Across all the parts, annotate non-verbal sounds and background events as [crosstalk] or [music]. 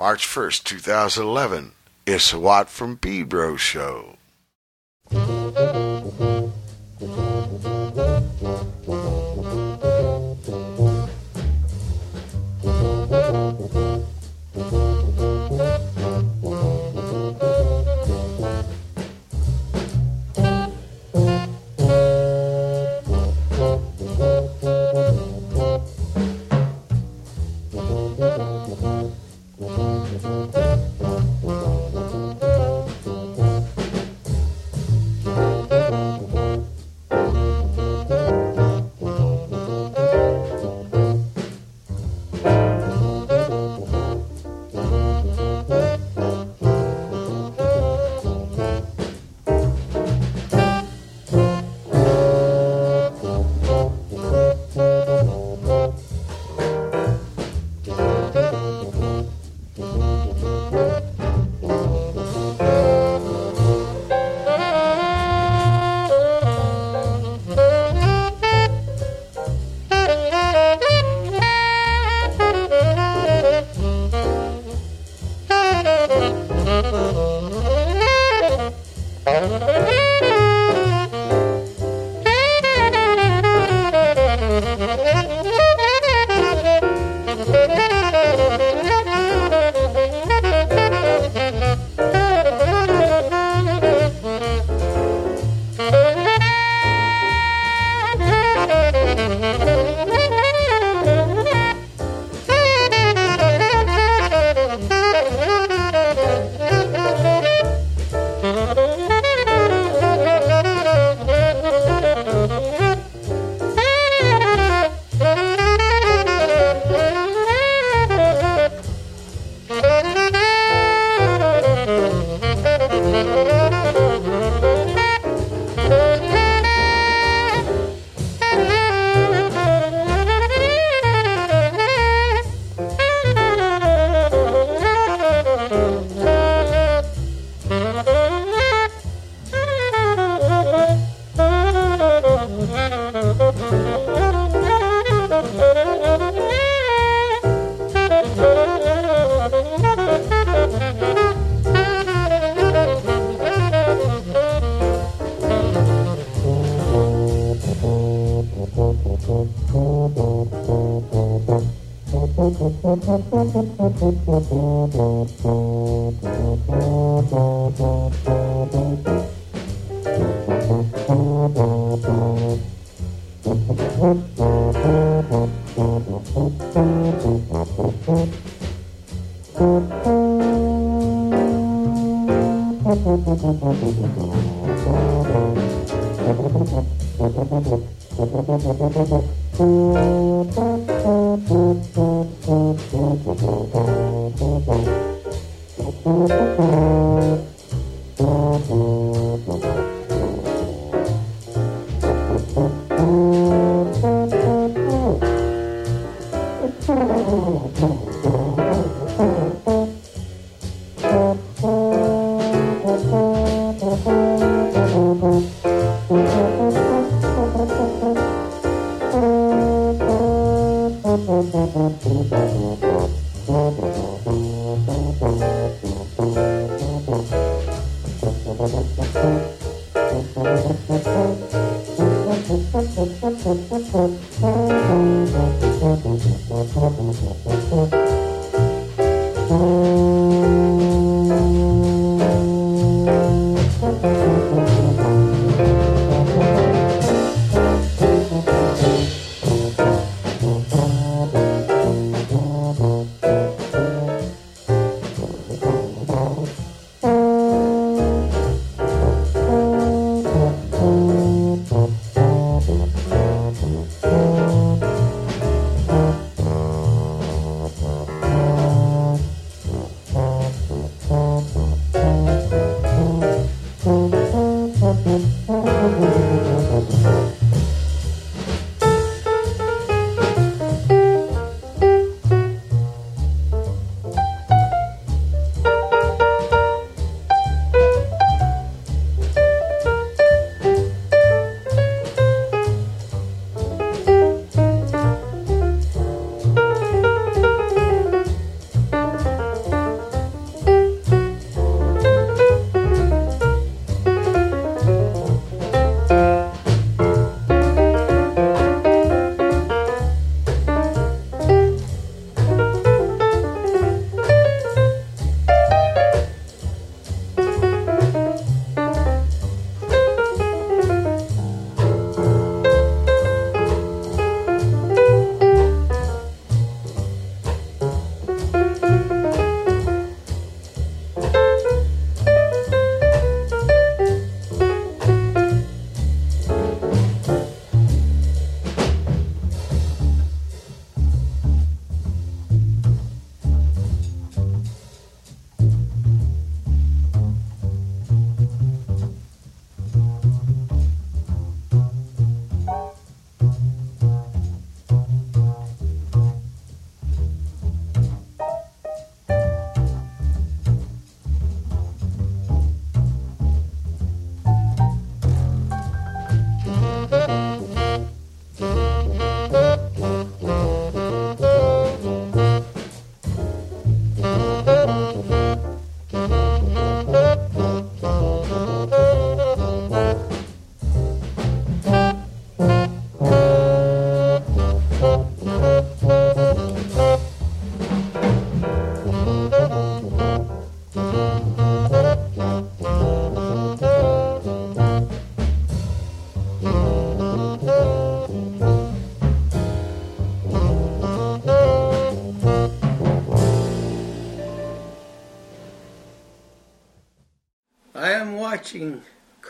March 1st, 2011. It's a Watt from Pedro show. Gracias.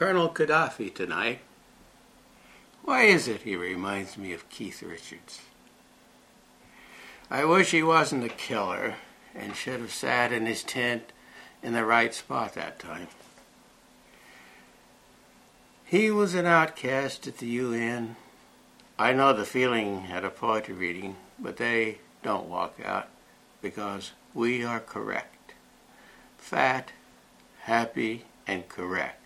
Colonel Gaddafi tonight. Why is it he reminds me of Keith Richards? I wish he wasn't a killer and should have sat in his tent in the right spot that time. He was an outcast at the UN. I know the feeling at a poetry reading, but they don't walk out because we are correct. Fat, happy, and correct.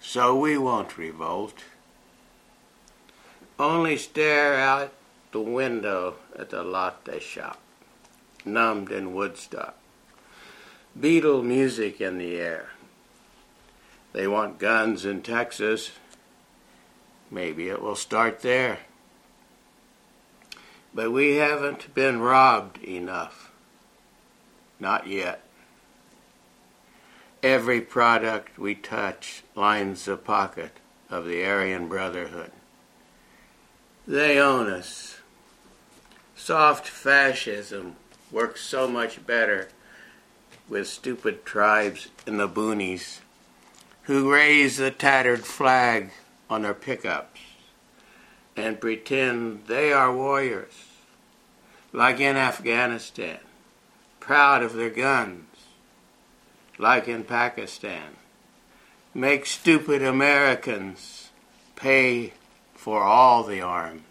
So we won't revolt. Only stare out the window at the latte shop, numbed in Woodstock. Beatle music in the air. They want guns in Texas. Maybe it will start there. But we haven't been robbed enough. Not yet. Every product we touch lines the pocket of the Aryan Brotherhood. They own us. Soft fascism works so much better with stupid tribes in the boonies who raise the tattered flag on their pickups and pretend they are warriors, like in Afghanistan, proud of their guns like in Pakistan. Make stupid Americans pay for all the arms.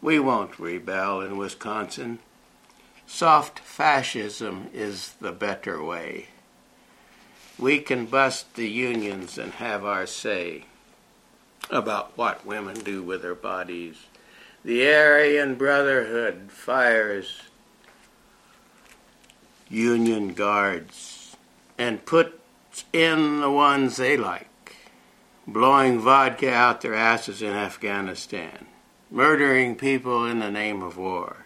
We won't rebel in Wisconsin. Soft fascism is the better way. We can bust the unions and have our say about what women do with their bodies. The Aryan Brotherhood fires Union guards and put in the ones they like, blowing vodka out their asses in Afghanistan, murdering people in the name of war.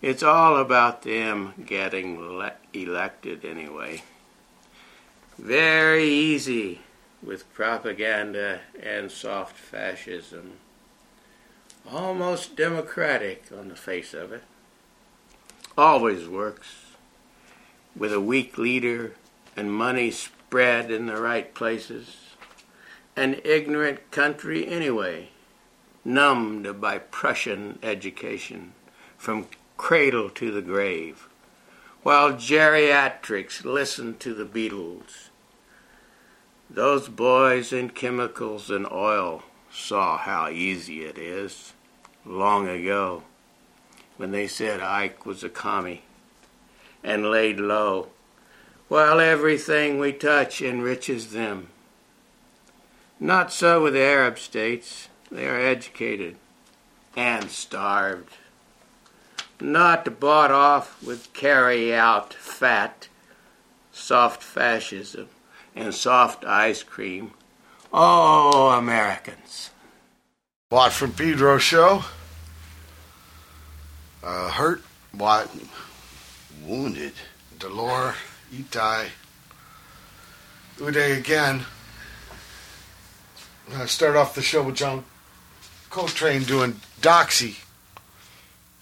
It's all about them getting le- elected anyway. Very easy with propaganda and soft fascism. Almost democratic on the face of it. Always works. With a weak leader and money spread in the right places. An ignorant country anyway, numbed by Prussian education from cradle to the grave, while geriatrics listened to the Beatles. Those boys in chemicals and oil saw how easy it is long ago when they said Ike was a commie and laid low while everything we touch enriches them. Not so with the Arab states. They are educated and starved. Not bought off with carry out fat, soft fascism, and soft ice cream. Oh, Americans. Watt from Pedro show. Uh, hurt, Watt, wounded. Delore, Itai, Uday again. I start off the show with John Coltrane doing Doxy.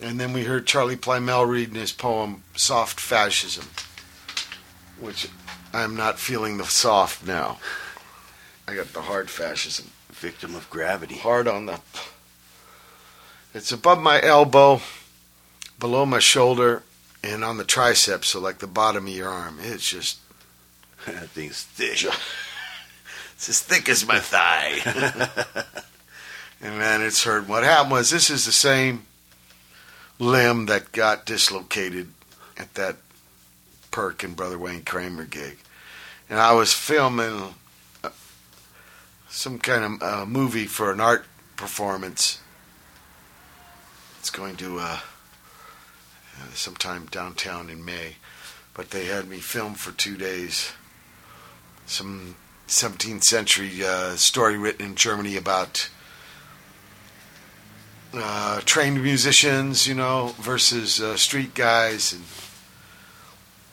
And then we heard Charley Plymell reading his poem Soft Fascism, which I'm not feeling the soft now. I got the hard fascism. Victim of gravity. Hard on the. It's above my elbow, below my shoulder, and on the triceps, so like the bottom of your arm. It's just. that [laughs] thing's thick. it's as thick as my thigh. [laughs] and man, it's hurt. What happened was this is the same limb that got dislocated at that Perk and Brother Wayne Kramer gig. And I was filming uh, some kind of uh, movie for an art performance. It's going to uh, sometime downtown in May, but they had me film for two days. Some 17th century uh, story written in Germany about uh, trained musicians, you know, versus uh, street guys. And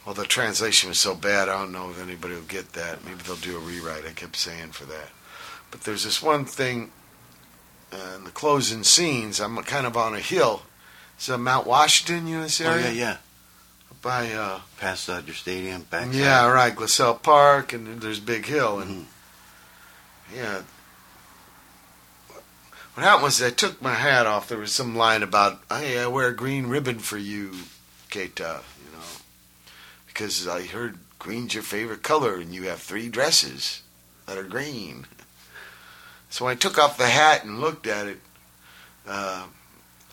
well, the translation was so bad, I don't know if anybody will get that. Maybe they'll do a rewrite. I kept saying for that. But there's this one thing uh, in the closing scenes. I'm kind of on a hill. Is Mount Washington, you know this area? Oh, yeah, yeah. by uh, Past Dodger Stadium, back. yeah, right, Glassell Park, and there's Big Hill, and yeah. What happened was I took my hat off. There was some line about, "Hey, I wear a green ribbon for you, Keita," you know, because I heard green's your favorite color, and you have three dresses that are green. [laughs] So when I took off the hat and looked at it, uh,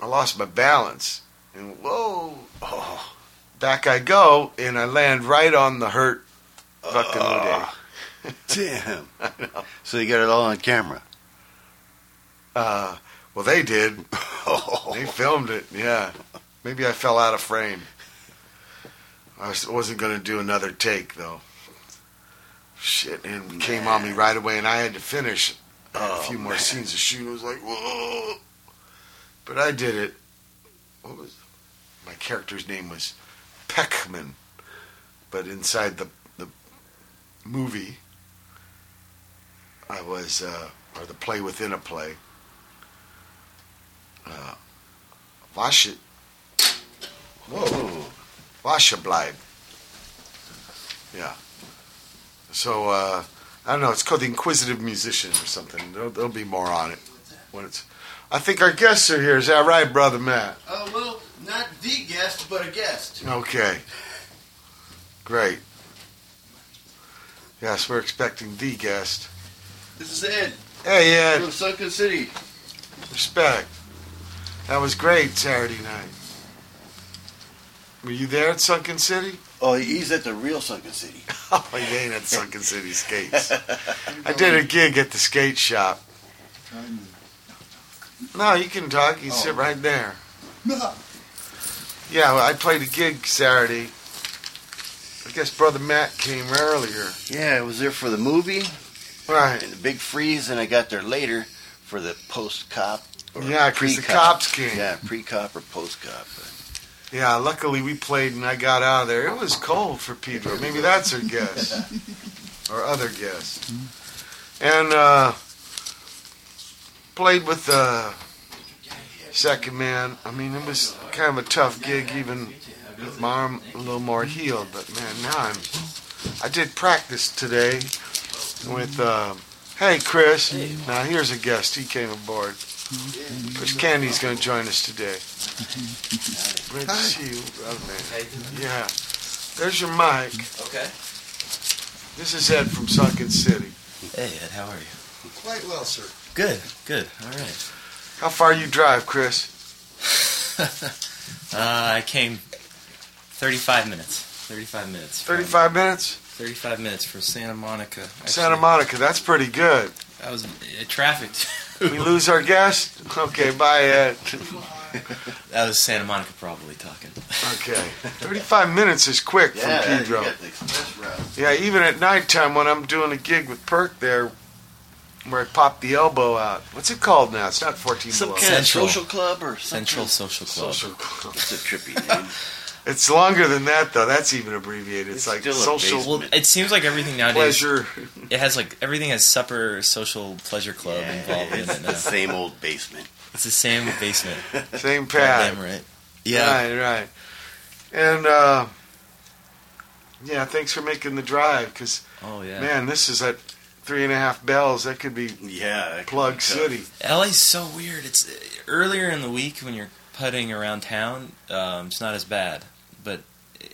I lost my balance, and whoa, oh, back I go, and I land right on the hurt fucking Uday. Damn. [laughs] So you got it all on camera. Uh, well, they did. [laughs] They filmed it. Yeah, maybe I fell out of frame. I was, wasn't going to do another take though. Shit, and it came on me right away, and I had to finish a Oh, few more man. scenes of shooting. I was like, whoa! But I did it. What was my character's name was Peckman, but inside the the movie, I was uh, or the play within a play. Uh, Wasche, whoa, Waschebleib. Yeah. So uh, I don't know. It's called the Inquisitive Musician or something. There'll, there'll be more on it when it's. I think our guests are here. Is that right, brother Matt? Oh well, not the guest, but a guest. Okay. Great. Yes, we're expecting the guest. This is Ed Hey, Ed. from Sunken City. Respect. That was great Saturday night. Were you there at Sunken City? Oh, he's at the real Sunken City. [laughs] Oh, you ain't at Sunken City Skates. [laughs] I did a gig at the skate shop. No, you can talk. You sit right there. Yeah, well, I played a gig Saturday. I guess Brother Matt came earlier. Yeah, I was there for the movie Right. and the big freeze, and I got there later for the post cop. Yeah, 'cause the cops came. Yeah, pre cop or post cop. Yeah, luckily we played and I got out of there. It was cold for Pedro. Maybe that's her guess. [laughs] or other guess. And uh, played with the second man. I mean, it was kind of a tough gig, even with my arm a little more healed. But man, now I'm. I did practice today with. Uh, hey, Chris. Now here's a guest. He came aboard. Chris Candy's going to join us today. Great to see you, brother man. Yeah. There's your mic. Okay. This is Ed from Sunken City. Hey Ed, how are you? Quite well, sir. Good, good. All right. How far you drive, Chris? [laughs] uh, I came 35 minutes. 35 minutes. from- 35 minutes? 35 minutes from Santa Monica. Actually, Santa Monica, that's pretty good. I was uh, trafficked. We lose our guest? Okay, bye, Ed. [laughs] that was Santa Monica probably talking. Okay. 35 minutes is quick Yeah, from Pedro. got the express route. Yeah, even at nighttime when I'm doing a gig with Perk there, where I popped the elbow out. What's it called now? It's not 14 Some below. kind Central. of social club or something. Central Social Club. Social club. It's a trippy name. [laughs] It's longer than that, though. That's even abbreviated. It's, It's like still a social basement. Well, it seems like everything nowadays. pleasure. It has like everything has supper, social, pleasure club Yeah, involved in it's it the same old basement. It's the same basement. [laughs] Same pad. Goddamn right. Yeah. Right, right. And, uh, yeah, thanks for making the drive, because, Oh yeah. man, this is at three and a half bells. That could be Yeah, that Plug. City. LA's so weird. It's uh, earlier in the week when you're putting around town. Um, it's not as bad, but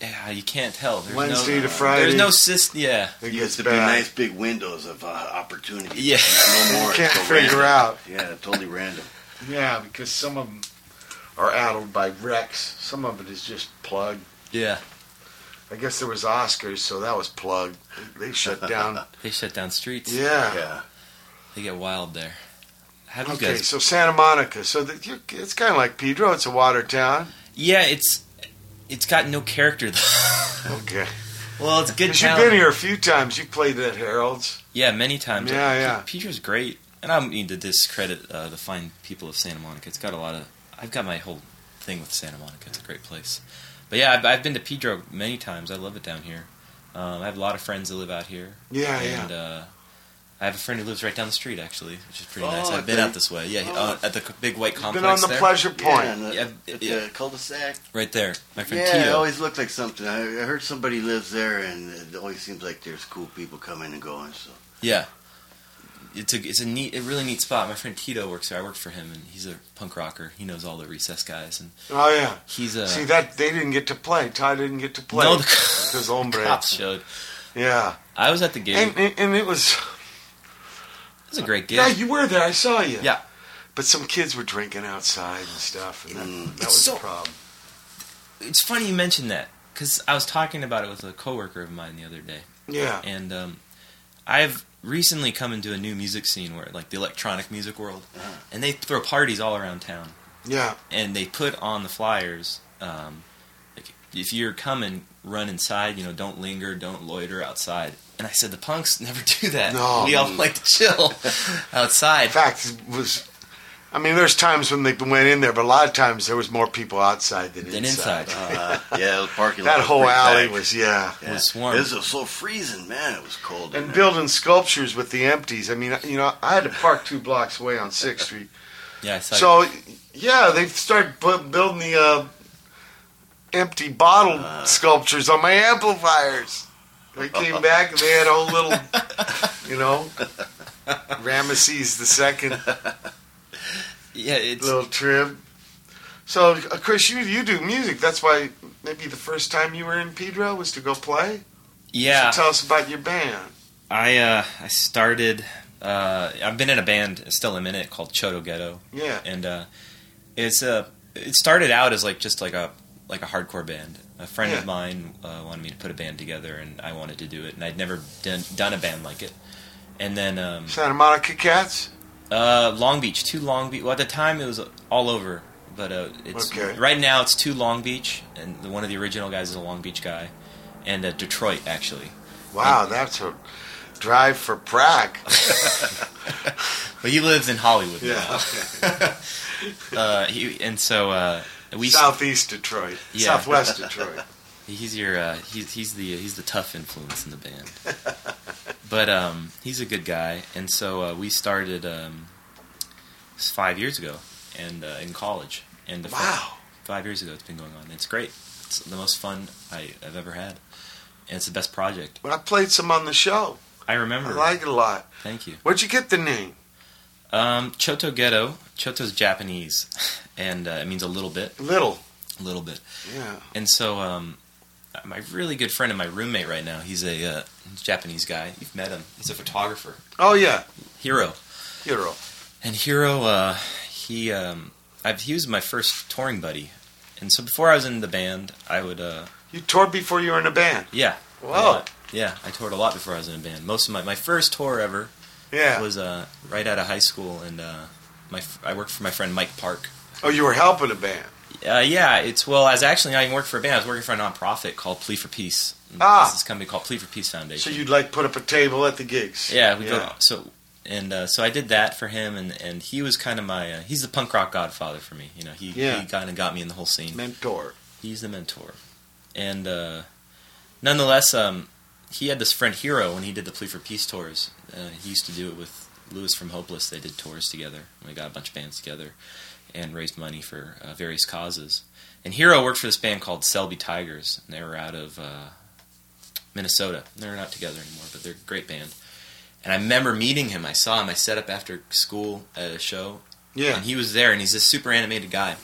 uh, you can't tell. There's Wednesday no, to Friday. There's no system. Yeah. It You gets to be nice big windows of uh, opportunity. Yeah. No more. [laughs] You can't figure random. out. Yeah, totally random. Yeah, because some of them are addled by wrecks. Some of it is just plugged. Yeah. I guess there was Oscars, so that was plugged. They shut down. [laughs] They shut down streets. Yeah. Yeah. They get wild there. How do you Okay, guys? so Santa Monica. So you it's kind of like Pedro. It's a water town. Yeah, it's it's got no character though. [laughs] Okay. well, it's good. You've been here a few times. You played at Harold's. Yeah, many times. Yeah, yeah. Pedro's great, and I don't mean to discredit uh, the fine people of Santa Monica. It's got a lot of. I've got my whole thing with Santa Monica. It's a great place. But yeah, I've, I've been to Pedro many times. I love it down here. Um, I have a lot of friends that live out here, Yeah, and yeah. uh, I have a friend who lives right down the street, actually, which is pretty Oh, nice. I've been okay. out this way. Yeah, Oh. uh, at the big white complex. Been on the there. pleasure point. Yeah, the, Yeah, at yeah. the cul-de-sac. Right there. My friend Yeah, it Tito. always looked like something. I, I heard somebody lives there, and it always seems like there's cool people coming and going. So Yeah. It's a it's a neat a really neat spot. My friend Tito works there. I worked for him, and he's a punk rocker. He knows all the recess guys, and Oh yeah. he's a See that they didn't get to play. Ty didn't get to play. no the [laughs] because hombre. [laughs] cops showed. Yeah, I was at the game, and, and and it was. it was a great gig. Yeah, you were there. I saw you. Yeah. But some kids were drinking outside and stuff, and that, Mm. that It's was so- the problem. It's funny you mentioned that because I was talking about it with a coworker of mine the other day, Yeah. and um, I've recently come into a new music scene where like the electronic music world, Uh-huh. and they throw parties all around town. Yeah. and they put on the flyers um, like, if you're coming run inside you know don't linger don't loiter outside and i said the punks never [laughs] do that No. we all like to chill [laughs] outside In fact, it was. I mean, there's times when they went in there, but a lot of times there was more people outside than, than inside. inside uh, yeah, the parking lot. That whole alley packed. was yeah. Yeah. was warm. It was so freezing, man. It was cold. And building sculptures with the empties. I mean, you know, I had to park two blocks away on Sixth Street. yeah I saw So, yeah, they started bu- building the uh, empty bottle Uh. sculptures on my amplifiers. They came [laughs] back and they had a whole little, you know, Ramesses the second [laughs] yeah it's little trim. So, uh, Chris, you you do music. That's why maybe the first time you were in Pedro was to go play. yeah So tell us about your band. i uh i started uh i've been in a band still am in it called Chotto Ghetto Yeah. and uh, it's a. It started out as like just like a like a hardcore band. A friend Yeah. of mine uh, wanted me to put a band together, and I wanted to do it, and I'd never done done a band like it. And then um, Santa Monica Cats. Uh, Long Beach, two Long Beach. Well, at the time it was all over, but uh, it's Okay. right now it's two Long Beach, and the, one of the original guys is a Long Beach guy, and uh, Detroit actually. Wow, that's a drive for Prague. [laughs] But he lives in Hollywood. Yeah. now. [laughs] uh, he and so uh, we Southeast Detroit. Yeah. Southwest Detroit. [laughs] He's your uh, he's he's the he's the tough influence in the band, [laughs] but um, he's a good guy, and so uh, we started um, five years ago, and uh, in college, and Wow. five years ago it's been going on. It's great. It's the most fun I, I've ever had, and it's the best project. But I played some on the show. I remember. I like it a lot. Thank you. Where'd you get the name? Um, Chotto Ghetto. Chotto's Japanese, [laughs] and uh, it means a little bit, Little. a little bit. Yeah. And so, um, my really good friend and my roommate right now, he's a uh, Japanese guy. You've met him. He's a photographer, Oh yeah. Hiro. Hero. And Hiro, uh, he, um, I've, he was my first touring buddy. And so before I was in the band, I would, uh, You toured before you were in a band. yeah. Whoa. Yeah, I toured a lot before I was in a band. Most of my, my first tour ever Yeah. was uh, right out of high school, and uh, my I worked for my friend Mike Park. Oh, you were helping a band. Uh, yeah, it's well, I was actually not even working for a band. I was working for a nonprofit called Plea for Peace. Ah. This company called Plea for Peace Foundation. So you'd like put up a table at the gigs. yeah, we Yeah. go so and uh, so I did that for him, and, and he was kind of my uh, he's the punk rock godfather for me. You know, he Yeah. he kind of got me in the whole scene. Mentor. He's the mentor, and uh, nonetheless, um, he had this friend Hiro when he did the Plea for Peace tours. Uh, he used to do it with Lewis from Hopeless. They did tours together. We got a bunch of bands together and raised money for uh, various causes. And Hiro worked for this band called Selby Tigers, and they were out of uh, Minnesota. They're not together anymore, but they're a great band. And I remember meeting him. I saw him. I set up after school at a show, Yeah. and he was there, and he's this super animated guy.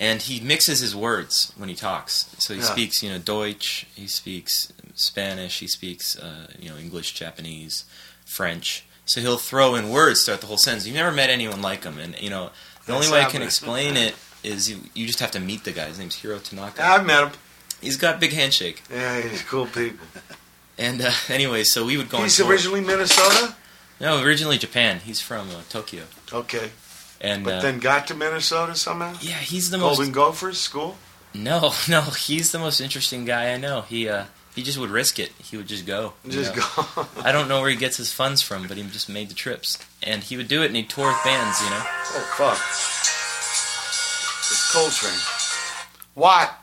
And he mixes his words when he talks. So he Yeah. speaks, you know, Deutsch. He speaks Spanish. He speaks, uh, you know, English, Japanese, French. So he'll throw in words throughout the whole sentence. You've never met anyone like him, and you know, the only way I can explain it is you, you just have to meet the guy. His name's Hiro Tanaka. I've met him. He's got big handshake. Yeah, he's cool people. And uh, [laughs] anyway, so we would go. on He's tour. originally Minnesota. no, originally Japan. He's from uh, Tokyo, Okay, and but uh, then got to Minnesota somehow. yeah, he's the most Golden Gophers school. No, [laughs] no, he's the most interesting guy I know. He uh, he just would risk it. He would just go. Just know. go. I don't know where he gets his funds from, but he just made the trips, and he would do it, and he'd tour with bands. You know, Oh fuck! It's Coltrane. What?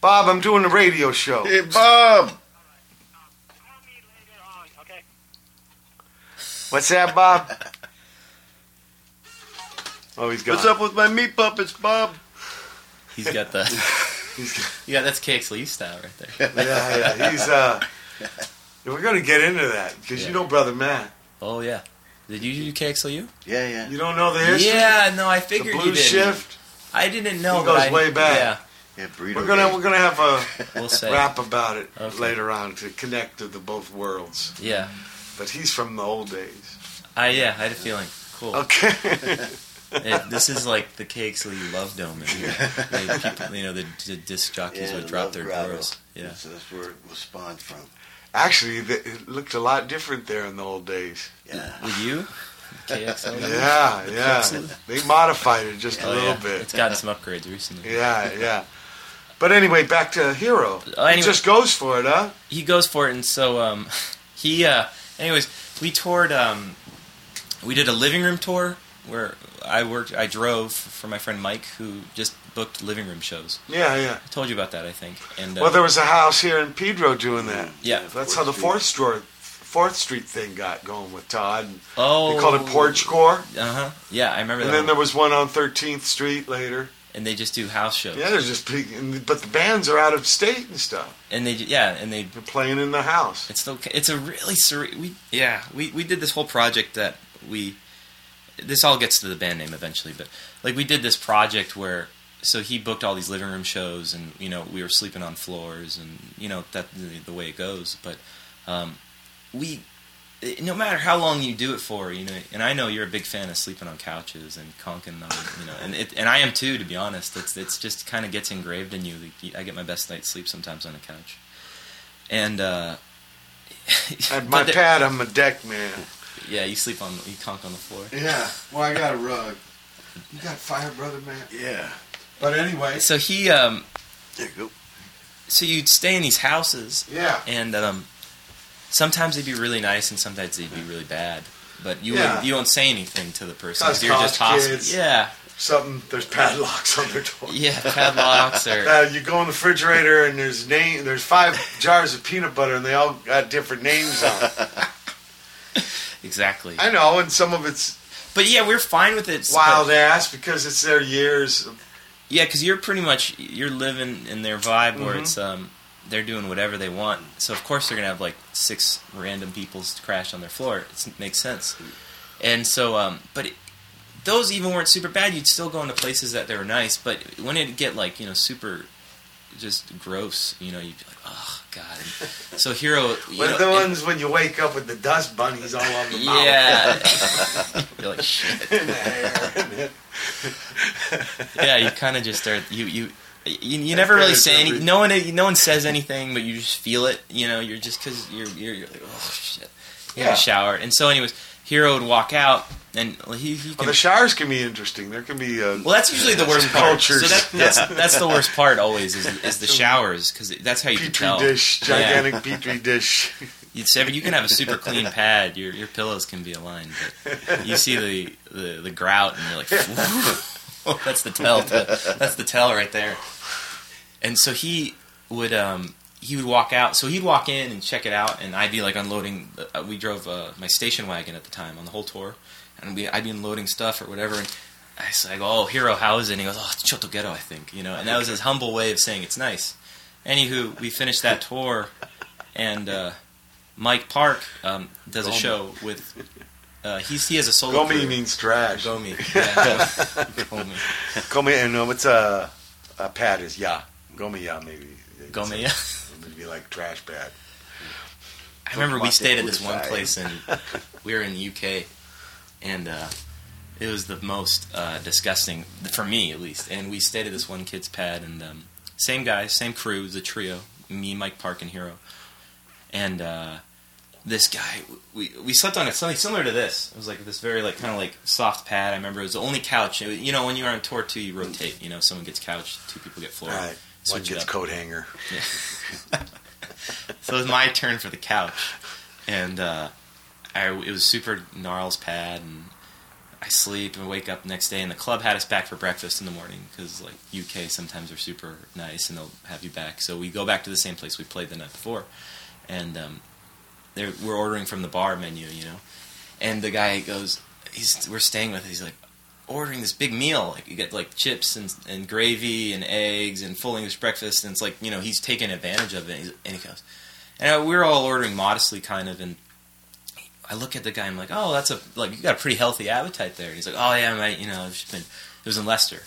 Bob, I'm doing a radio show. Hey, Bob. What's that, Bob? Oh, he's gone. What's up with my meat puppets, Bob? He's got the. [laughs] [laughs] yeah, that's KXLU style right there. Yeah, yeah. He's uh. [laughs] We're gonna get into that because Yeah. you know, brother Matt. Oh yeah. Did you do KXLU? Yeah, yeah. You don't know the history. Yeah, no, I The figured you blue did. shift. I didn't know. He but goes I- way back. Yeah, Yeah, burrito We're gonna day. we're gonna have a [laughs] we'll say. rap about it Okay. later on to connect to the both worlds. Yeah. But he's from the old days. I yeah, I had a feeling. Cool. Okay. It- this is like the KXLU love dome in here. People, you know, the, the disc jockeys Yeah, would the drop their Grotto. drawers. Yeah. That's, that's where it was spawned from. Actually, th- it looked a lot different there in the old days. Yeah. With you, KXLU. [laughs] Yeah, yeah. They modified it just a Oh, little yeah. bit. It's gotten some upgrades recently. Yeah, yeah. But anyway, back to Hiro. Oh, He just goes for it, huh? he goes for it, and so um, [laughs] he. Uh, anyways, we toured. Um, we did a living room tour where I worked. I drove for my friend Mike, who just booked living room shows. Yeah, yeah. I told you about that, I think. And uh, Well, there was a house here in Pedro doing that. yeah. That's how the Fourth Street, Fourth Street thing got going with Todd. Oh, They called it Porch Core. Uh huh. Yeah, I remember And that. then there was one on 13th Street later. and they just do house shows. Yeah, they're just big, but the bands are out of state and stuff. And they yeah, and they They're playing in the house. It's still it's a really surre- we yeah we we did this whole project that we this all gets to the band name eventually but like we did this project where so he booked all these living room shows and you know we were sleeping on floors and you know that the, the way it goes but um, we no matter how long you do it for you know and I know you're a big fan of sleeping on couches and conking on you know and it, and I am too to be honest. It's it's just kind of gets engraved in you. I get my best night's sleep sometimes on a couch. And uh [laughs] At my pad, I'm a deck man. Yeah, you sleep on you conk on the floor. Yeah. Well, I got a rug. You got fire, brother man. Yeah. But anyway. So he, um, There you go. so you'd stay in these houses, Yeah. and um, sometimes they'd be really nice, and sometimes they'd be really bad. But you Yeah. wouldn't- you don't say anything to the person because you're just college kids. Yeah, Something. There's padlocks on their door. yeah, padlocks or [laughs] Uh, you go in the refrigerator and there's name. There's five jars of peanut butter and they all got different names on. [laughs] exactly. I know, and some of it's But yeah, we're fine with it. wild but- ass because it's their years. Of, Yeah, because you're pretty much you're living in their vibe where Mhm. it's um they're doing whatever they want. So of course they're gonna have like six random people crash on their floor. It makes sense. And so um but it, those even weren't super bad. You'd still go into places that they were nice. But when it get like you know super just gross, you know you'd be like oh god. And so Hiro, you but know, the it- ones when you wake up with the dust bunnies all over the mouth. yeah. [laughs] you're like shit. [laughs] in the hair. yeah, you kind of just start you you. You, you never really say any. No one, no one says anything, but you just feel it. You know, you're just because you're, you're you're like, oh shit. You have Yeah. a shower, and so anyways, Hero would walk out, and he he Well, the showers can be interesting. There can be. Uh, Well, that's usually the worst part. cultures. So that, that's that's the worst part always is, [laughs] is the showers because that's how you can petri tell. dish, gigantic [laughs] petri dish. But you can have a super clean [laughs] pad. Your your pillows can be aligned, but you see the the, the grout, and you're like, that's the tell. That's the tell right there. And so he would um he would walk out. So he'd walk in and check it out, and I'd be like unloading. Uh, we drove uh, my station wagon at the time on the whole tour, and we I'd be unloading stuff or whatever. And I was like, "Oh, Hiro, how is it?" And he goes, "Oh, it's Chotto Ghetto, I think." You know, and that was his humble way of saying it's nice. Anywho, we finished that tour, and uh, Mike Park um, does a Gomi. show with. Uh, he's he has a solo. Gomi crew. means trash. Gomi. [laughs] Yeah. Gomi. Gomi, and uh, what's a, a pad is ya. Gomi ya maybe. Gomi. Yeah. It'd be like trash pad. I remember we stayed at this one place and [laughs] we were in the UK, and uh, it was the most uh, disgusting for me at least. And we stayed at this one kid's pad, and um, same guys, same crew, it was a trio, me, Mike Park, and Hiro, and uh, this guy. We we slept on something similar to this. It was like this very like kind of like soft pad. I remember it was the only couch. Was- you know, when you're on tour too, you rotate. You know, someone gets couch, two people get floor. All right. One gets coat hanger. Yeah. [laughs] So it was my turn for the couch, and uh, I, it was super gnarls pad, and I sleep and wake up next day, and the club had us back for breakfast in the morning because like UK sometimes are super nice and they'll have you back. So we go back to the same place we played the night before, and um, we're ordering from the bar menu, you know, and the guy goes, he's we're staying with. He's like ordering this big meal. Like you get like chips and, and gravy and eggs and full English breakfast. And it's like you know he's taking advantage of it. And he goes, and uh, we we're all ordering modestly, kind of. And I look at the guy. I'm like, oh, that's a like you got a pretty healthy appetite there. And he's like, oh yeah, mate. You know, I've just been. It was in Leicester.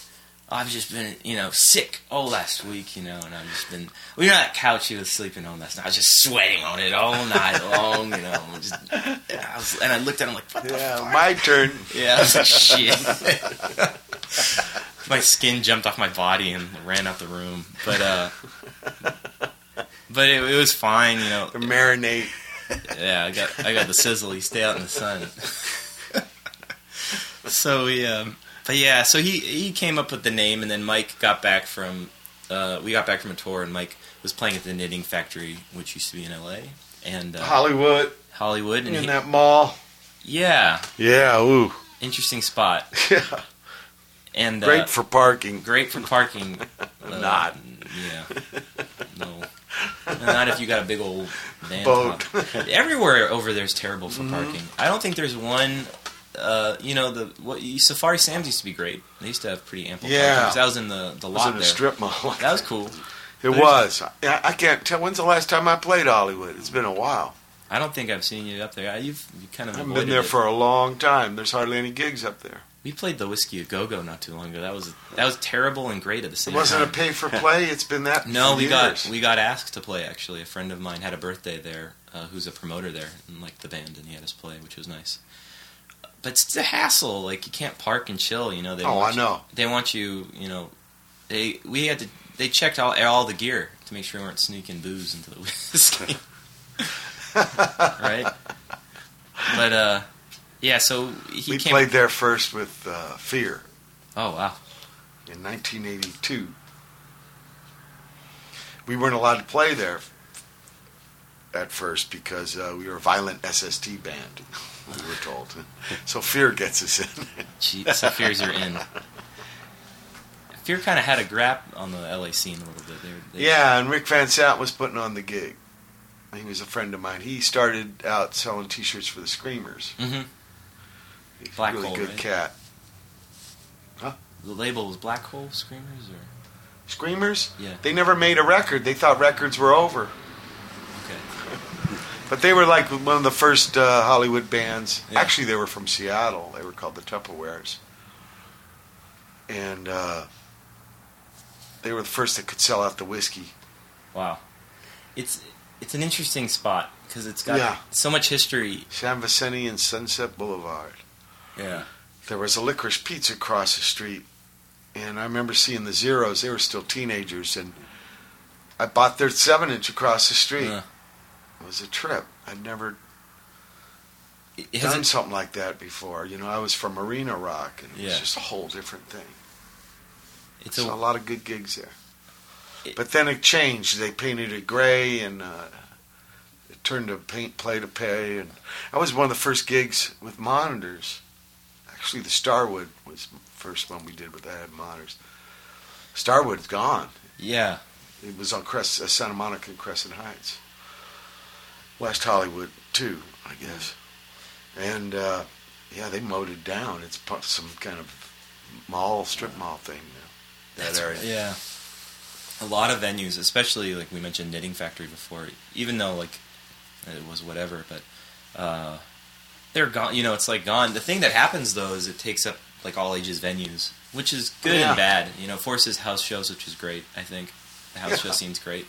I've just been, you know, sick all last week, you know, and I've just been. Well, you know that couch he was sleeping on last night. I was just sweating on it all night long, you know. Just, and, I was, and I looked at him like, what Yeah, fuck? my turn. Yeah, I was like, shit. [laughs] my skin jumped off my body and ran out the room. But uh, but it, it was fine, you know. Marinate. Yeah, I got I got the sizzle. He stay out in the sun. so we, um, but yeah, so he he came up with the name, and then Mike got back from uh, we got back from a tour, and Mike was playing at the Knitting Factory, which used to be in L.A. and uh, Hollywood Hollywood, and in he- that mall. yeah, Yeah, ooh. interesting spot, [laughs] Yeah. and uh, Great for parking. great for parking. [laughs] Uh, Not. Yeah. No. Not if you got a big old van Boat. Everywhere over there is terrible for parking. I don't think there's one. Uh, you know the what Safari Sam's used to be great. They used to have pretty ample. Yeah. parking. 'cause That was in the the It was lot in a there. strip mall. [laughs] That was cool. It was. I, I can't tell. When's the last time I played Hollywood? It's been a while. I don't think I've seen you up there. You've you kind of I haven't been there it. for a long time. There's hardly any gigs up there. We played the Whisky a Go Go not too long ago. That was that was terrible and great at the same. Time. It wasn't a pay for [laughs] play. It's been that. No, we years. got we got asked to play. Actually, a friend of mine had a birthday there, uh, who's a promoter there and liked the band, and he had us play, which was nice. But it's a hassle. Like you can't park and chill. You know. They Oh, want I you- know. they want you. You know. They we had to. They checked all all the gear to make sure we weren't sneaking booze into the [laughs] whiskey. [laughs] right. But uh, yeah. So he we came. played there first with uh, Fear oh wow. in 1982. We weren't allowed to play there at first because uh, we were a violent SST band. We were told. [laughs] So Fear gets us in. Gee, so fears are in. Fear kind of had a grab on the LA scene a little bit. They, were- they, Yeah, and Rick Van Sant was putting on the gig. He was a friend of mine. He started out selling T-shirts for the Screamers. hmm He's Black really Hole, good right? cat. The label was Black Hole Screamers, or Screamers? yeah, They never made a record. They thought records were over. okay. [laughs] But they were like one of the first uh, Hollywood bands. Yeah. Actually, they were from Seattle. They were called the Tupperwares. And uh, they were the first that could sell out the whiskey. Wow, it's it's an interesting spot because it's got Yeah. so much history. San Vicente and Sunset Boulevard. Yeah, There was a licorice pizza across the street. And I remember seeing the Zeros. They were still teenagers. And I bought their 7 inch across the street. Uh, It was a trip. I'd never it done something like that before. You know, I was from Marina Rock, and it was just a whole different thing. It's So a a lot of good gigs there. It- But then it changed. They painted it gray, and uh, it turned to paint play to pay. And that was one of the first gigs with monitors. Actually, the Starwood was the first one we did with that had monitors. Starwood's gone. yeah. It was on Crest, uh, Santa Monica and Crescent Heights. West Hollywood, too, I guess. And, uh, yeah, they mowed it down. It's some kind of mall, strip mall thing now, that That's- area. Yeah. A lot of venues, especially like we mentioned Knitting Factory before, even though like it was whatever, but uh, they're gone. You know, it's like gone. The thing that happens though is it takes up like all ages venues, which is good Yeah. and bad. You know, forces house shows, which is great. I think the house show Yeah. scene's great.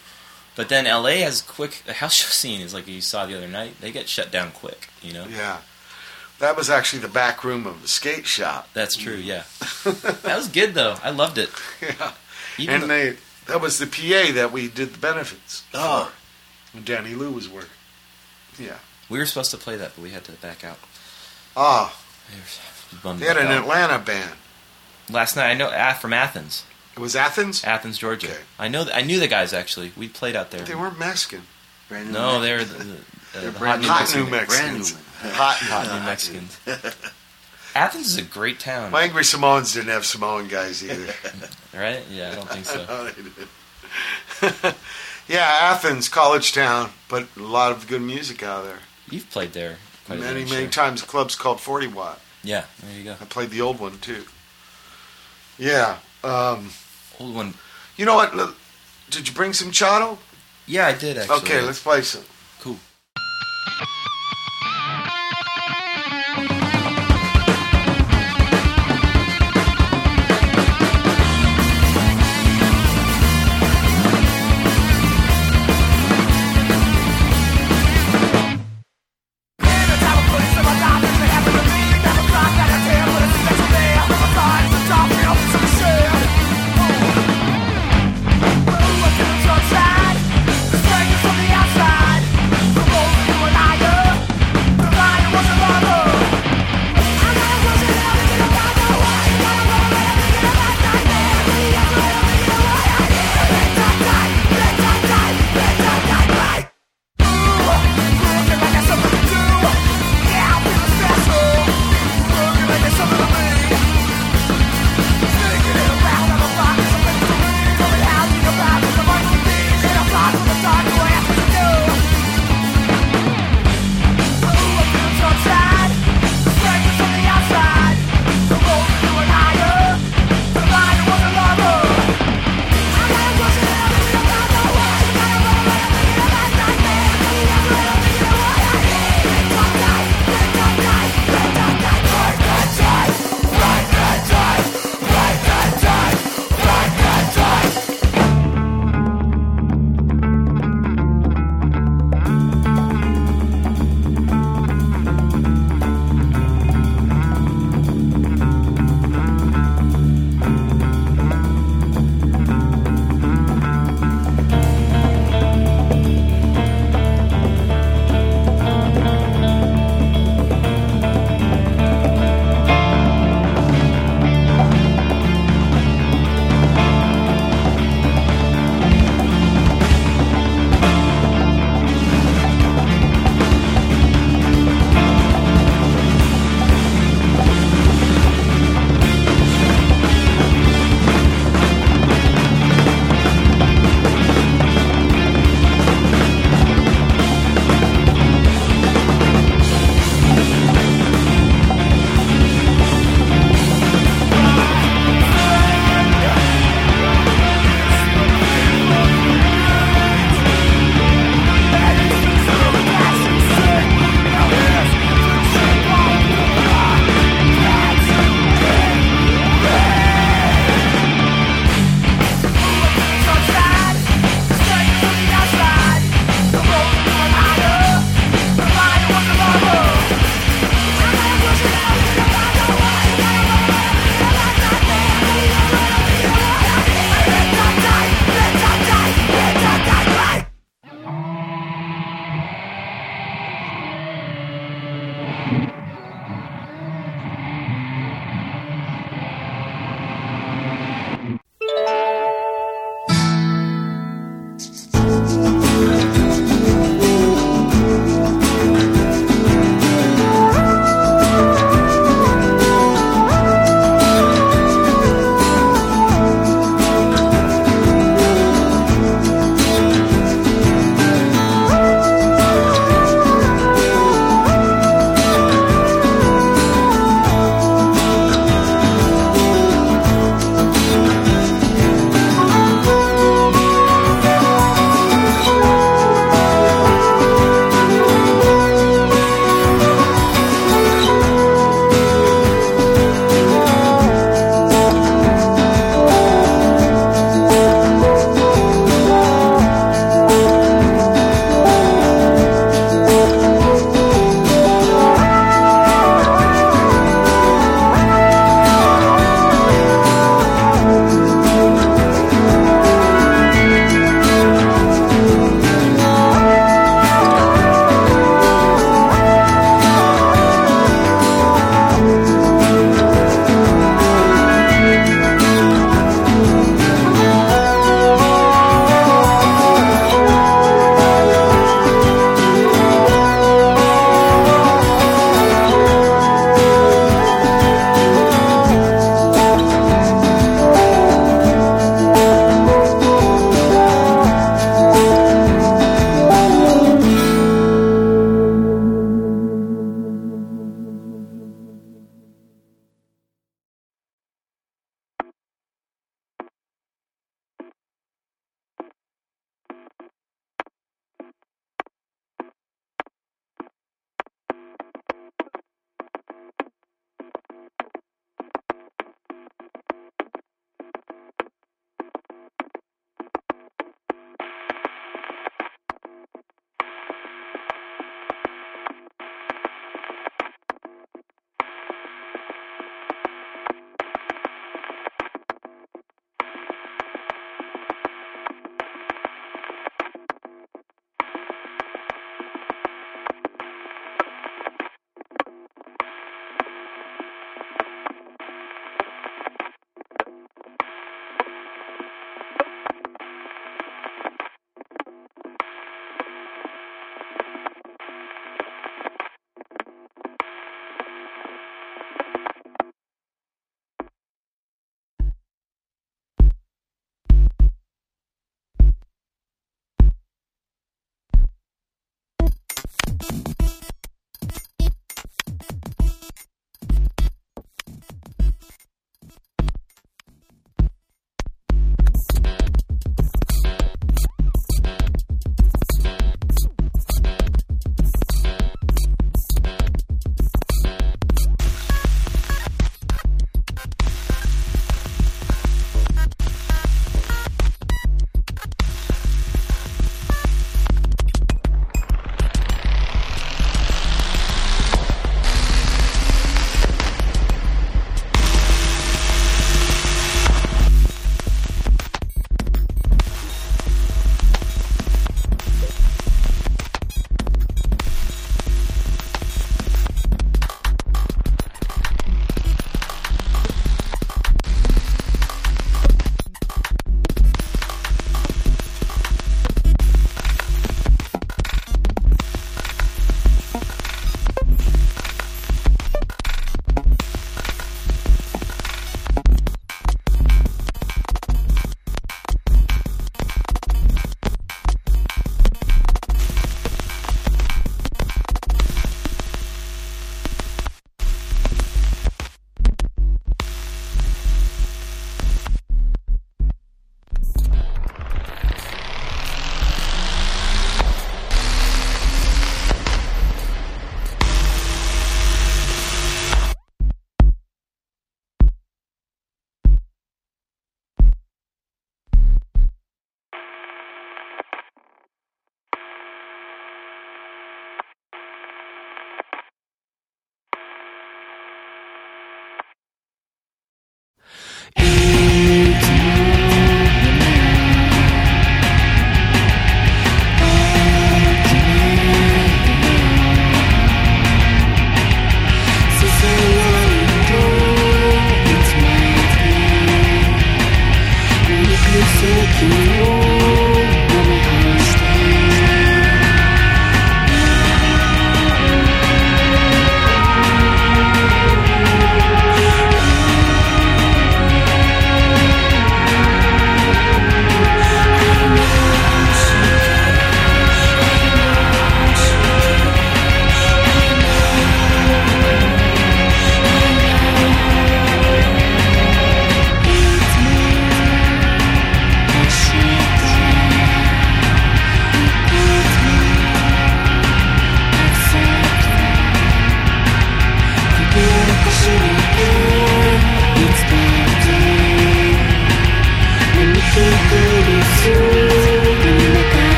But then LA has quick. The house show scene is like you saw the other night. They get shut down quick. You know. Yeah. That was actually the back room of the skate shop. That's true. Yeah. [laughs] that was good though. I loved it. yeah. Even And though- they that was the PA that we did the benefits. Oh. for. When Danny Lou was working. Yeah. We were supposed to play that, but we had to back out. Ah, We they had an out. Atlanta band. Last night, I know ah, from Athens, It was Athens? Athens, Georgia. Okay. I know. th- I knew the guys actually. We played out there. They weren't Mexican. Brand new no, Mex- they were the, the, uh, They're the hot brand new new Hot New Mexicans. Mexicans. Brand new. Hot, Hot hot. new Mexicans. [laughs] Athens is a great town, My Angry Samoans didn't have Samoan guys either. [laughs] right? Yeah, I don't think so. [laughs] No, they didn't. yeah, Athens, college town, but a lot of good music out there. You've played there quite many, bit, many sure. times. The club's called 40 Watt. Yeah, there you go. I played the old one too. Yeah. Um, Old one. you know what? Look, Did you bring some Chotto? Yeah, I did actually. Okay, let's play some. Cool.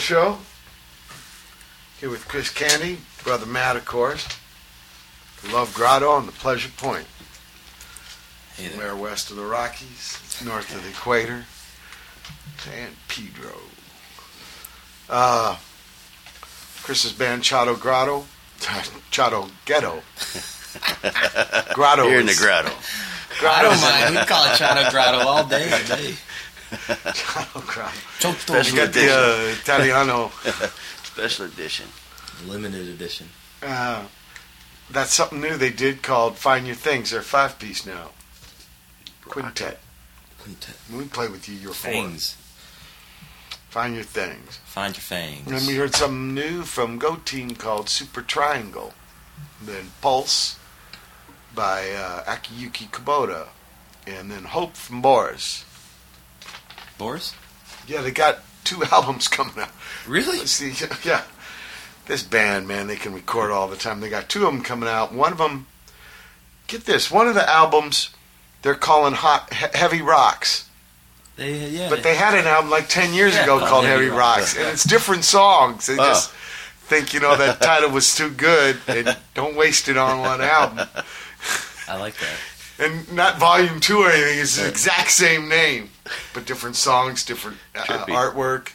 Show. Here with Chris Candy, brother Matt, of course. The Love Grotto and the Pleasure Point. Hey there. Somewhere west of the Rockies, north of the equator. San Pedro. Uh, Chris's band Chotto Grotto. [laughs] Chotto Ghetto. [laughs] Grotto. Here in the grotto. Grotto don't is- [laughs] We call it Chotto Grotto all day today. Chotto Grotto. Chotto. Special You got the uh, Italiano. [laughs] Special edition. Limited edition. Uh, that's something new they did called Find Your Things. They're five piece now. Quintet. Quintet. We play with you, you're four. Fangs. Find Your Things. Find your Things. And then we heard something new from Go Team called Super Triangle. Then Pulse by uh, Akiyuki Kubota. And then Hope from Boris. Boris? Yeah, they got two [laughs] albums coming out. Really? Let's see, yeah. This band, man, they can record all the time. They got two of them coming out. One of them, get this, one of the albums they're calling Hot he- Heavy Rocks. They, yeah. But they had an album like 10 years Yeah, ago called called Heavy Heavy Rocks. Rocks. And it's different songs. They Oh. just think, you know, that title was too good and don't waste it on one album. I like that. And not volume two or anything. It's the exact same name, but different songs, different uh, artwork.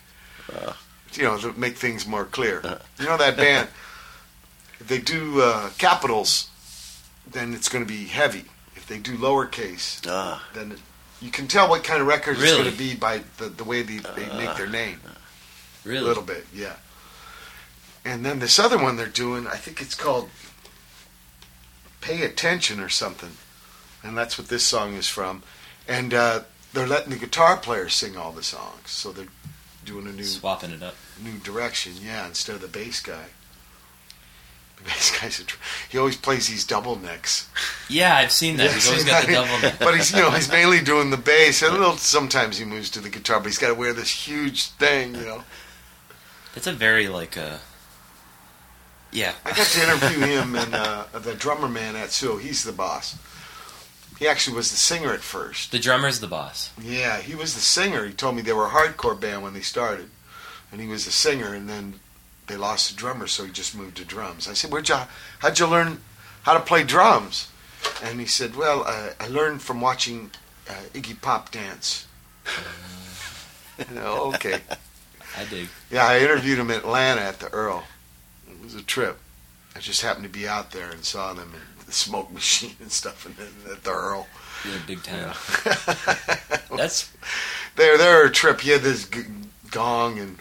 Uh. you know, to make things more clear. You know that band. If they do uh, capitals, then it's going to be heavy. If they do lowercase, Ah, then it, you can tell what kind of record it's going to be by the, the way they, they make their name. Really, a little bit, yeah. And then this other one they're doing, I think it's called Pay Attention or something. And that's what this song is from. And uh, they're letting the guitar player sing all the songs. So they're doing a new Swapping it up. new direction, yeah, instead of the bass guy. The bass guy's a tr- he always plays these double necks. Yeah, I've seen that. He's always got the double [laughs] neck. but he's you know he's mainly doing the bass. And a little sometimes he moves to the guitar, but he's got to wear this huge thing, you know. It's a very, like, uh... Yeah. I got to interview him and uh, the drummer man Atsuo. He's the boss. He actually was the singer at first. The drummer's the boss. Yeah, he was the singer. He told me they were a hardcore band when they started, and he was the singer. And then they lost the drummer, so he just moved to drums. I said, "Where'd you? How'd you learn how to play drums?" And he said, "Well, uh, I learned from watching uh, Iggy Pop dance." [laughs] you know, okay. [laughs] I dig. Yeah, I interviewed him in Atlanta at the Earl. It was a trip. I just happened to be out there and saw them the smoke [laughs] machine and stuff and then at the Earl. You're a big town. Yeah. [laughs] That's... [laughs] they're a trip. He had this g- gong and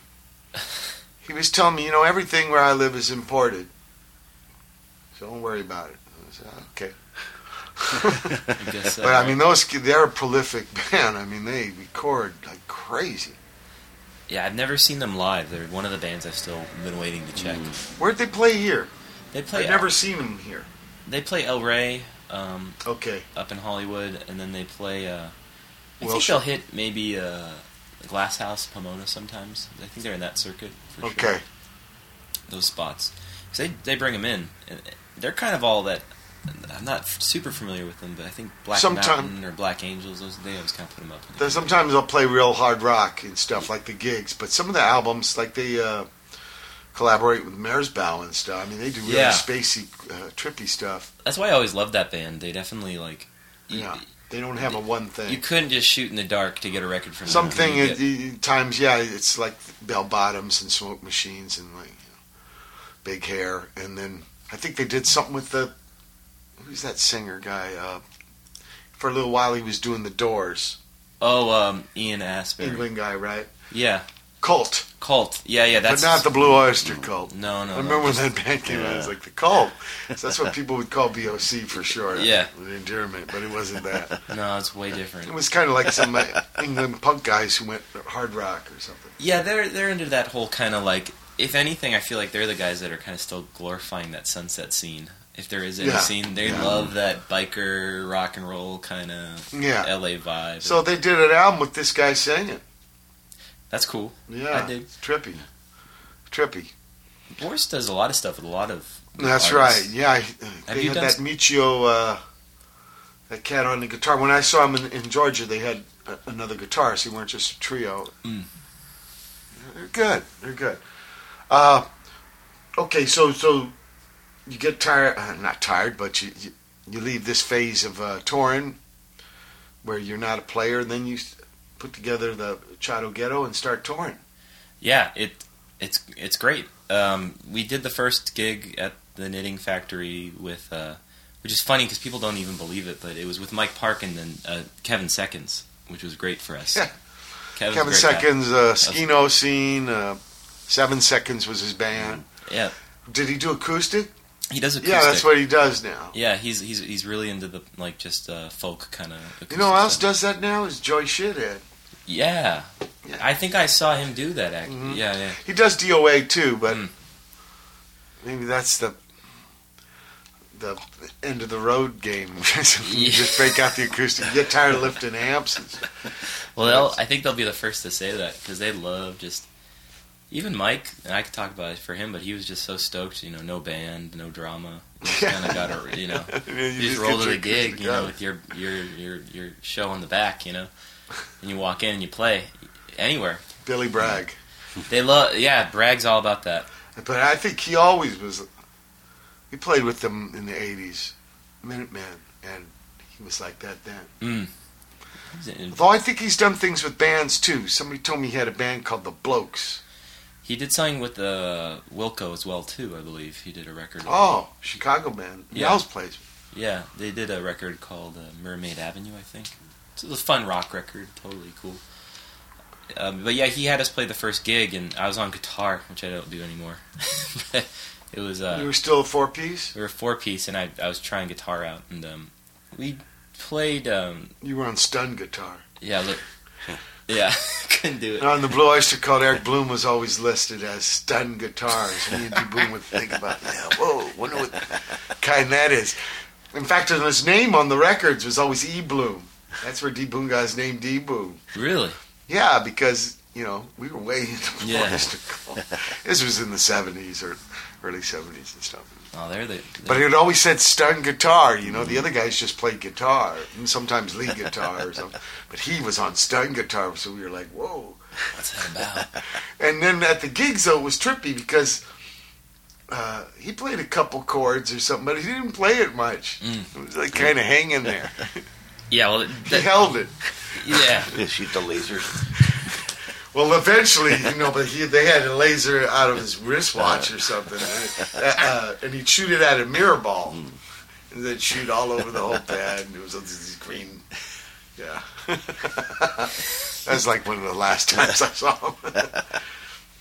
he was telling me, you know, everything where I live is imported. So don't worry about it. I said, okay. I uh, but I mean, those they're a prolific band. I mean, they record like crazy. Yeah, I've never seen them live. They're one of the bands I've still been waiting to check. Where'd they play here? They play. I've never seen them here. They play El Rey um, Okay. up in Hollywood, and then they play. Uh, I Well, think they'll hit maybe uh, Glass House, Pomona sometimes. I think they're in that circuit for Okay. sure. Those spots, they they bring them in. And they're kind of all that. I'm not f- super familiar with them, but I think Black Sometime- Mountain or Black Angels. Those they always kind of put them up. Then sometimes they'll play real hard rock and stuff like the gigs, but some of the albums, like the uh, collaborate with Merzbow and stuff. I mean, they do really Yeah. spacey, uh, trippy stuff. That's why I always loved that band. They definitely like. You, Yeah, they don't have a one thing. you couldn't just shoot in the dark to get a record from them. Something You at get- times, yeah, it's like bell bottoms and smoke machines and like you know, big hair. And then I think they did something with the who's that singer guy? Uh, for a little while, he was doing the Doors, Oh, um, Ian Astbury. England guy, right? Yeah, Cult, Cult. Yeah, yeah. That's but not the Blue Oyster Cult. No, no. I no, remember when just- that band came out. It was like the cult. [laughs] So that's what people would call BOC for short. Yeah. The endearment, but it wasn't that. [laughs] No, it's way different. It was kind of like some England punk guys who went hard rock or something. Yeah, they're they're into that whole kind of like. If anything, I feel like they're the guys that are kind of still glorifying that sunset scene. If there is any Yeah. scene, they Yeah. love that biker rock and roll kind of Yeah. LA vibe. So they did an album with this guy singing. That's cool. Yeah, I dig. trippy, trippy. Boris does a lot of stuff with a lot of. That's artists. right. Yeah, I- Have they you had done that s- Michio, uh, that cat on the guitar. When I saw him in, in Georgia, they had a, another guitarist. They weren't just a trio. Mm. They're good. They're good. Uh, okay, so so you get tired, uh, not tired, but you, you you leave this phase of uh, touring where you're not a player, and then you put together the Chotto Ghetto and start touring. Yeah, it it's it's great. Um, we did the first gig at the Knitting Factory with, uh, which is funny because people don't even believe it, but it was with Mike Park and then uh, Kevin Seconds, which was great for us. Yeah. Kevin's Kevin great guy. Seconds, uh, Skino Scene, uh, Seven Seconds was his band. Yeah, Did he do acoustic? he does acoustic. Yeah, that's what he does now. Yeah, he's he's he's really into the like just uh, folk kind of. You know who else does that now? Is Joey Shithead. Yeah. Yeah. I think I saw him do that. Actually, Mhm. yeah, yeah. He does DOA too, but Mm. maybe that's the the end of the road game. you [laughs] Yeah. just break out the acoustic. You get tired of lifting amps. [laughs] Well, they'll, I think they'll be the first to say that because they love just. Even Mike, and I could talk about it for him, but he was just so stoked. You know, no band, no drama. Just kind of got to, you know, [laughs] You you just get roll to the gig, you know, with your your your your show on the back, you know, and you walk in and you play anywhere. Billy Bragg. They love, yeah. Bragg's all about that. But I think he always was. He played with them in the '80s, Minutemen, and he was like that then. Mm. Although I think he's done things with bands too. Somebody told me he had a band called the Blokes. He did something with uh, Wilco as well too, I believe. He did a record. with- Oh, Chicago band. Yeah. Nels plays. Yeah, they did a record called uh, Mermaid Avenue, I think. It's a fun rock record, totally cool. Um, but yeah, he had us play the first gig, and I was on guitar, which I don't do anymore. [laughs] it was you uh, were still a four piece. we were four piece, and I I was trying guitar out, and um, we played. Um, You were on stun guitar. yeah, look, [laughs] yeah, [laughs] couldn't do it. And on the Blue Oyster Cult, Eric Bloom was always listed as stun guitars. Me and D Boon would think about, yeah, whoa, wonder what kind that is. In fact, his name on the records was always E Bloom. That's where D Boon got his name, D Boon. Really? Yeah, because you know we were way into Yeah. [laughs] This was in the '70s or early '70s and stuff. Oh, there they. But it always said stun guitar. You know, the other guys just played guitar and sometimes lead [laughs] guitar or something. But he was on stun guitar, so we were like, whoa. what's that about? [laughs] And then at the gigs, though, it was trippy because uh, he played a couple chords or something, but he didn't play it much. Mm. It was like kind of hanging there. Yeah, well, he that, held it. yeah, he Shoot the lasers. Well, eventually, you know, but he, they had a laser out of his wristwatch or something, uh, uh, and he'd shoot it at a mirror ball, and then shoot all over the whole pad. And it was this green, yeah. [laughs] That's like one of the last times I saw them. [laughs]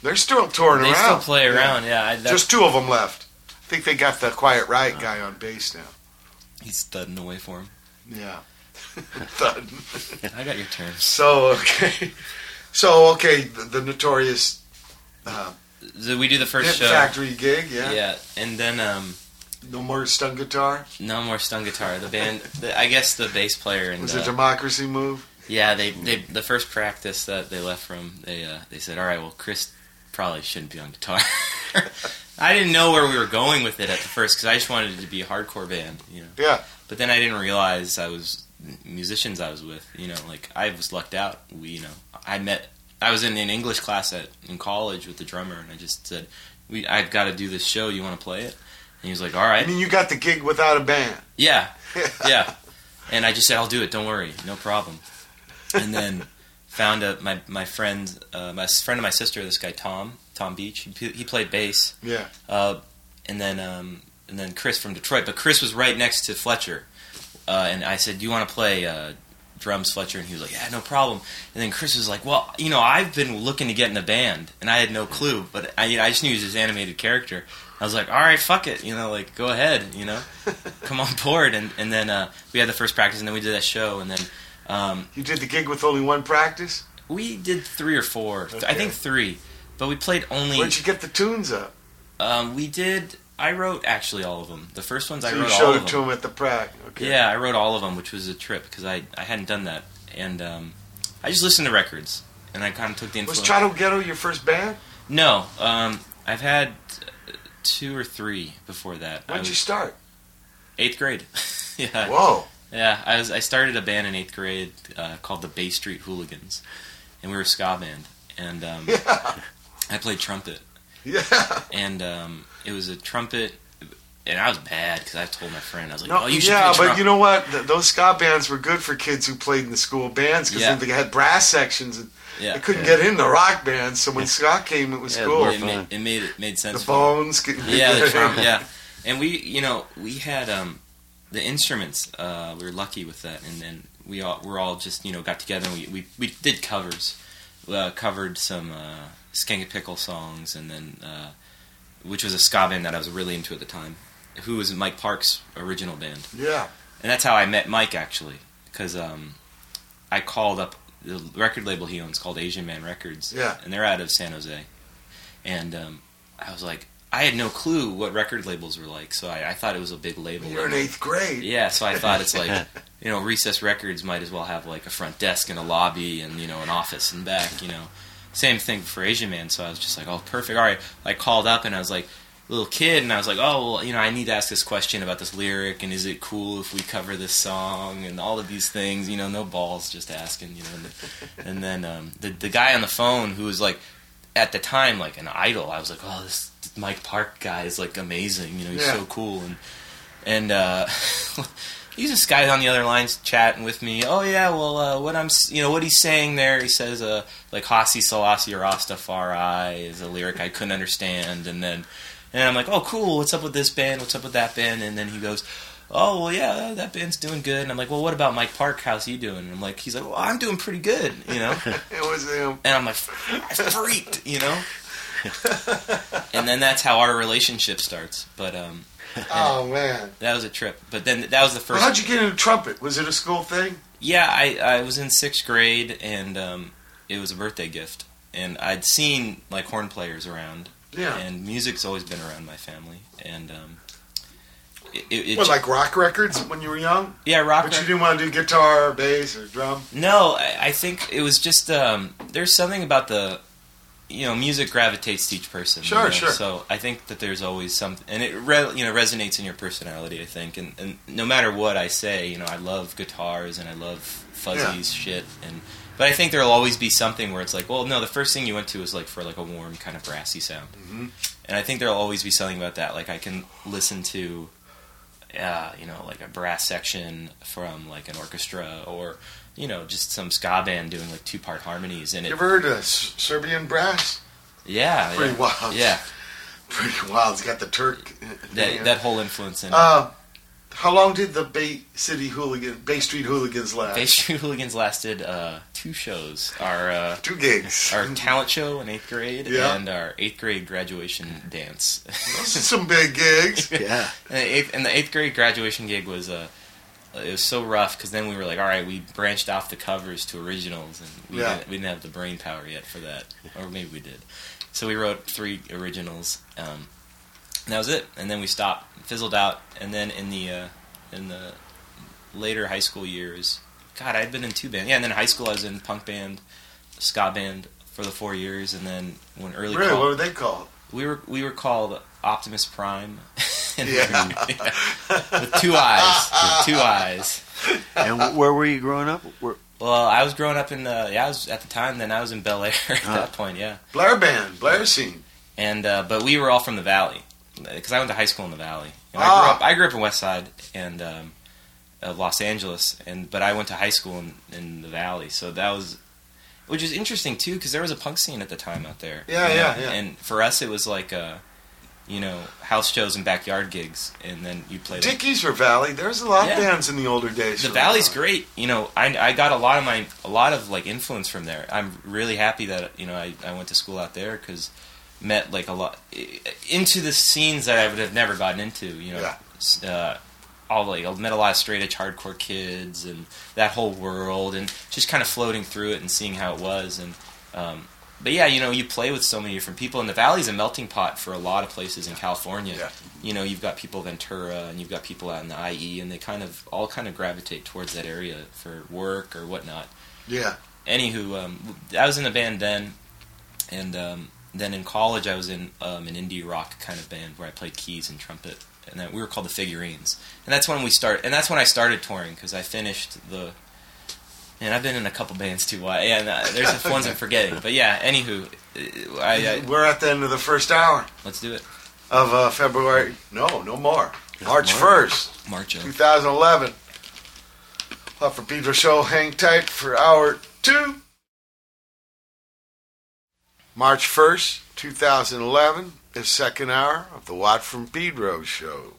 They're still touring they around. They still play around. Yeah, I, Just two of them left. I think they got the Quiet Riot guy on bass now. he's studding away for him. Yeah. [laughs] Thud. I got your turn. so okay. So okay, the, the notorious uh, So we do the first show. Factory gig, yeah. Yeah, and then um, No more stun guitar. no more stun guitar. The band, the, I guess the bass player and Was uh, it a democracy move? yeah, they, they the first practice that they left from, they uh, they said, all right, well, Chris probably shouldn't be on guitar. [laughs] I didn't know where we were going with it at the first because I just wanted it to be a hardcore band, you know. Yeah. But then I didn't realize I was musicians I was with. You know, like I was lucked out. We, you know, I met. I was in an English class at in college with the drummer, and I just said, "We, I've got to do this show. You want to play it?" And he was like, "All right." I mean, you got the gig without a band. yeah, [laughs] yeah." And I just said, "I'll do it. Don't worry, no problem." And then found a my my friend, uh, my friend of my sister, this guy Tom Tom Beach. He, he played bass. Yeah. Uh, and then um, and then Chris from Detroit. But Chris was right next to Fletcher, uh, and I said, "Do you want to play uh, drums, Fletcher?" And he was like, "Yeah, no problem." And then Chris was like, "Well, you know, I've been looking to get in a band, and I had no clue, but I, you know, I just knew he was this animated character." I was like, "All right, fuck it, you know, like go ahead, you know, [laughs] come on board." And and then uh, we had the first practice, and then we did that show, and then. Um, You did the gig with only one practice. we did three or four. I think three, but we played only. Where'd you get the tunes up? Um, we did. I wrote actually all of them. The first ones I wrote you all showed it them. to him at the prac. Okay. Yeah, I wrote all of them, which was a trip because I, I hadn't done that, and um, I just listened to records, and I kind of took the influence. Was. Chotto Ghetto your first band? no, um, I've had uh, two or three before that. I When'd you start? eighth grade. [laughs] yeah, Whoa. yeah. I was I started a band in eighth grade uh, called the Bay Street Hooligans, and we were a ska band, and um, [laughs] Yeah. I played trumpet, Yeah. and um, it was a trumpet, and I was bad because I told my friend I was like, No, "Oh, you should yeah, play but you know what? Th- those ska bands were good for kids who played in the school bands because Yeah. they had brass sections and yeah, they couldn't Yeah. get in the rock bands. So when ska came, it was Yeah, cool. more it, made, it made it made sense. The bones. could- yeah, the [laughs] drum, yeah. And we, you know, we had um, the instruments. Uh, we were lucky with that, and then we all we're all just you know got together and we we, we did covers, uh, covered some uh, Skankin' Pickle songs, and then uh, which was a ska band that I was really into at the time, who was Mike Park's original band, yeah. and that's how I met Mike actually, because um, I called up the record label he owns called Asian Man Records, Yeah. and they're out of San Jose, and um, I was like, I had no clue what record labels were like, so I, I thought it was a big label. You're in eighth grade. Yeah, so I thought it's like, [laughs] you know, Recess Records might as well have like a front desk and a lobby and you know an office and back, you know. Same thing for Asian Man. So I was just like, oh, perfect. All right. I called up and I was like, little kid, and I was like, oh, well, you know, I need to ask this question about this lyric, and is it cool if we cover this song, and all of these things, you know, no balls, just asking, you know. And, [laughs] and then um, the the guy on the phone who was like, at the time, like an idol. I was like, oh, this Mike Park guy is like amazing, you know, he's Yeah. so cool, and and uh, [laughs] he's this guy on the other lines chatting with me. Oh yeah, well, uh, what I'm, you know, what he's saying there, he says, uh, like Hasi Selassie Rastafari is a lyric I couldn't understand, and then, and I'm like, oh cool, what's up with this band? What's up with that band? And then he goes. Oh well, yeah, that band's doing good. And I'm like, well, what about Mike Park? How's he doing? And I'm like, he's like, well, I'm doing pretty good, you know. [laughs] It was him. And I'm like, I freaked, you know. [laughs] and then that's how our relationship starts. But um, [laughs] Oh man. that was a trip. But then that was the Well, first. how'd you get into trumpet? Was it a school thing? Yeah, I, I was in sixth grade, and um, it was a birthday gift. And I'd seen like horn players around, Yeah. and music's always been around my family. And um, it, it, it What, like rock records when you were young? yeah, rock. But you didn't want to do guitar or bass or drum? No, I, I think it was just um, there's something about the you know music gravitates to each person. you Sure, know? sure. So I think that there's always something, and it re- you know resonates in your personality. I think, and, and no matter what I say, you know, I love guitars and I love fuzzies shit, and but I think there'll always be something where it's like, well, no, the first thing you went to was like for like a warm kind of brassy sound, Mhm. and I think there'll always be something about that. Like I can listen to. Uh, you know, like a brass section from like an orchestra, or you know, just some ska band doing like two part harmonies, and You it, ever heard of Serbian brass? yeah, Pretty yeah, wild. yeah, [laughs] Pretty wild. It's got the Turk. that that whole influence in Uh, how long did the Bay City Hooligan, Bay Street Hooligans last? Bay Street Hooligans lasted uh, two shows. Our uh, Two gigs. [laughs] our talent show in eighth grade Yeah. and our eighth grade graduation dance. Those are some big gigs. [laughs] Yeah. and, the eighth, and the eighth grade graduation gig was uh, it was so rough because then we were like, all right, we branched off the covers to originals, and we, Yeah. didn't, we didn't have the brain power yet for that, or maybe we did. So we wrote three originals, um, and that was it. And then we stopped, fizzled out, and then in the uh, in the later high school years, God, I'd been in two bands. Yeah, and then in high school I was in punk band, ska band for the four years, and then when early Really? call- What were they called? we were we were called Optimus Prime. [laughs] And [laughs] Yeah. yeah. With two eyes. With two eyes. And where were you growing up? Where, Well, I was growing up in the yeah, I was at the time then I was in Bel Air [laughs] at Ah. that point, yeah. Blair Band, Blair scene. And uh, but we were all from the valley because I went to high school in the valley. You know, I Ah. grew up I grew up in West Side and um, of Los Angeles and but I went to high school in, in the valley. So that was which is interesting too because there was a punk scene at the time out there. Yeah, you know? yeah, yeah. And for us it was like uh you know, house shows and backyard gigs, and then you play. Dickies for Valley. There's a lot Yeah. of bands in the older days. the valley's great you know I, I got a lot of my a lot of like influence from there i'm really happy that you know i, I went to school out there because met like a lot into the scenes that i would have never gotten into you know Yeah. Uh, all like I met a lot of straight edge hardcore kids and that whole world and just kind of floating through it and seeing how it was and um, but yeah you know you play with so many different people and the valley's a melting pot for a lot of places in california Yeah. you know, you've got people Ventura and you've got people out in the IE, and they kind of all kind of gravitate towards that area for work or whatnot. Yeah. Anywho, um, I was in a band then, and um, then in college I was in um, an indie rock kind of band where I played keys and trumpet, and we were called the Figurines. And that's when we start, and that's when I started touring because I finished the And I've been in a couple bands too. Yeah, no, there's ones I'm forgetting. But yeah, anywho, uh, I, I, We're at the end of the first hour let's do it. of uh, February. No, no more. March. 1st, March. uh, 2011. Up for Pedro Show. Hang tight for hour two. March 1st, 2011 is second hour of the Watt from Pedro Show.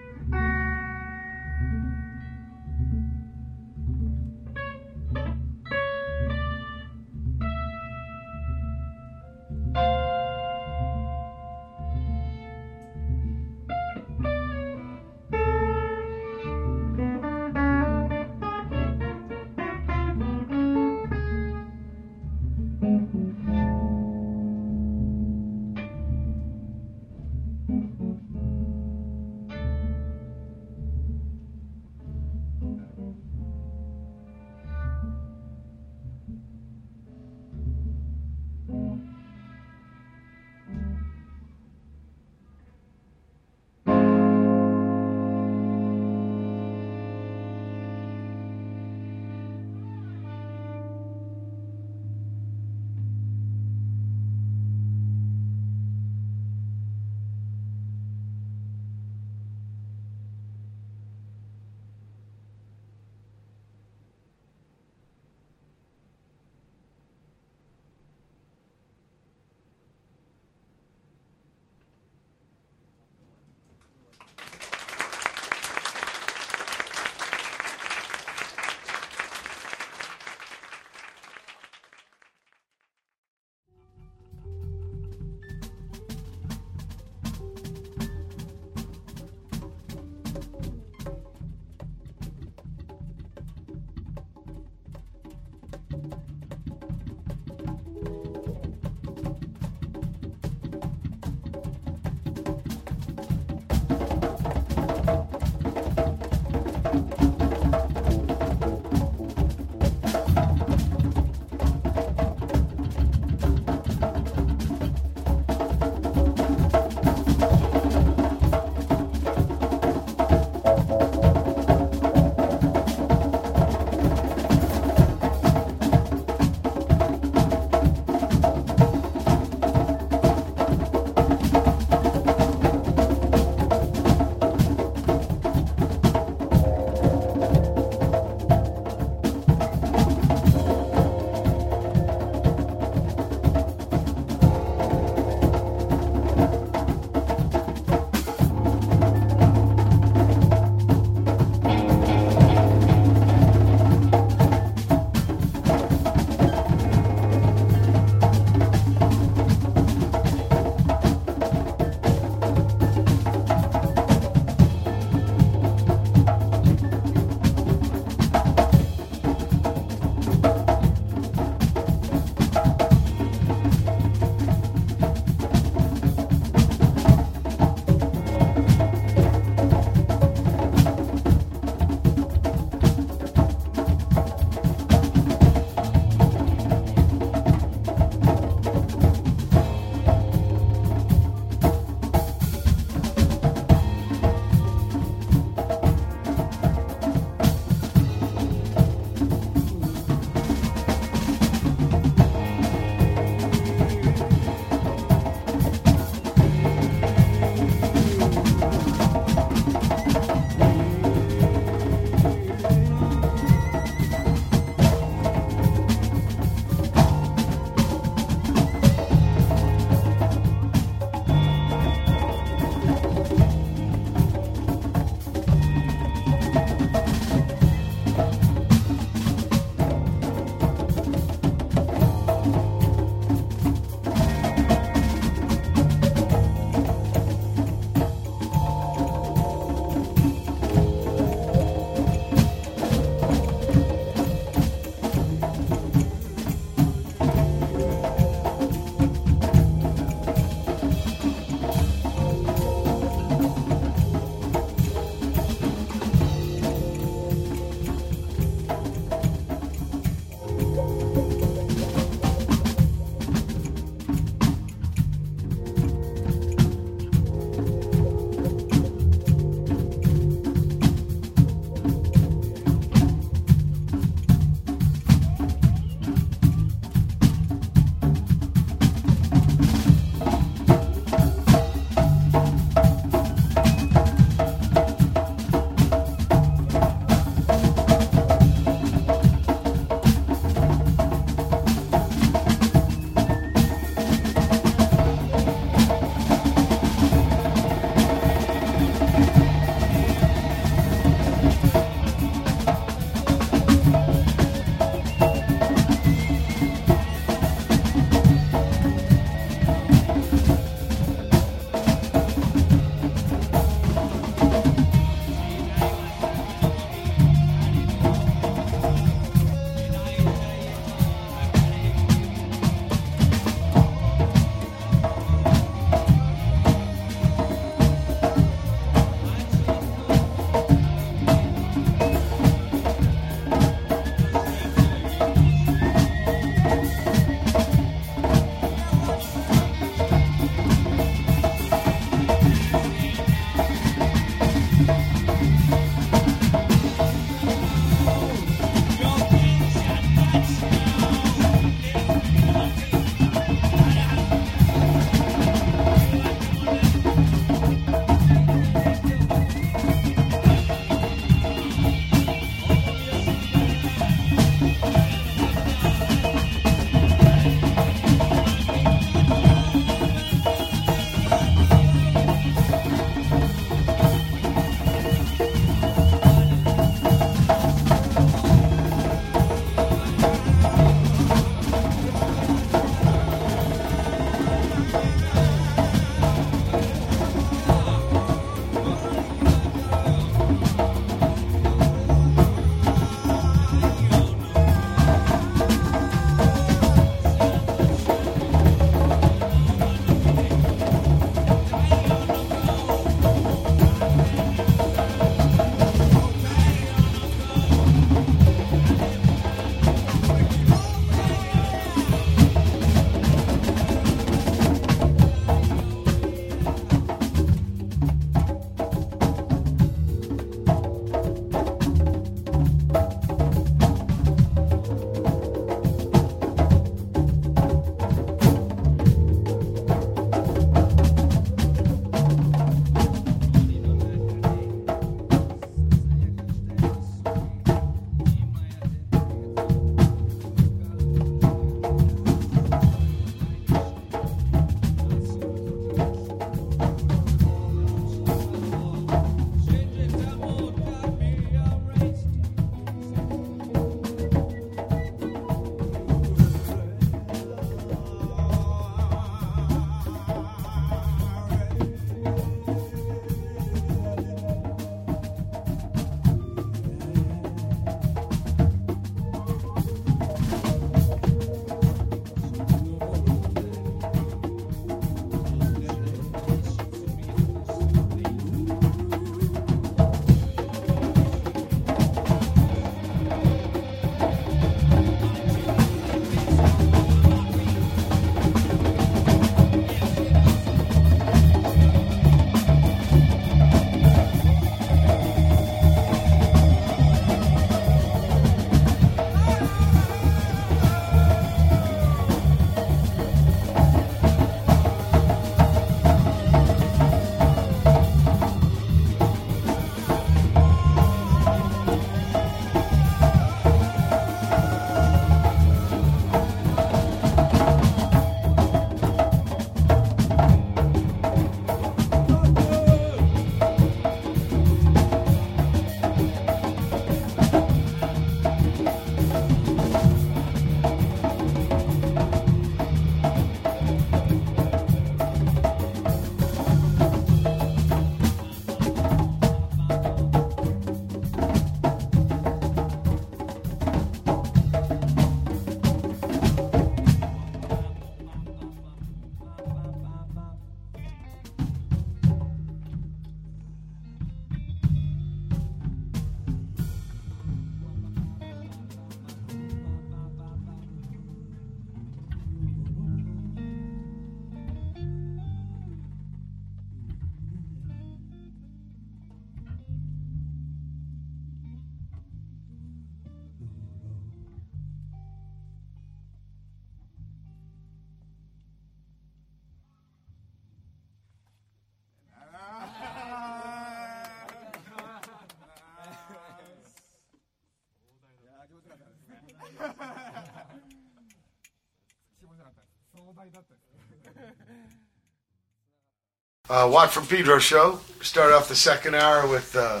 Uh, Watt from Pedro show. Start off the second hour with uh,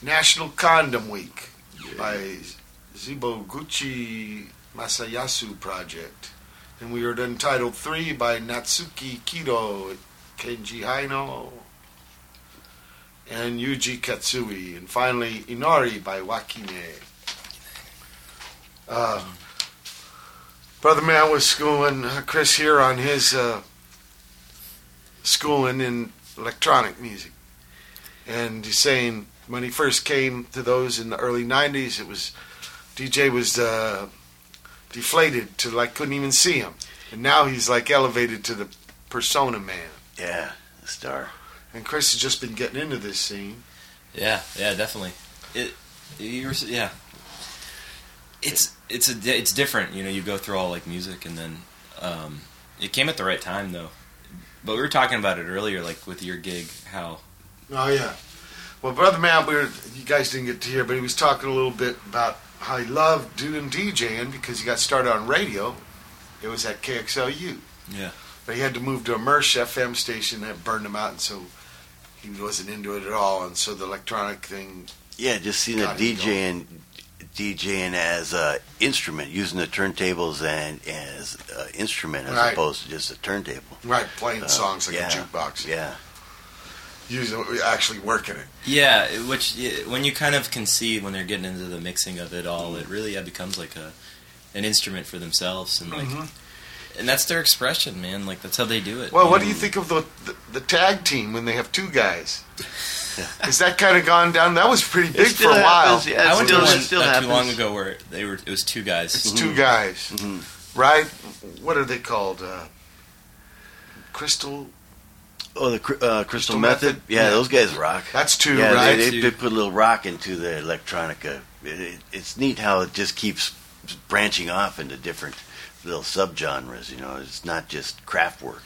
National Condom Week by Tzboguchi Masayasu Project. And we were entitled Three by Natsuki Kido, Keiji Haino, and Yuji Katsui. And finally, Inori by Wah Qi Neh. Uh, Brother Matt was schooling Chris here on his uh, schooling in electronic music. And he's saying when he first came to those in the early 90s, it was DJ was uh, deflated to like couldn't even see him. And now he's like elevated to the persona man. Yeah, the star. And Chris has just been getting into this scene. Yeah, yeah, definitely. It, you were, yeah. It's it's a it's different. You know, you go through all like music, and then um, it came at the right time though. But we were talking about it earlier, like with your gig, how Oh yeah. Well, brother Matt, we were, you guys didn't get to hear, but he was talking a little bit about how he loved doing DJing because he got started on radio. It was at KXLU, yeah, but he had to move to a Mersh FM station that burned him out, and so he wasn't into it at all. And so the electronic thing, Yeah, just seeing a Got it DJing, DJing as a instrument, using the turntables and as an instrument as Right. opposed to just a turntable. right, playing Uh, songs like yeah, a jukebox, Yeah, using actually working it. yeah. Which when you kind of can see when they're getting into the mixing of it all, it really yeah, becomes like a an instrument for themselves, and like Mhm. and that's their expression, man. Like that's how they do it. Well, what know? do you think of the, the the tag team when they have two guys? [laughs] [laughs] Is that kind of gone down? That was pretty big for a while. happens, yeah. I it went still- to it one still not too happens. long ago where they were. It was two guys. It's two guys, Mhm. right? What are they called? Uh, Crystal. Oh, the uh, Crystal, Crystal Method. Method? Yeah, Yeah. those guys rock. That's two, yeah, right? they, they, they put a little rock into the electronica. It, it, it's neat how it just keeps branching off into different little subgenres. You know, it's not just Kraftwerk.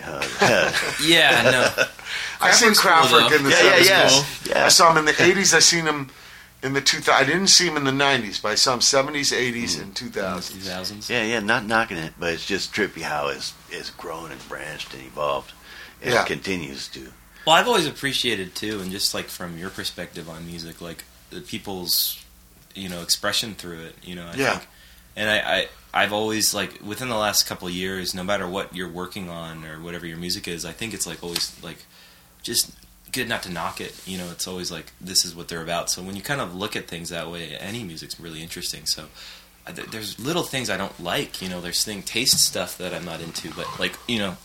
Uh, Yeah, no. I've seen Kraftwerk's cool, Kraftwerk though. in the yeah, yeah, 70s. yeah, cool. yeah. I saw him in the 80s. I seen him in the 2000s. I didn't see him in the 90s, but I saw him 70s, 80s, and 2000s. Two thousands. Yeah, yeah, not knocking it, but it's just trippy how it's it's grown and branched and evolved, and Yeah. continues to. Well, I've always appreciated too, and just like from your perspective on music, like the people's, you know, expression through it. You know, I Yeah. think, and I, I, I've always like within the last couple years, no matter what you're working on or whatever your music is, I think it's like always like, just good not to knock it. You know, it's always like this is what they're about. So when you kind of look at things that way, any music's really interesting. So. I- There's little things I don't like, you know. There's thing taste stuff that I'm not into, but like you know,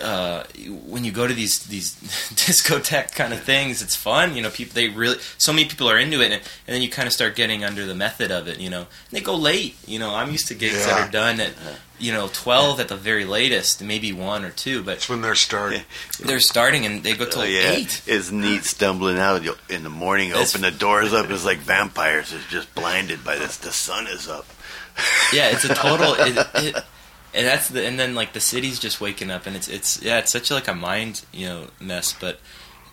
uh, when you go to these these [laughs] discotheque kind of things, it's fun. You know, people they really so many people are into it, and, and then you kind of start getting under the method of it. You know, and they go late. You know, I'm used to gigs Yeah. that are done at you know twelve at the very latest, maybe one or two, but That's when they're starting. they're starting and they go till Oh yeah, eight. it's neat stumbling out in the morning. That's- open the doors up. It's like vampires. It's just blinded by this. The sun is up. Yeah, it's a total. it, it, and that's the and then like the city's just waking up, and it's it's yeah, it's such like a mind you know mess, but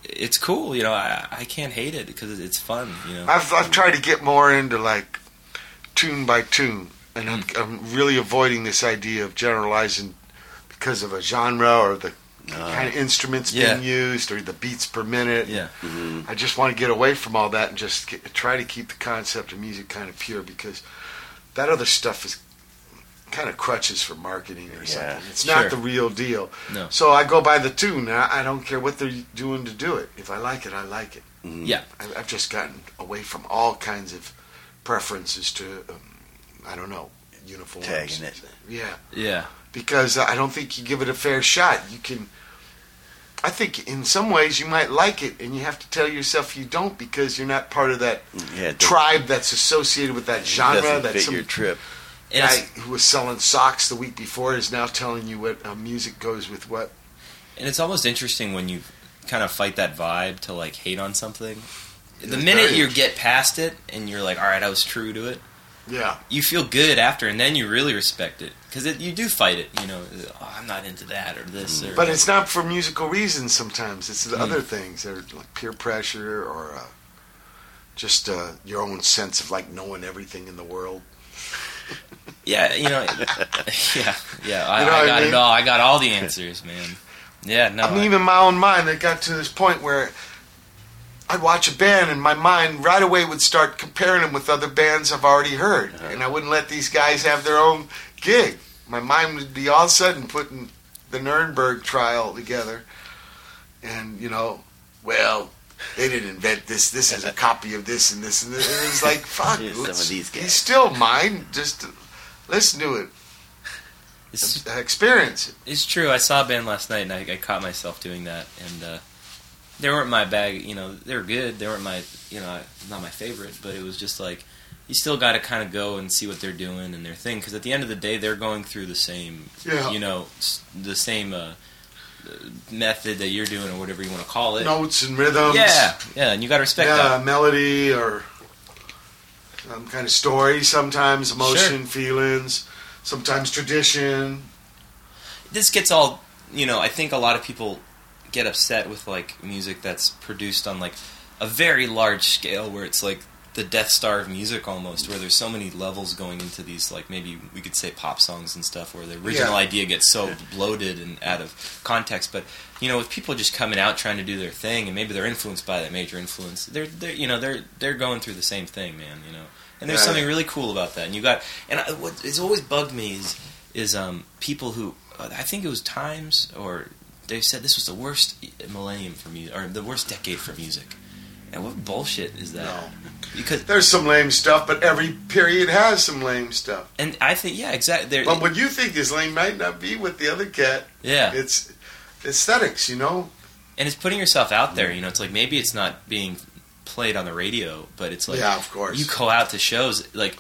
it's cool. You know, I I can't hate it because it's fun. You know. I've, I've tried to get more into like tune by tune, and I'm, Hmm. I'm really avoiding this idea of generalizing because of a genre or the Uh, kind of instruments Yeah. being used or the beats per minute. Yeah. mhm. I just want to get away from all that and just get, try to keep the concept of music kind of pure because that other stuff is kind of crutches for marketing or Yeah, something. It's sure. not the real deal. No. So I go by the tune. I, I don't care what they're doing to do it. If I like it, I like it. Mhm. Yeah. I, I've just gotten away from all kinds of preferences to, um, I don't know, uniforms. Tagging it. Yeah, Yeah. because I don't think you give it a fair shot. You can. I think in some ways you might like it, and you have to tell yourself you don't because you're not part of that Yeah, tribe that's associated with that genre. doesn't That fit some your trip. And guy who was selling socks the week before is now telling you what uh, music goes with what. and it's almost interesting when you kind of fight that vibe to like hate on something. The It's minute you get past it and you're like, all right, I was true to it, Yeah, you feel good after, and then you really respect it because you do fight it. You know, oh, I'm not into that or this. Or, but it's not for musical reasons. Sometimes it's the Hmm. other things, or like peer pressure, or uh, just uh, your own sense of like knowing everything in the world. Yeah, you know, [laughs] yeah, yeah. I, You know I what I got mean? it all. I got all the answers, man. Yeah, no. I mean, even my own mind, it got to this point where I'd watch a band and my mind right away would start comparing them with other bands I've already heard. Uh-huh. And I wouldn't let these guys have their own gig. My mind would be all of a sudden putting the Nuremberg trial together. And, you know, well, they didn't invent this. This is a copy of this and this and this. And it's like, [laughs] fuck. Here's some of these guys. He's still mine. Just listen to it. it's, Experience it. it's true. I saw a band last night, and I, I caught myself doing that. And uh, they weren't my bag. You know, they were good. They weren't my, you know, not my favorite. But it was just like you still got to kind of go and see what they're doing and their thing. Because at the end of the day, they're going through the same, Yeah. you know, the same uh, method that you're doing, or whatever you want to call it. Notes and rhythms. Yeah, yeah, and you got to respect yeah, that. melody or some kind of story, sometimes emotion, feelings, sometimes tradition. this gets all you know i think a lot of people get upset with like music that's produced on like a very large scale where it's like the death star of music almost where there's so many levels going into these like maybe we could say pop songs and stuff where the original Yeah. idea gets so bloated and out of context but you know with people just coming out trying to do their thing and maybe they're influenced by that major influence they're, they're you know they're they're going through the same thing man you know and there's Yeah. something really cool about that and you got and I, what it's always bugged me is is um, people who I think it was Times or they said this was the worst millennium for music or the worst decade for music. And what bullshit is that? No. Because There's some lame stuff, but every period has some lame stuff. and I think yeah, exactly. But what you think is lame might not be with the other cat. yeah, It's aesthetics, you know. and it's putting yourself out there. You know, it's like maybe it's not being played on the radio, but it's like yeah, of course. you go out to shows. Like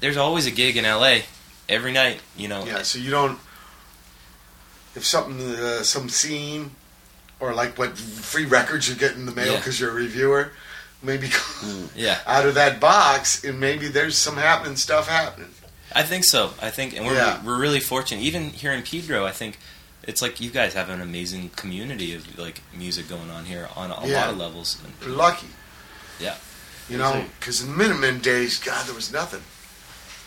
there's always a gig in L.A. every night. You know, yeah, so you don't. If something, uh, some scene, or like what free records you get in the mail Yeah. because you're a reviewer, maybe mm, yeah. [laughs] out of that box, and maybe there's some happening stuff happening. I think so. I think, and we're Yeah. we're really fortunate. Even here in Pedro, I think it's like you guys have an amazing community of like music going on here on a Yeah. lot of levels. And We're lucky. Yeah. You know, because in Minutemen days, God, there was nothing.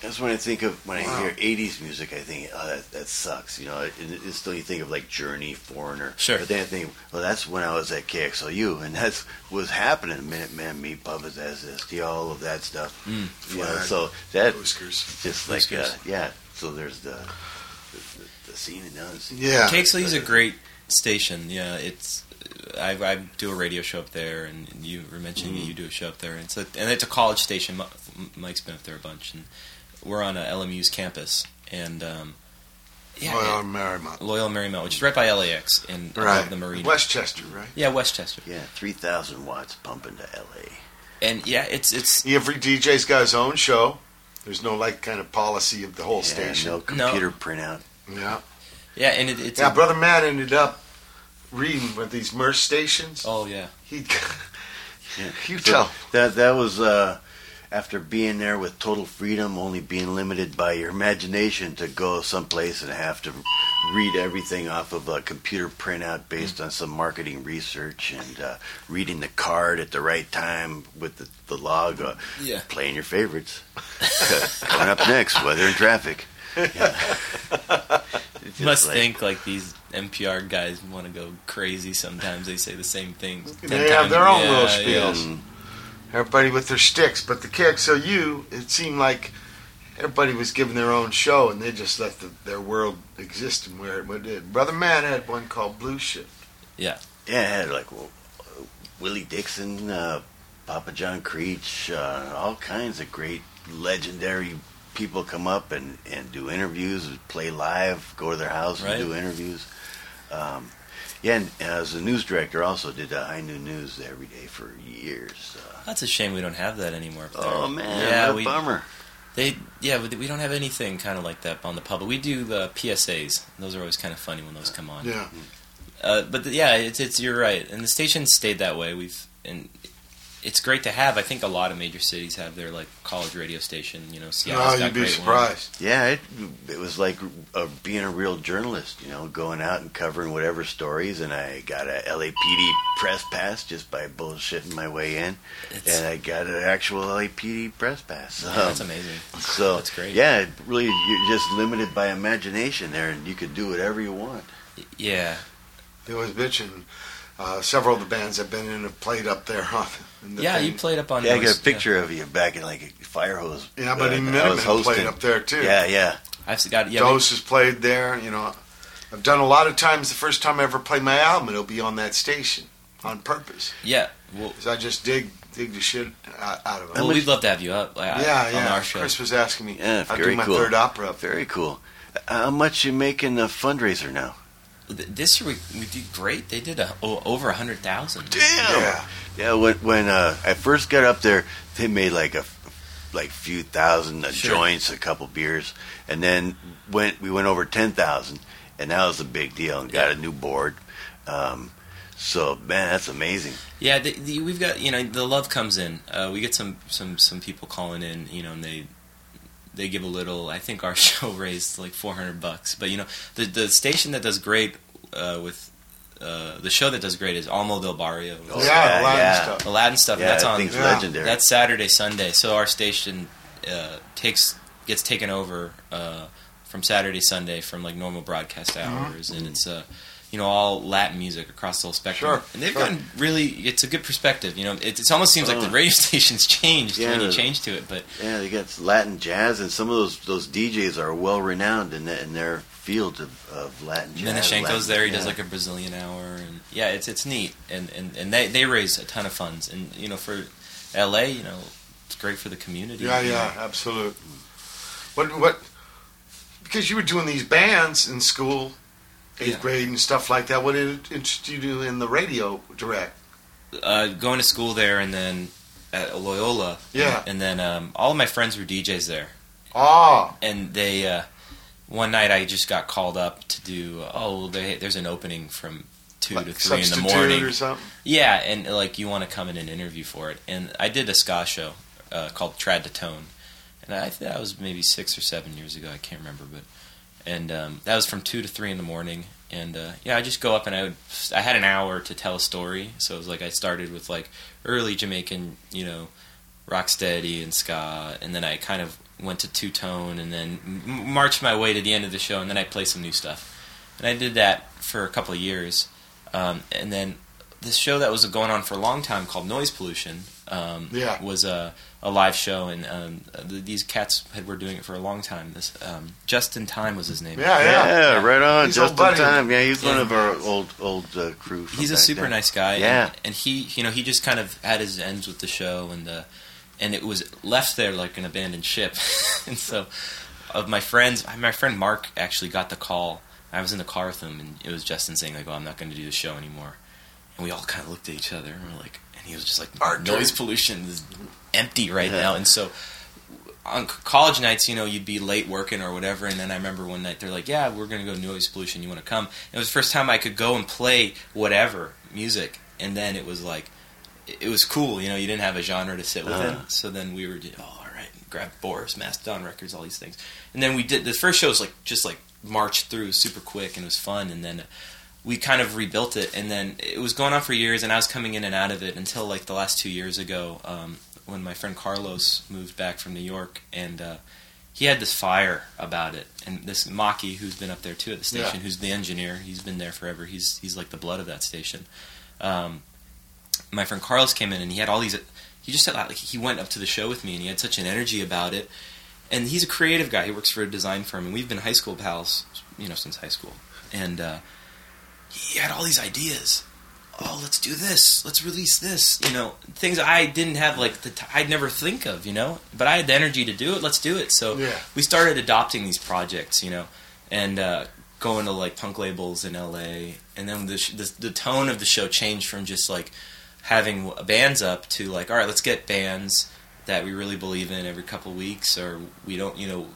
That's when I think of when Wow. I hear '80s music. I think, oh, that that sucks. You know, it, it's still you think of like Journey, Foreigner. Sure. But then I think, well, that's when I was at KXLU, and that's was happening. Minutemen, Meat Puppets, SST, all of that stuff. Mm. You know, so that Whiskers. just like uh, Whiskers. yeah. So there's the the, the, the scene it does. Yeah. KXLU is a great station. Yeah, it's I, I do a radio show up there, and you were mentioning Mm-hmm. that you do a show up there. And it's a, and it's a college station. Mike's been up there a bunch, and we're on a LMU's campus, and um, yeah, Loyal it- Marymount. Loyola Marymount, which is right by LAX and Right. above the marina. Westchester, right? yeah, Westchester, Yeah, three thousand watts pumping to L.A. and yeah, it's it's Every DJ's got his own show. There's no like kind of policy of the whole Yeah, station. no computer printout. Yeah. yeah, and it, it's Yeah, a- brother Matt ended up reading with these mersh stations. Oh yeah, He, [laughs] Yeah. you So tell. that that was uh, after being there with total freedom, only being limited by your imagination to go someplace and have to read everything off of a computer printout based on some marketing research and uh, reading the card at the right time with the, the log. Uh, yeah. playing your favorites. [laughs] Coming up next, weather and traffic. [laughs] Yeah. Must like- think like these NPR guys want to go crazy. Sometimes they say the same things. They have times. their own Yeah, little yeah. spiels. Mm, Everybody with their sticks, but the KXLU, it seemed like everybody was giving their own show, and they just let the, their world exist and where it did. Brother Matt had one called Blue Shift. Yeah, it had like well, uh, Willie Dixon, uh, Papa John Creech, uh, all kinds of great legendary people come up and, and do interviews, play live, go to their house Right. and do interviews. Um, yeah, and as a news director, also did uh, High Noon News every day for years. Uh, That's a shame we don't have that anymore. up there. oh man, yeah, what a we bummer. they yeah we, we don't have anything kind of like that on the public. We do the PSAs. Those are always kind of funny when those come on. Yeah. Uh, but the, yeah, it's, it's you're right, and the station stayed that way. We've and it's great to have. I think a lot of major cities have their like college radio station. You know, No, Seattle's you'd be great surprised. Yeah, it, it was like uh, being a real journalist, you know, going out and covering whatever stories. And I got a LAPD press pass just by bullshitting my way in, It's, and I got an actual LAPD press pass. yeah, that's Um, amazing. so [laughs] That's great. Yeah, it really, you're just limited by imagination there, and you could do whatever you want. Yeah, They was bitching. Uh, several of the bands I've been in have played up there. Huh? the yeah. thing. You played up on. Yeah, I got a picture of you back in like a fire hose. Yeah, but uh, even I was played up there too. Yeah, yeah. I've got yeah. we- Dose has played there. You know, I've done a lot of times. The first time I ever play my album, it'll be on that station on purpose yeah. Well, because I just dig dig the shit out, out of it. well, we'd love to have you up. Like, yeah, on yeah. our show. Chris was asking me. Yeah, I'll very do my cool. third opera up there. Very cool. How much you making the fundraiser now? Th- This year we, we did great. They did a, o- over a hundred thousand. Damn. Yeah, Yeah, when when uh, I first got up there, they made like a like few thousand uh, Sure. joints, a couple beers, and then went we went over ten thousand, and that was a big deal. And got a new board. Um, so man, that's amazing. Yeah, the, the, we've got you know the love comes in. Uh, we get some some some people calling in, you know, and they they give a little. I think our [laughs] show raised like four hundred bucks, but you know the the station that does great uh, with uh, the show that does great is Alma del Barrio. Oh, yeah, a lot yeah. of stuff. Aladdin stuff. Yeah, that's on. thing's yeah. legendary. That's Saturday, Sunday. So our station uh, takes gets taken over uh, from Saturday, Sunday from like normal broadcast Mm-hmm. hours, and it's uh, you know all Latin music across the whole spectrum. Sure, And they've sure. gotten really. It's a good perspective. You know, it, it almost seems like the Oh. radio [laughs] station's changed Yeah, when you change to it, but yeah, they got Latin jazz, and some of those those DJs are well renowned in, the, in their field of, of Latin jazz. Minishenko's Latin- there. He yeah. does like a Brazilian hour, and yeah, it's it's neat, and and and they they raise a ton of funds, and you know for L.A., you know, it's great for the community. Yeah, you know. yeah, absolute. What what? Because you were doing these bands in school, eighth Yeah. grade and stuff like that. What did you to in the radio direct? uh, going to school there and then at Loyola. Yeah. And then um, all of my friends were DJs there, Ah, and they uh, one night I just got called up to do. Oh, they, there's an opening from two like to three in the morning. or something. Yeah, and like you want to come in and interview for it, and I did a ska show uh, called Trad to Tone, and I think that was maybe six or seven years ago. I can't remember, but and um, that was from two to three in the morning. And uh, yeah, I just go up and I would. I had an hour to tell a story, so it was like I started with like early Jamaican, you know, rocksteady and ska, and then I kind of went to two tone, and then m- marched my way to the end of the show, and then I play some new stuff. And I did that for a couple of years, um, and then this show that was going on for a long time called Noise Pollution um, Yeah. was a, a live show, and um, th- these cats had were doing it for a long time. This um, Justin Time was his name. Yeah, Yeah, yeah. right on. He's Just old buddy. in time. Yeah, he's one of our old old uh, crew. from He's a super then. nice guy. Yeah. and, and he, you know, he just kind of had his ends with the show, and uh, and it was left there like an abandoned ship. [laughs] and so, of my friends, my friend Mark actually got the call. I was in the car with him, and it was Justin saying like, "Oh, I'm not going to do the show anymore." And we all kind of looked at each other, and we're like, and he was just like, "Noise pollution is empty right Yeah. now," and so. On college nights, you know, you'd be late working or whatever, and then I remember one night they're like, "Yeah, we're gonna go noise pollution. You want to come?" It was the first time I could go and play whatever music, and then it was like, it it was cool. You know, you didn't have a genre to sit within, Uh-huh. so then we were, just, oh, all right, grab Boris, Mastodon Records, all these things, and then we did the first show was like just like marched through super quick and it was fun, and then we kind of rebuilt it, and then it was going on for years, and I was coming in and out of it until like the last two years ago, um, when my friend Carlos moved back from New York, and uh, he had this fire about it, and this Maki, who's been up there too at the station, Yeah. who's the engineer, he's been there forever. He's he's like the blood of that station. Um, my friend Carlos came in, and he had all these. He just had like he went up to the show with me, and he had such an energy about it. And he's a creative guy. He works for a design firm, and we've been high school pals, you know, since high school. And uh, he had all these ideas. Oh, let's do this. Let's release this. You know, things I didn't have like the t- I'd never think of. You know, but I had the energy to do it. Let's do it. So Yeah. we started adopting these projects. You know, and uh, going to like punk labels in LA, and then the, sh- the the tone of the show changed from just like having bands up to like, all right, let's get bands that we really believe in every couple weeks, or we don't, you know,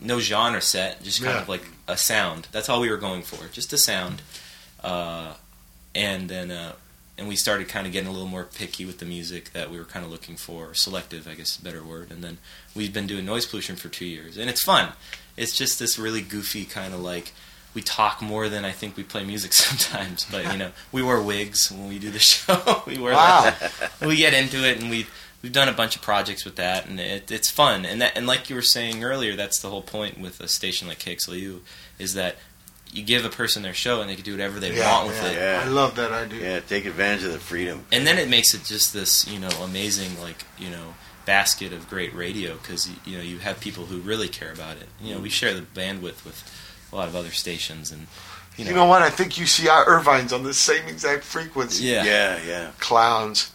no genre set, just kind Yeah. of like a sound. That's all we were going for, just a sound. Uh, and then, uh, and we started kind of getting a little more picky with the music that we were kind of looking for, selective, I guess, is a better word. And then we've been doing noise pollution for two years, and it's fun. It's just this really goofy kind of like we talk more than I think we play music [laughs] sometimes. But you know, we wear wigs when we do the [laughs] show. we wear Wow. that. We get into it, and we've we've done a bunch of projects with that, and it, it's fun. And that and like you were saying earlier, that's the whole point with a station like KXLU is that you give a person their show and they can do whatever they Yeah, want with yeah. it. Yeah. I love that idea. Yeah, take advantage of the freedom. And then it makes it just this, you know, amazing like you know basket of great radio because you know you have people who really care about it. You know, we share the bandwidth with a lot of other stations, and you know, You know what? I think UCI Irvine's on the same exact frequency. yeah, Yeah, yeah. Clowns.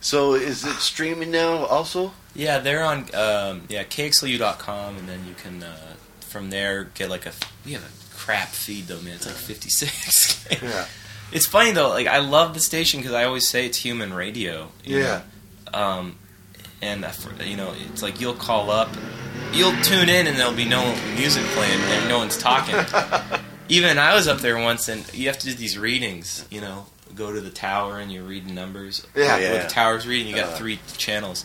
So is it streaming now also? Yeah, they're on um, yeah kxlu.com, and then you can uh, from there get like a we have a crap feed though, man. It's like 56. [laughs] Yeah. it's funny though. Like I love the station because I always say it's human radio. Yeah. Um, and I you know, it's like you'll call up, you'll tune in, and there'll be no music playing, and no one's talking. [laughs] Even I was up there once, and you have to do these readings. You know, go to the tower and you're reading numbers. Yeah. Yeah. What the tower's reading, you got Uh. three channels.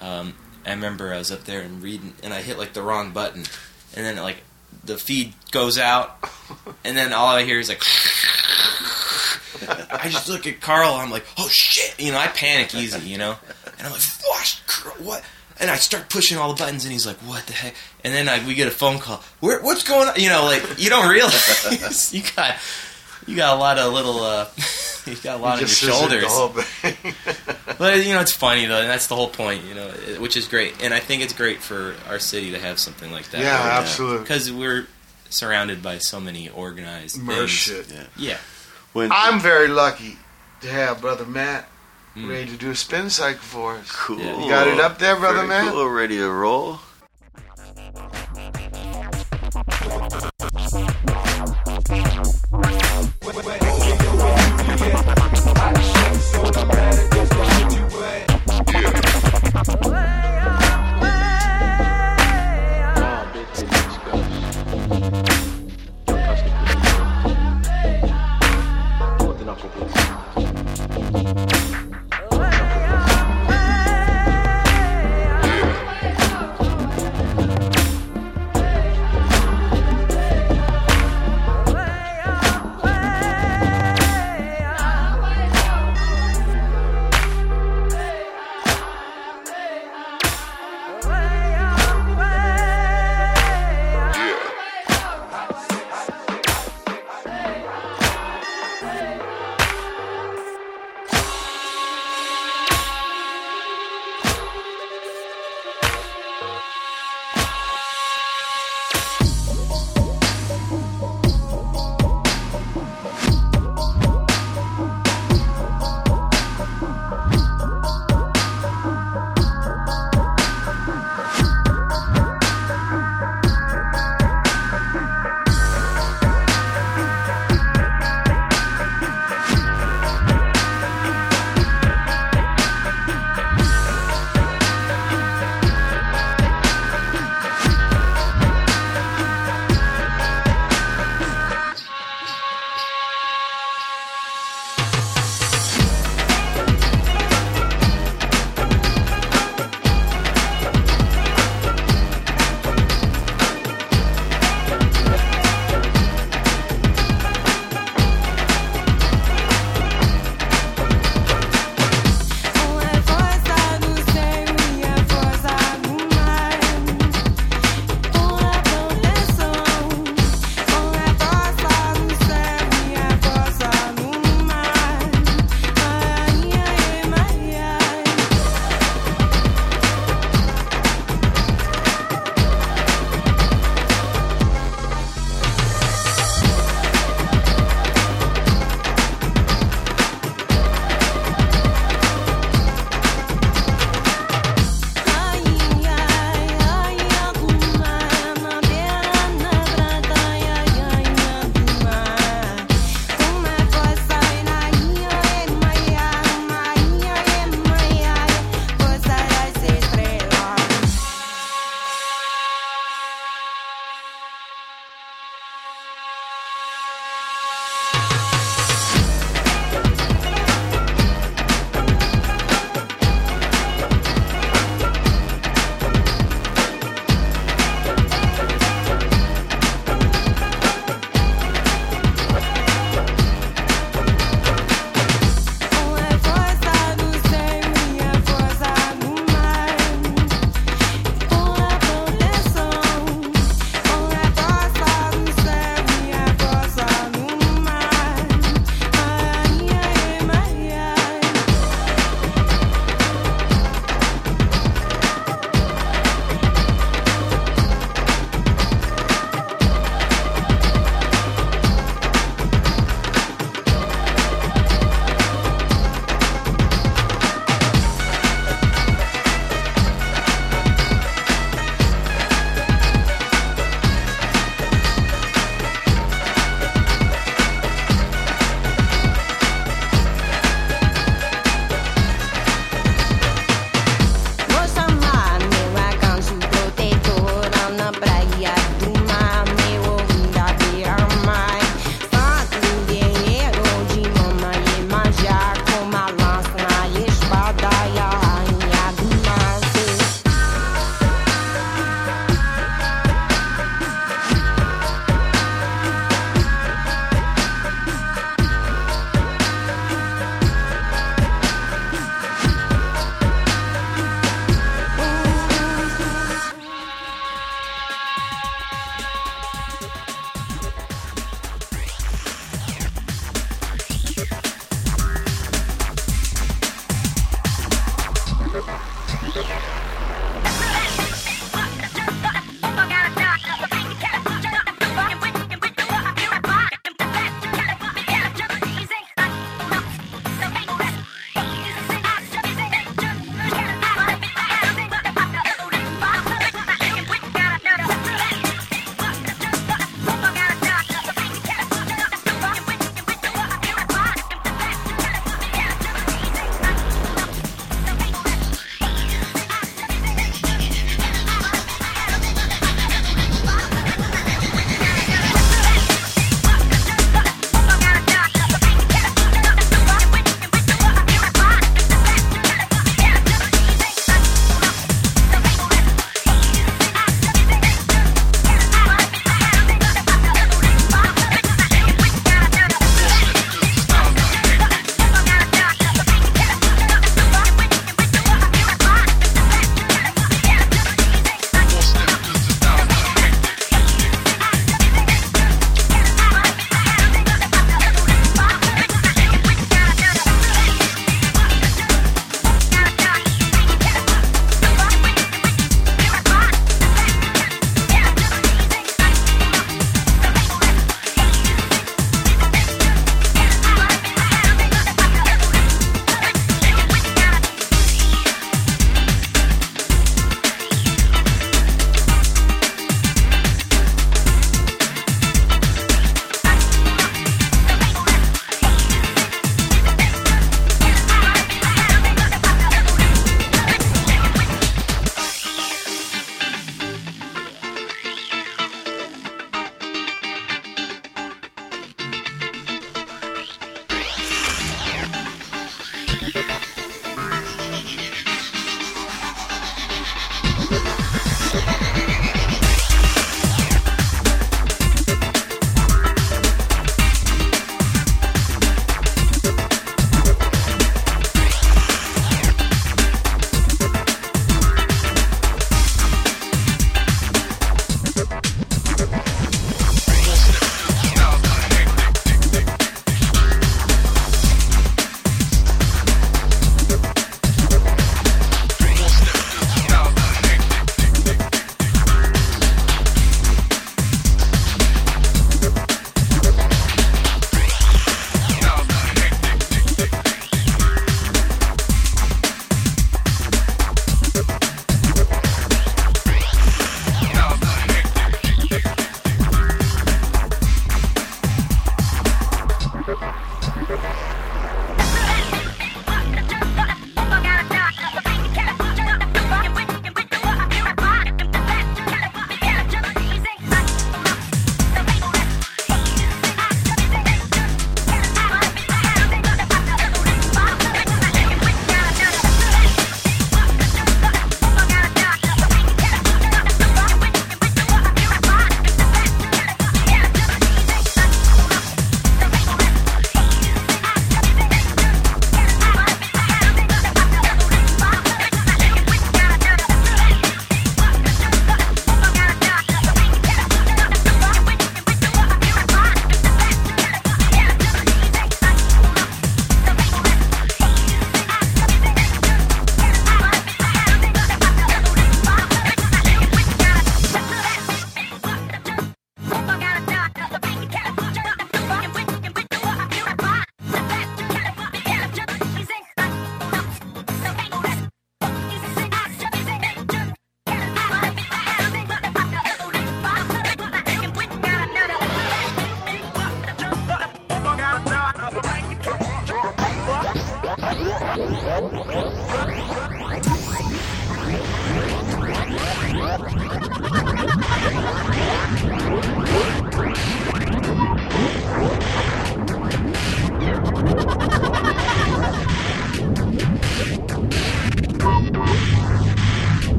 Um, I remember I was up there and reading, and I hit like the wrong button, and then like the feed goes out, and then all I hear is like. I just look at Carl. I'm like, oh shit, you know. I panic easy, you know, and I'm like, what, what? And I start pushing all the buttons, and he's like, what the heck? And then we get a phone call. Where, what's going on? You know, like you don't realize [laughs] you got you got a lot of little. Uh, [laughs] you got a lot of your shoulders. [laughs] but you know, it's funny though, and that's the whole point. You know, which is great, and I think it's great for our city to have something like that. Yeah, right absolutely. Because we're surrounded by so many organized Mershit. shit. Yeah. yeah. When, I'm very lucky to have brother Matt mm. ready to do a spin cycle for us. Cool. You got it up there, brother very Matt. Cool. Ready to roll. Yeah.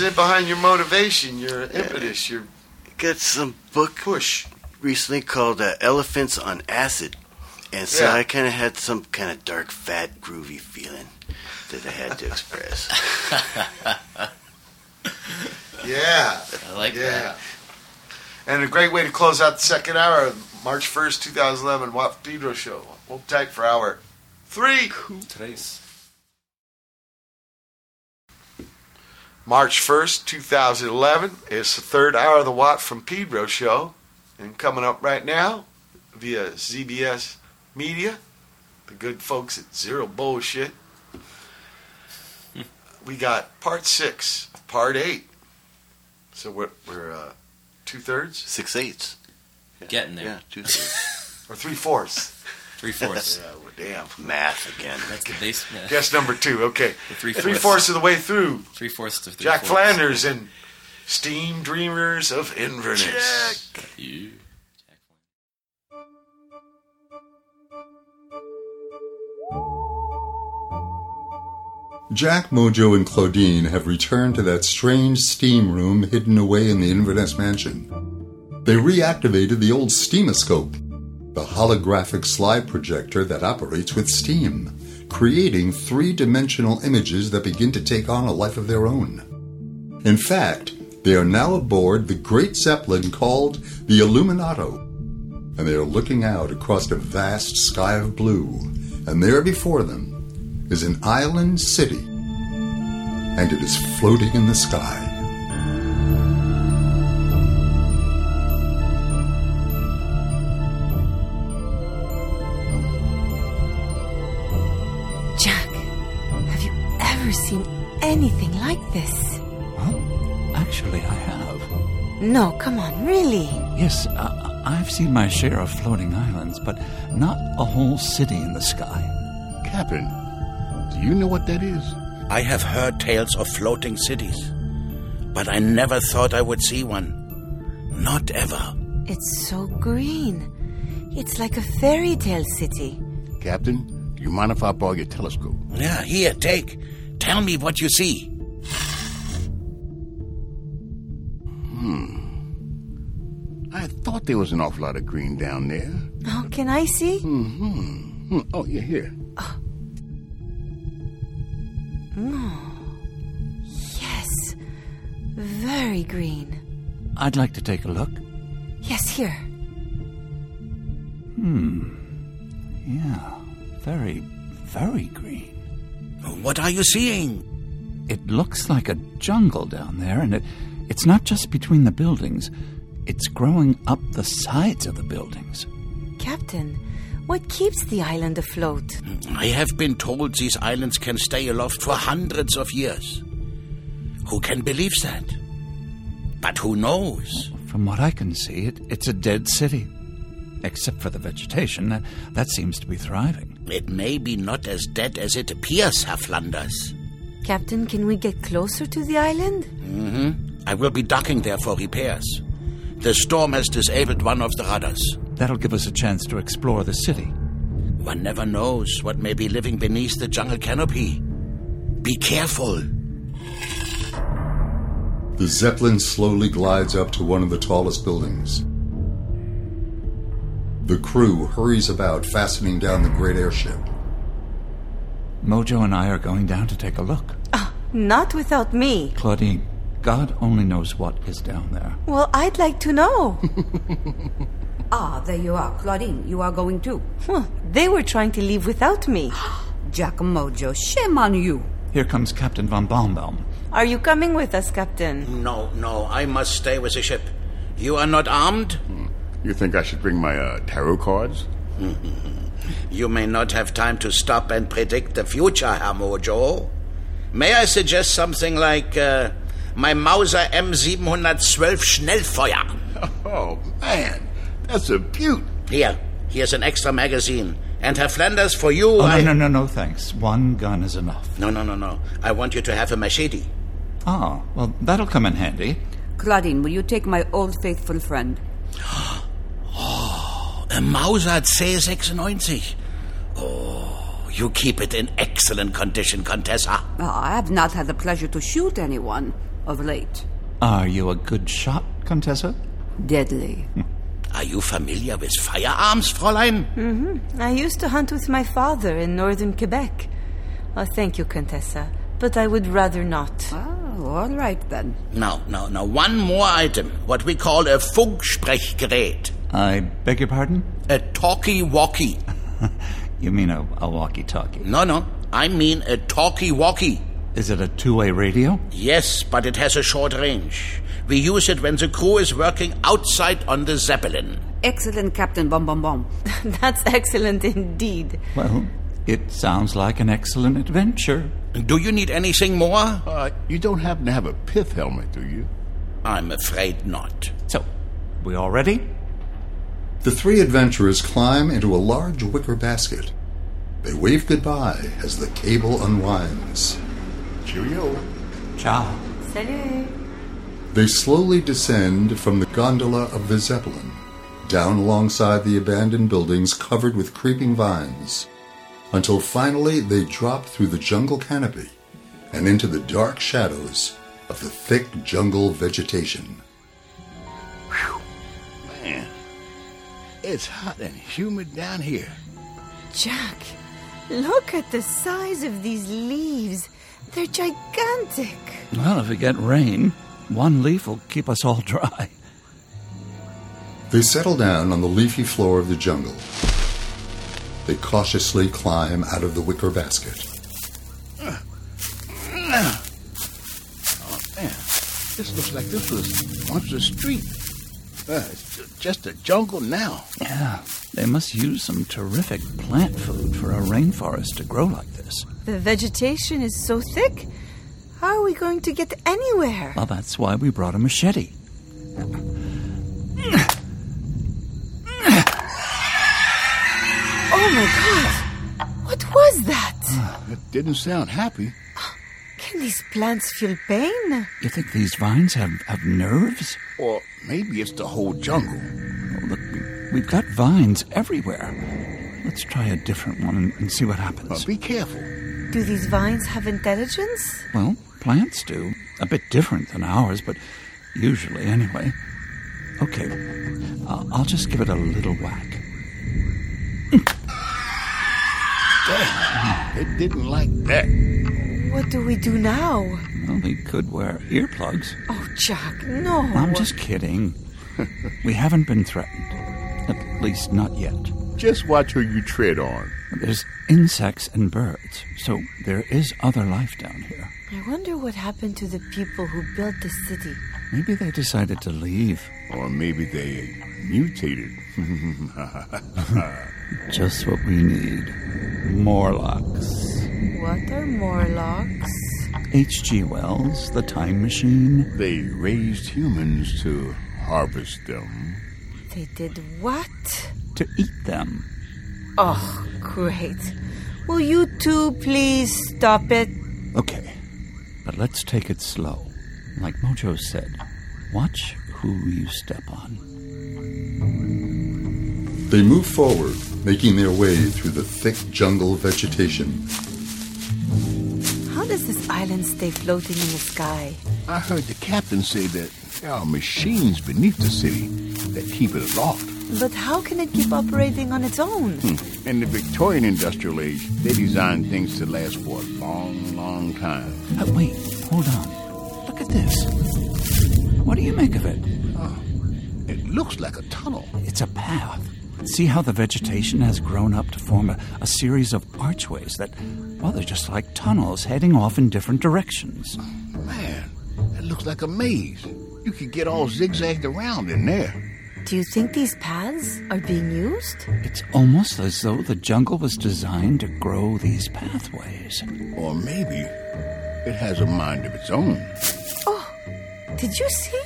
Yeah, what was it behind your motivation, your impetus, your Got some book push? recently called uh, Elephants on Acid. And so Yeah. I kind of had some kind of dark, fat, groovy feeling that I had to express. [laughs] Yeah, I like yeah. that. And a great way to close out the second hour of March 1st, 2011, Watt Pedro Show. Hold tight for hour three. Today's March 1st, 2011 is the third hour of the Watt from Pedro show. And coming up right now via ZBS Media, the good folks at Zero Bullshit, we got part six of part eight. So we're, we're uh, two thirds Six eighths. getting there. Yeah, two thirds. [laughs] or three fourths. Three fourths. Yeah, [laughs] oh, well, damn. Math again. That's the base. Yeah. Guess number two. Okay. The three Three fourths. fourths of the way through. Three fourths of three Jack fourths. Flanders and Steam Dreamers of Inverness. Yeah. Jack Jack, Mojo, and Claudine have returned to that strange steam room hidden away in the Inverness mansion. They reactivated the old steamoscope, the holographic slide projector that operates with steam, creating three dimensional images that begin to take on a life of their own. In fact, they are now aboard the great Zeppelin called the Illuminato, and they are looking out across a vast sky of blue, and there before them is an island city, and it is floating in the sky. Ever seen anything like this? Well, actually, I have. No, come on, really. Yes, uh, I've seen my share of floating islands, but not a whole city in the sky. Captain, do you know what that is? I have heard tales of floating cities, but I never thought I would see one. Not ever. It's so green. It's like a fairy tale city. Captain, do you mind if I borrow your telescope? Yeah, here, take. Tell me what you see. Hmm. I thought there was an awful lot of green down there. Oh, can I see? Mm hmm, Oh, you're here. Yes. Very green. I'd like to take a look. Yes, here. Hmm. Yeah, very, very green. What are you seeing? It looks like a jungle down there, and it, it's not just between the buildings. It's growing up the sides of the buildings. Captain, what keeps the island afloat? I have been told these islands can stay aloft for hundreds of years. Who can believe that? But who knows? From what I can see, it, it's a dead city. Except for the vegetation, that, that seems to be thriving. It may be not as dead as it appears, Herr Flanders. Captain, can we get closer to the island? Mm-hmm. I will be docking there for repairs. The storm has disabled one of the rudders. That'll give us a chance to explore the city. One never knows what may be living beneath the jungle canopy. Be careful. The Zeppelin slowly glides up to one of the tallest buildings. The crew hurries about, fastening down the great airship. Mojo and I are going down to take a look. Not without me. Claudine, God only knows what is down there. Well, I'd like to know. [laughs] Ah, there you are. Claudine, you are going too. Huh, they were trying to leave without me. [gasps] Jack Mojo, shame on you. Here comes Captain von Baumbaum. Are you coming with us, Captain? No, no, I must stay with the ship. You are not armed? You think I should bring my uh, tarot cards? [laughs] You may not have time to stop and predict the future, Hamojo. May I suggest something like uh, my Mauser M712 Schnellfeuer? [laughs] Oh, man, that's a beaut. Here, here's an extra magazine. And Herr Flanders, for you, Oh, I... no, no, no, no, thanks. One gun is enough. No, no, no, no. I want you to have a machete. Ah, well, that'll come in handy. Claudine, will you take my old faithful friend? [gasps] [gasps] Oh, a Mauser C96. Oh, you keep it in excellent condition, Contessa. Oh, I have not had the pleasure to shoot anyone of late. Are you a good shot, Contessa? Deadly. Are you familiar with firearms, Fräulein? Mm-hmm. I used to hunt with my father in northern Quebec. Oh, thank you, Contessa, but I would rather not. Oh, all right then. Now, now, now, one more item. What we call a Funksprechgerät. I beg your pardon? A talkie-walkie. [laughs] You mean a, a walkie-talkie? No, no. I mean a talkie-walkie. Is it a two-way radio? Yes, but it has a short range. We use it when the crew is working outside on the Zeppelin. Excellent, Captain Bom Bom Bom. [laughs] That's excellent indeed. Well, it sounds like an excellent adventure. Do you need anything more? Uh, you don't happen to have a pith helmet, do you? I'm afraid not. So, we all ready? The three adventurers climb into a large wicker basket. They wave goodbye as the cable unwinds. Cheerio. Ciao. Salut. They slowly descend from the gondola of the Zeppelin, down alongside the abandoned buildings covered with creeping vines, until finally they drop through the jungle canopy and into the dark shadows of the thick jungle vegetation. Man, it's hot and humid down here. Jack, look at the size of these leaves. They're gigantic. Well, if we get rain, one leaf will keep us all [laughs] dry. They settle down on the leafy floor of the jungle. They cautiously climb out of the wicker basket. Oh, man. This looks like this was once a street. Uh, it's just a jungle now. Yeah, they must use some terrific plant food for a rainforest to grow like this. The vegetation is so thick. How are we going to get anywhere? Well, that's why we brought a machete. Oh my god! What was that? It didn't sound happy. Can these plants feel pain? You think these vines have, have nerves? Or maybe it's the whole jungle. Oh, look, we've got vines everywhere. Let's try a different one and, and see what happens. be careful. Do these vines have intelligence? Well, plants do. A bit different than ours, but usually anyway. Okay, I'll, I'll just give it a little whack. Damn, it didn't like that. What do we do now? Well, we could wear earplugs. Oh, Jack, no. I'm just kidding. [laughs] we haven't been threatened. At least not yet. Just watch who you tread on. There's insects and birds, so there is other life down here. I wonder what happened to the people who built the city. Maybe they decided to leave. Or maybe they mutated. [laughs] [laughs] Just what we need. Morlocks. What are Morlocks? H.G. Wells, The Time Machine. they raised humans to harvest them. They did what? To eat them. Oh, great. Will you two please stop it? Okay, but let's take it slow. Like Mojo said, watch who you step on. They move forward, making their way through the thick jungle vegetation. How does this island stay floating in the sky? I heard the captain say that there are machines beneath the city that keep it aloft. But how can it keep operating on its own? Hmm. In the Victorian industrial age, they designed things to last for a long, long time. Uh, wait, hold on. Look at this. What do you make of it? It looks like a tunnel. It's a path. See how the vegetation has grown up to form a, a series of archways that, well, they're just like tunnels heading off in different directions. Man, that looks like a maze. You could get all zigzagged around in there. Do you think these paths are being used? It's almost as though the jungle was designed to grow these pathways. Or maybe it has a mind of its own. Oh, did you see?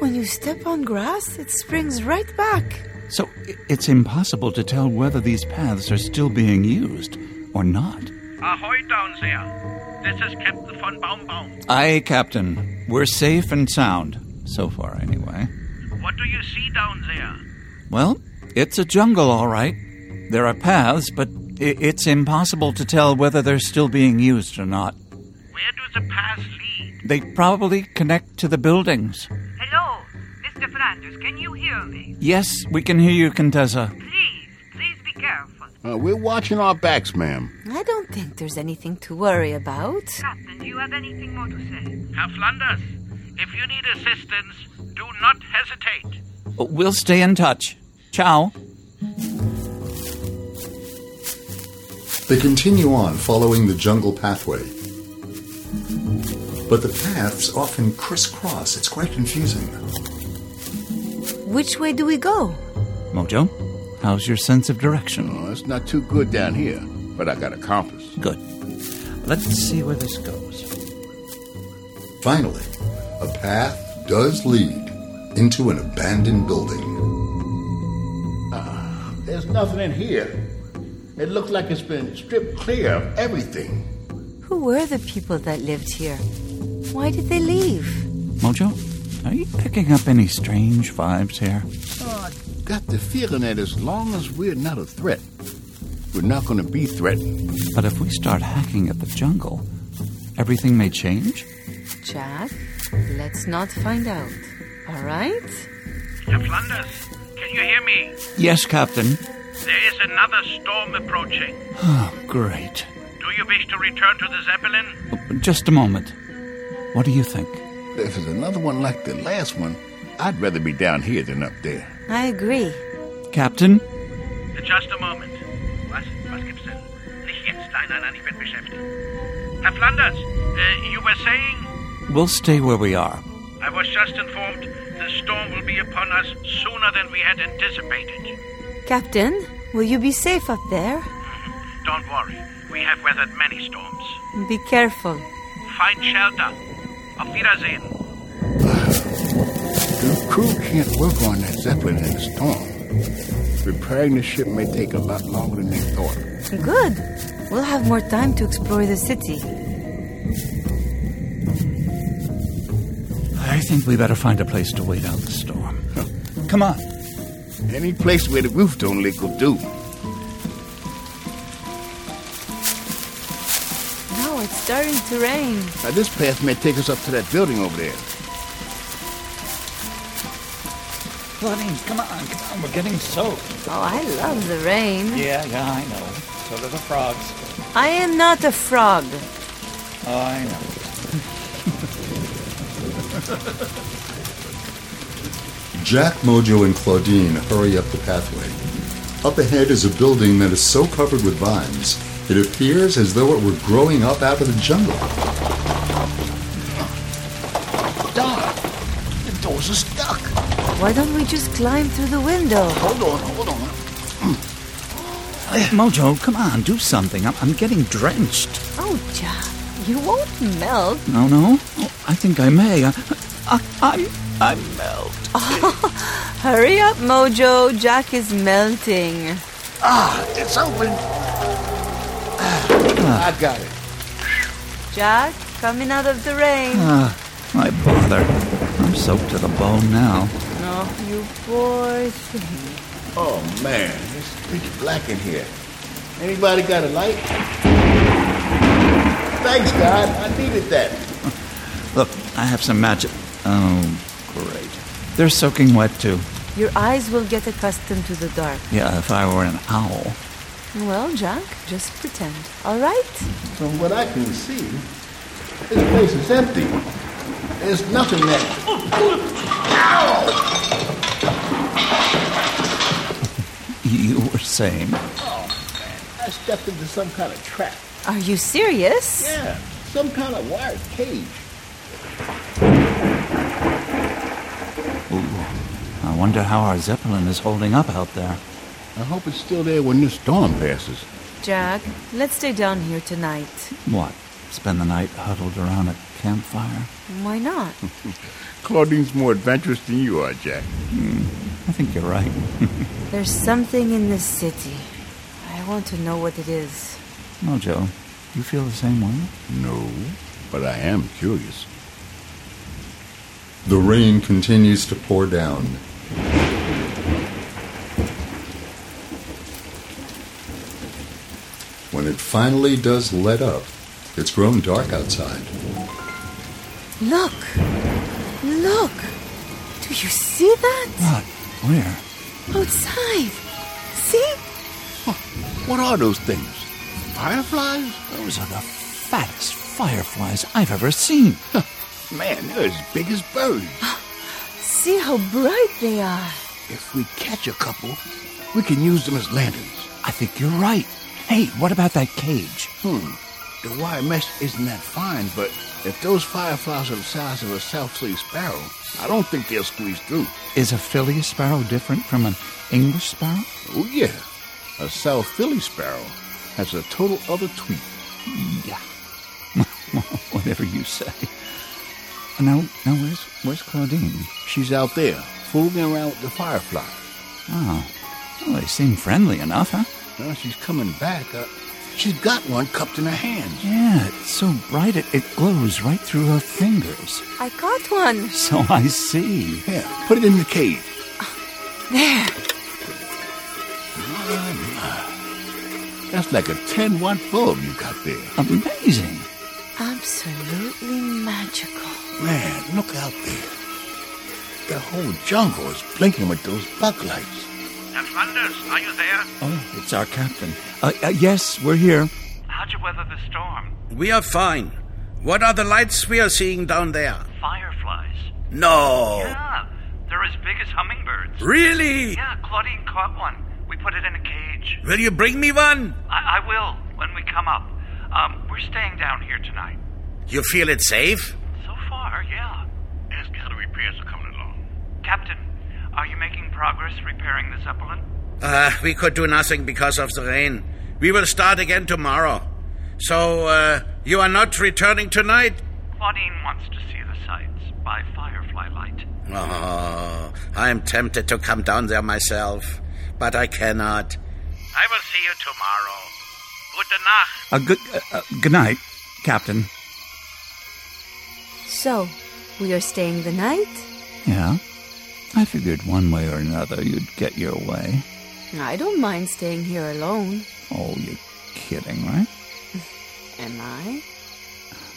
When you step on grass, it springs right back. So it's impossible to tell whether these paths are still being used or not. Ahoy down there. This is Captain von Baumbaum. Aye, Captain. We're safe and sound. So far, anyway. What do you see down there? Well, It's a jungle, all right. There are paths, but i- it's impossible to tell whether they're still being used or not. Where do the paths lead? They probably connect to the buildings. Hello, Mr. Flanders, can you hear me? Yes, we can hear you, Contessa. Please, please be careful. Uh, we're watching our backs, ma'am. I don't think there's anything to worry about. Captain, do you have anything more to say? Herr Flanders, if you need assistance, do not hesitate. We'll stay in touch. Ciao. They continue on following the jungle pathway. But the paths often crisscross. It's quite confusing. Which way do we go? Mojo, how's your sense of direction? Oh, it's not too good down here, but I got a compass. Good. Let's see where this goes. Finally, a path does lead into an abandoned building. Ah, there's nothing in here. It looks like it's been stripped clear of everything. Who were the people that lived here? Why did they leave? Mojo, are you picking up any strange vibes here? Oh, I got the feeling that as long as we're not a threat, we're not going to be threatened. But if we start hacking at the jungle, everything may change? Jack, let's not find out. All right? Herr Flanders, can you hear me? Yes, Captain. There is another storm approaching. Oh, great. Do you wish to return to the Zeppelin? Just a moment. What do you think? If it's another one like the last one, I'd rather be down here than up there. I agree. Captain? Just a Moment. Was, was gibt's denn? Nicht jetzt. Nein, nein, nein, ich bin beschäftigt. Herr Flanders, uh, you were saying? We'll stay where we are. I was just informed the storm will be upon us sooner than we had anticipated. Captain, will you be safe up there? Don't worry. We have weathered many storms. Be careful. Find shelter. Auf Wiedersehen. The crew can't work on that Zeppelin in a storm. Repairing the ship may take a lot longer than they thought. Good. We'll have more time to explore the city. I think we better find a place to wait out the storm. Come on. Any place where the roof don't leak will do. It's starting to rain. Now, this path may take us up to that building over there. Claudine, come on, come on. We're getting soaked. Oh, I love the rain. Yeah, yeah, I know. So do the frogs. I am not a frog. Oh, I know. [laughs] Jack, Mojo, and Claudine hurry up the pathway. Up ahead is a building that is so covered with vines, it appears as though it were growing up out of the jungle. Darn! The doors are stuck. Why don't we just climb through the window? Hold on, hold on. [clears throat] Mojo, come on, do something. I'm, I'm getting drenched. Oh, Jack, you won't melt. No, no. Oh, I think I may. I, I, I'm, I'm melt. [laughs] Hurry up, Mojo. Jack is melting. Ah, it's open. I got it. Jack, coming out of the rain. Ah, my bother. I'm soaked to the bone now. Oh, you poor thing. Oh, man. It's pitch black in here. Anybody got a light? Thanks, God. I needed that. [laughs] Look, I have some magic. Oh, great. They're soaking wet, too. Your eyes will get accustomed to the dark. Yeah, if I were an owl. Well, Jack, just pretend. All right? From what I can see, this place is empty. There's nothing there. Ow! [laughs] You were saying? Oh, man. I stepped into some kind of trap. Are you serious? Yeah, some kind of wired cage. Ooh, I wonder how our Zeppelin is holding up out there. I hope it's still there when this storm passes. Jack, let's stay down here tonight. What? Spend the night huddled around a campfire? Why not? [laughs] Claudine's more adventurous than you are, Jack. Hmm. I think you're right. [laughs] There's something in this city. I want to know what it is. No, Joe. you feel the same way? No, but I am curious. The rain continues to pour down. When it finally does let up, it's grown dark outside. Look! Look! Do you see that? What? Where? Outside! See? What are those things? Fireflies? Those are the fattest fireflies I've ever seen. Man, they're as big as birds. [gasps] See how bright they are. If we catch a couple, we can use them as lanterns. I think you're right. Hey, what about that cage? Hmm. The wire mesh isn't that fine, but if those fireflies are the size of a South Sea sparrow, I don't think they'll squeeze through. Is a Philly sparrow different from an English sparrow? Oh, yeah. A South Philly sparrow has a total other tweet. Yeah. [laughs] Whatever you say. Now, now where's where's Claudine? She's out there, fooling around with the fireflies. Oh, well, they seem friendly enough, huh? Well, she's coming back. Uh, she's got one cupped in her hand. Yeah, it's so bright it, it glows right through her fingers. I got one. So I see. Here, put it in the cage. There. My, my. That's like a 10 watt bulb you got there. Amazing. Absolutely magical. Man, look out there. The whole jungle is blinking with those bug lights. Herr Flanders, are you there? Oh, it's our captain. Uh, uh, yes, we're here. How'd you weather the storm? We are fine. What are the lights we are seeing down there? Fireflies. No. Yeah, they're as big as hummingbirds. Really? Yeah, Claudine caught one. We put it in a cage. Will you bring me one? I, I will when we come up. Um, we're staying down here tonight. You feel it safe? So far, yeah. Ask how the repairs are coming along. Captain, are you making progress repairing the Zeppelin? Uh, we could do nothing because of the rain. We will start again tomorrow. So, uh, you are not returning tonight? Claudine wants to see the sights by firefly light. Oh, I am tempted to come down there myself, but I cannot. I will see you tomorrow. Gute Nacht. Uh, good, uh, uh, good night, Captain. So, we are staying the night? Yeah. I figured one way or another you'd get your way. I don't mind staying here alone. Oh, you're kidding, right? [laughs] Am I?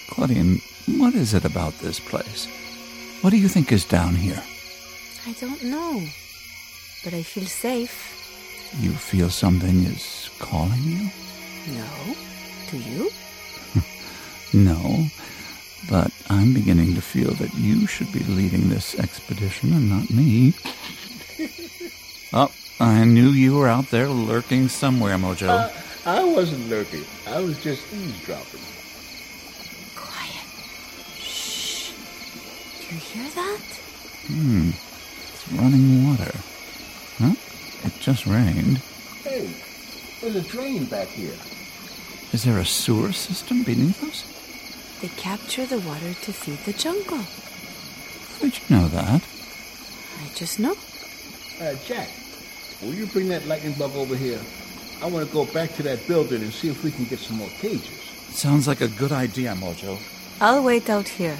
Claudine, what is it about this place? What do you think is down here? I don't know. But I feel safe. You feel something is calling you? No. Do you? [laughs] No. But I'm beginning to feel that you should be leading this expedition and not me. [laughs] oh, I knew you were out there lurking somewhere, Mojo. Uh, I wasn't lurking. I was just eavesdropping. Quiet. Shh. Do you hear that? Hmm. It's running water. Huh? It just rained. Hey, there's a drain back here. Is there a sewer system beneath us? They capture the water to feed the jungle. How'd you know that? I just know. Uh, Jack, will you bring that lightning bug over here? I want to go back to that building and see if we can get some more cages. Sounds like a good idea, Mojo. I'll wait out here.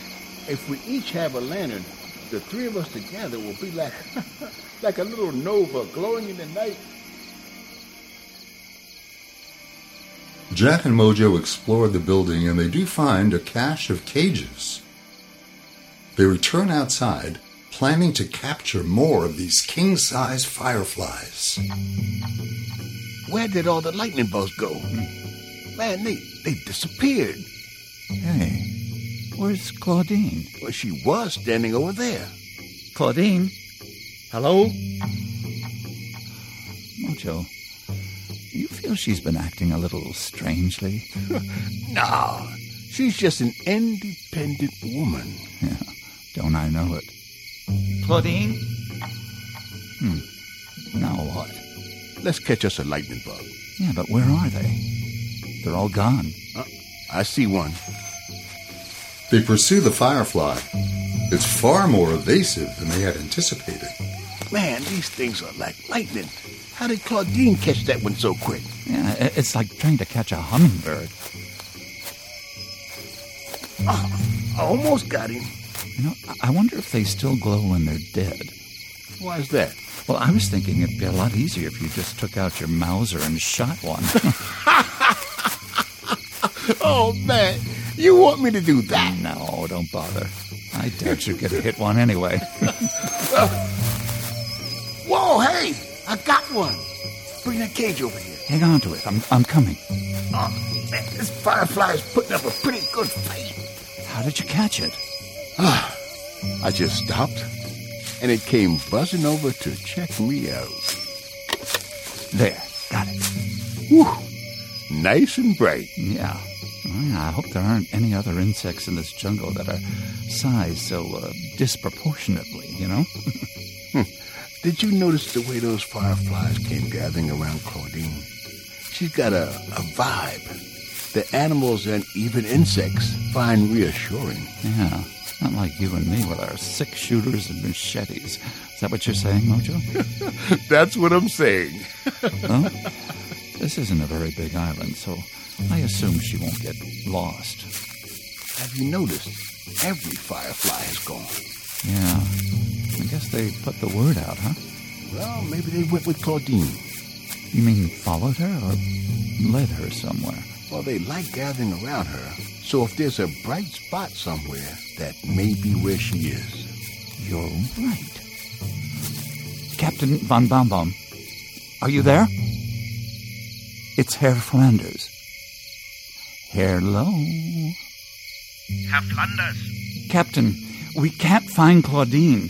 If we each have a lantern, the three of us together will be like [laughs] like a little nova glowing in the night. Jack and Mojo explore the building and they do find a cache of cages. They return outside, planning to capture more of these king size fireflies. Where did all the lightning bugs go? Man, they, they disappeared. Hey, where's Claudine? Well, she was standing over there. Claudine? Hello? Mojo, you feel she's been acting a little strangely? [laughs] no, she's just an independent woman. Yeah, don't I know it? Claudine? Hmm. Now what? Let's catch us a lightning bug. Yeah, but where are they? They're all gone. Uh, I see one. They pursue the firefly. It's far more evasive than they had anticipated. Man, these things are like lightning. How did Claudine catch that one so quick? Yeah, it's like trying to catch a hummingbird. Oh, I almost got him. You know, I wonder if they still glow when they're dead. Why is that? Well, I was thinking it'd be a lot easier if you just took out your Mauser and shot one. [laughs] oh, man. You want me to do that? No, don't bother. I doubt you'd get a hit one anyway. [laughs] Whoa, hey! I got one. Bring that cage over here. Hang on to it. I'm, I'm coming. Oh, man, this firefly is putting up a pretty good fight. How did you catch it? Ah, I just stopped, and it came buzzing over to check me out. There, got it. Whew. Nice and bright. Yeah. I hope there aren't any other insects in this jungle that are sized so uh, disproportionately, you know? [laughs] Did you notice the way those fireflies came gathering around Claudine? She's got a, a vibe that animals and even insects find reassuring. Yeah. Not like you and me with our six shooters and machetes. Is that what you're saying, Mojo? [laughs] That's what I'm saying. [laughs] well, this isn't a very big island, so I assume she won't get lost. Have you noticed? Every firefly has gone. Yeah. I guess they put the word out, huh? Well, maybe they went with Claudine. You mean followed her or led her somewhere? Well, they like gathering around her. So if there's a bright spot somewhere, that may be where she is. You're right. Captain von Baumbaum, are you there? It's Herr Flanders. Hello. Herr Flanders. Captain, we can't find Claudine.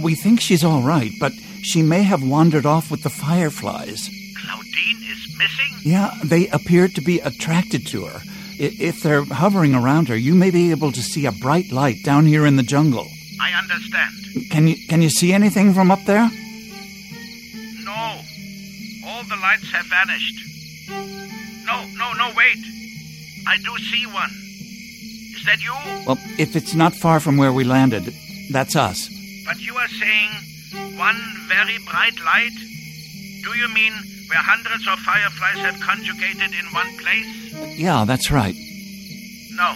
We think she's all right, but she may have wandered off with the fireflies. Claudine is missing? Yeah, they appear to be attracted to her. If they're hovering around her, you may be able to see a bright light down here in the jungle. I understand. Can you can you see anything from up there? No. All the lights have vanished. No, no, no, wait. I do see one. Is that you? Well, if it's not far from where we landed, that's us. But you are saying one very bright light? Do you mean where hundreds of fireflies have conjugated in one place? Yeah, that's right. No.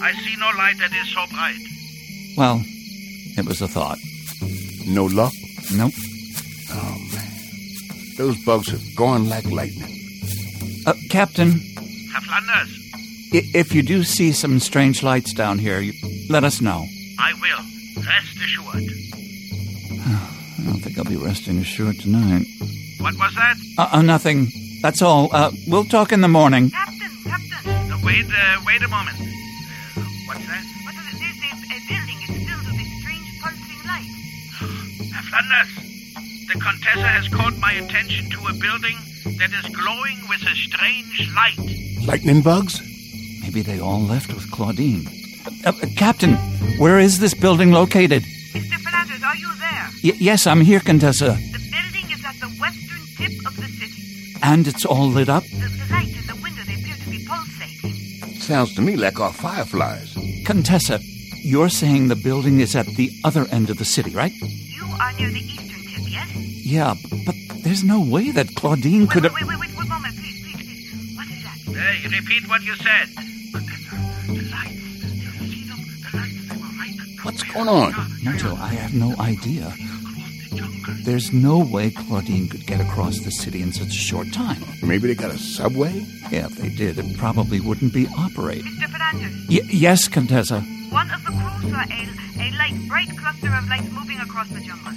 I see no light that is so bright. Well, it was a thought. No luck? Nope. Oh, man. Those bugs have gone like lightning. Uh, Captain, Herr Flanders, i- if you do see some strange lights down here, you let us know. I will. Rest assured. I don't think I'll be resting assured tonight. What was that? Uh, uh nothing. That's all. Uh, we'll talk in the morning. Captain, Captain, Uh, wait, uh, wait a moment. Uh, what's that? what is it? There's a, a building. It's filled with a strange pulsing light. Herr Flanders, the Contessa has called my attention to a building that is glowing with a strange light. Lightning bugs? Maybe they all left with Claudine. Uh, uh, Captain, where is this building located? Mr. Flanders, are you there? Y- yes, I'm here, Contessa. The building is at the western tip of the city. And it's all lit up? The, the lights in the windows appear to be pulsating. Sounds to me like our fireflies. Contessa, you're saying the building is at the other end of the city, right? You are near the eastern tip, yes? Yeah, but there's no way that Claudine could Wait, have. wait, wait, wait, one moment, please, please, please. What is that? Hey, repeat what you said. What's going on? Mojo, I have no idea. There's no way Claudine could get across the city in such a short time. Maybe they got a subway? Yeah, if they did, it probably wouldn't be operating. Mr. Flanders, Y- yes, Contessa. one of the crew saw a, a light, bright cluster of lights moving across the jungle.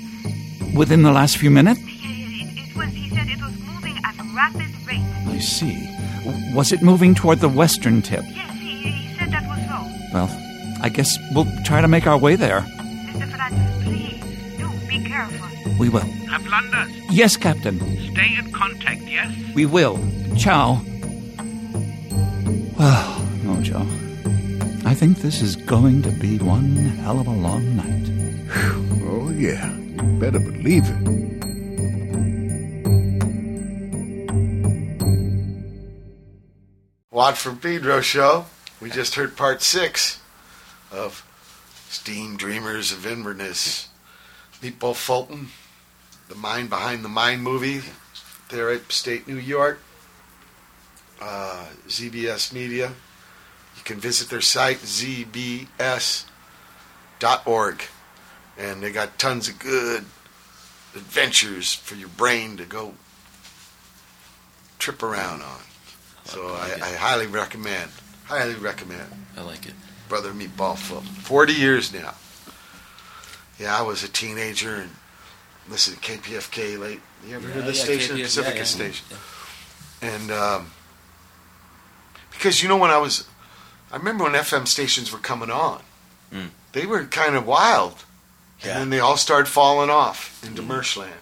Within the last few minutes? Yeah, yeah, it, it was, he said it was moving at rapid rate. I see. W- Was it moving toward the western tip? Yes, he, he said that was so. Well, I guess we'll try to make our way there. Mr. Flanders, please, do be careful. We will. Herr Flanders, Yes, Captain. stay in contact, yes? We will. Ciao. Ah, well, Mojo, I think this is going to be one hell of a long night. Oh, yeah. You better believe it. Watt from Pedro show. We just heard part six of Steam Dreamers of Inverness. Meatball Fulton, the mind behind the mind movie, there at State New York. Uh, ZBS Media. You can visit their site, zbs.org. And they got tons of good adventures for your brain to go trip around on. So I, I highly recommend. Highly recommend. I like it. Brother Meatball Fulton. Forty years now. Yeah, I was a teenager and listened to KPFK late. You ever heard Yeah, this yeah, station? KPFK, Pacifica yeah. station. And um, because you know when I was, I remember when FM stations were coming on, Mm. they were kind of wild, Yeah. and then they all started falling off into Mershland.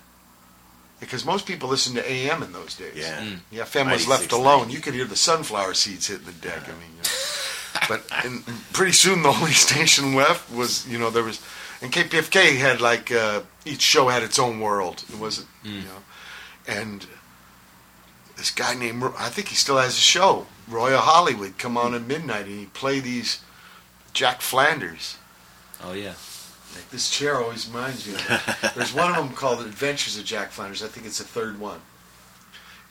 Because most people listened to AM in those days. Yeah. Mm. The FM was left alone. You could hear the sunflower seeds hitting the deck. I mean, you know. But and pretty soon the only [laughs] station left was you know there was, and KPFK had like uh, each show had its own world. It wasn't you know, and this guy named I think he still has a show. Royal Hollywood come on at midnight and he'd play these Jack Flanders. Oh yeah. Like this chair always reminds me. Of. [laughs] There's one of them called Adventures of Jack Flanders. I think it's the third one.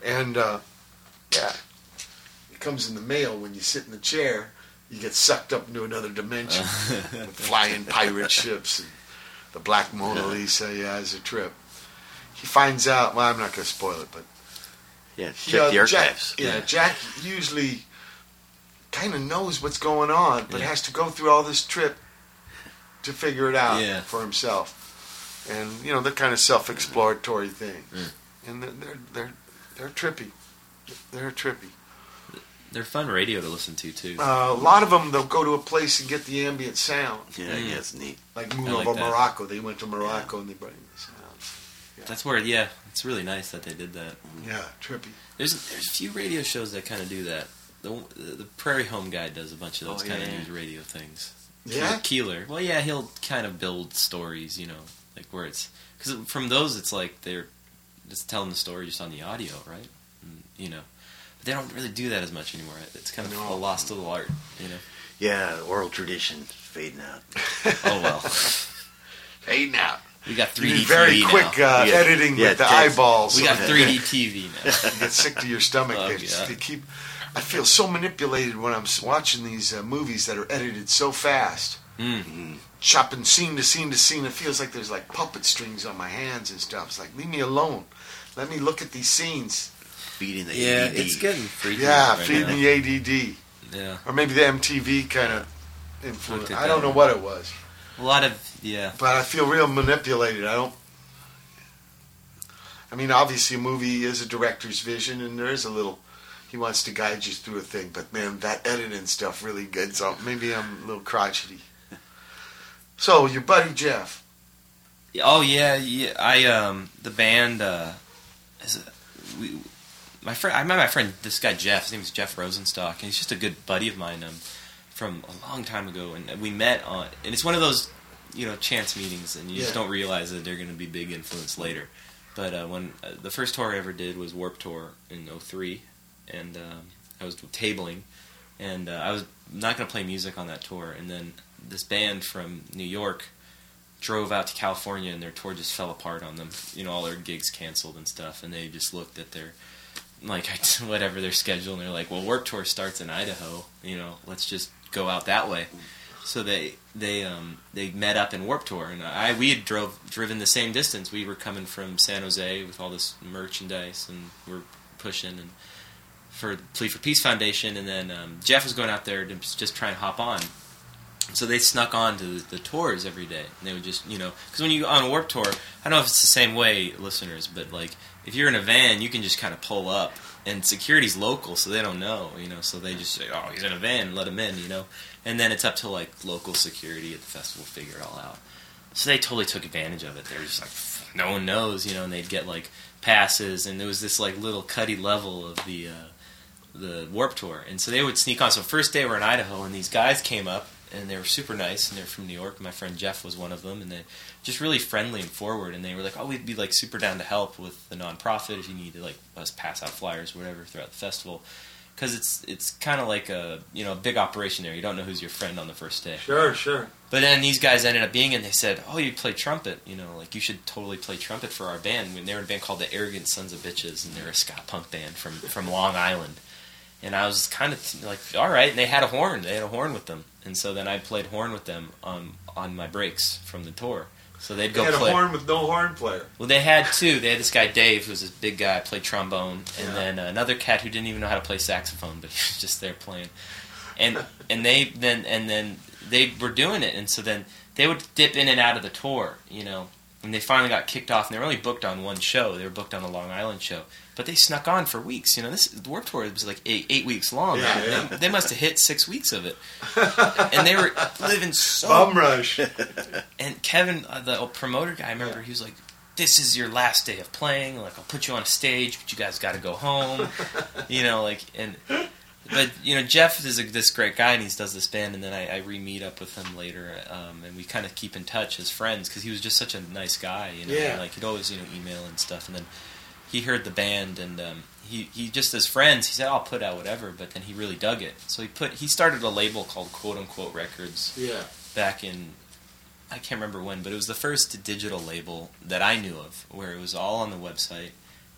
And uh, yeah, it comes in the mail when you sit in the chair. You get sucked up into another dimension [laughs] with flying pirate ships and the Black Mona Lisa. Yeah, it's a trip. He finds out. Well, I'm not going to spoil it, but Yeah, he, check uh, the archives. Jack, yeah, Jack usually kind of knows what's going on, but has to go through all this trip to figure it out Yeah. for himself. And you know, that kind of self-exploratory thing. Mm. And they're, they're they're they're trippy. They're trippy. They're fun radio to listen to too. Uh, a lot of them, they'll go to a place and get the ambient sound. Yeah, Mm. yeah, it's neat. Like I Moon like over that. Morocco. They went to Morocco and they brought in the sound. That's where yeah, it's really nice that they did that. Yeah, trippy. There's there's a few radio shows that kind of do that. The the Prairie Home Guy does a bunch of those Oh, kind of yeah. news radio things. Yeah? Keillor. Well, yeah, he'll kind of build stories, you know, like where it's because from those it's like they're just telling the story just on the audio, right? And, you know, but they don't really do that as much anymore. It's kind of No. a lost little art, you know. Yeah, oral tradition fading out. [laughs] Oh well, [laughs] Hey now. we got 3D need very TV quick now. uh, Yeah. editing Yeah, with the text. eyeballs. we got 3D TV now. [laughs] you get sick to your stomach. Oh, they, just- yeah. they keep. I feel so manipulated when I'm watching these uh, movies that are edited so fast, Mm. chopping scene to scene to scene. It feels like there's like puppet strings on my hands and stuff. It's like leave me alone. Let me look at these scenes. Feeding the Yeah, ADD. it's getting freaky. Yeah, right feeding now. the ADD, Yeah, or maybe the MTV kind of influence. I don't know what it was, a lot of yeah. but I feel real manipulated. I don't. I mean, obviously, a movie is a director's vision, and there is a little. He wants to guide you through a thing, but man, that editing stuff really gets up. Maybe I'm a little crotchety. So, your buddy Jeff. Oh yeah, yeah. I um the band uh is it, we my friend I met my friend this guy Jeff. His name is Jeff Rosenstock, and he's just a good buddy of mine um from a long time ago, and we met on and it's one of those you know chance meetings, and you just don't realize that they're going to be big influence later. But uh, when uh, the first tour I ever did was Warped Tour in '03, and um, I was tabling, and uh, I was not going to play music on that tour, and then this band from New York drove out to California and their tour just fell apart on them. You know, all their gigs canceled and stuff, and they just looked at their like [laughs] whatever their schedule, and they're like, "Well, Warped Tour starts in Idaho. You know, let's just go out that way." So they they um, they met up in Warped Tour, and I we had drove driven the same distance. We were coming from San Jose with all this merchandise, and we're pushing and for Plea for Peace Foundation, and then um, Jeff was going out there to just try and hop on. So they snuck on to the, the tours every day, and they would just, you know, because when you on a Warped Tour, I don't know if it's the same way, listeners, but like if you're in a van, you can just kind of pull up, and security's local, so they don't know, you know, so they just say, oh, he's in a van, let him in, you know, and then it's up to like local security at the festival to figure it all out. So they totally took advantage of it. They were just like, no one knows, you know, and they'd get like passes, and there was this like little cuddy level of the uh, the Warped Tour, and so they would sneak on. So first day we're in Idaho, and these guys came up, and they were super nice, and they're from New York. My friend Jeff was one of them, and they just really friendly and forward. And they were like, "Oh, we'd be like super down to help with the nonprofit if you need to like us pass out flyers, or whatever, throughout the festival." Because it's it's kind of like a you know a big operation there. You don't know who's your friend on the first day. Sure, sure. But then these guys ended up being, and they said, "Oh, you play trumpet? You know, like you should totally play trumpet for our band." When they were a band called the Arrogant Sons of Bitches, and they're a ska punk band from from Long Island. And I was kind of like, "All right." And they had a horn. They had a horn with them, and so then I played horn with them on on my breaks from the tour. So they'd go. They go had play. a horn with no horn player. Well, they had two. They had this guy Dave, who was this big guy, played trombone, and Yeah. then another cat who didn't even know how to play saxophone, but [laughs] he was just there playing. And and they then and then they were doing it, and so then they would dip in and out of the tour, you know. And they finally got kicked off, and they were only booked on one show. They were booked on the Long Island show, but they snuck on for weeks. You know, this the Warped Tour was like eight eight weeks long. Yeah, They- yeah. They, must have hit six weeks of it, and they were living so Bum rush. [laughs] and Kevin, uh, the promoter guy, I remember he was like, "This is your last day of playing. Like, I'll put you on a stage, but you guys got to go home." [laughs] you know, like, and but you know, Jeff is a, this great guy, and he does this band, and then I, I re meet up with him later, um, and we kind of keep in touch as friends because he was just such a nice guy. You know, Yeah. like he'd always you know email and stuff, and then he heard the band and um, he he just as friends he said I'll put out whatever but then he really dug it so he put he started a label called quote unquote records Yeah. back in I can't remember when but it was the first digital label that I knew of where it was all on the website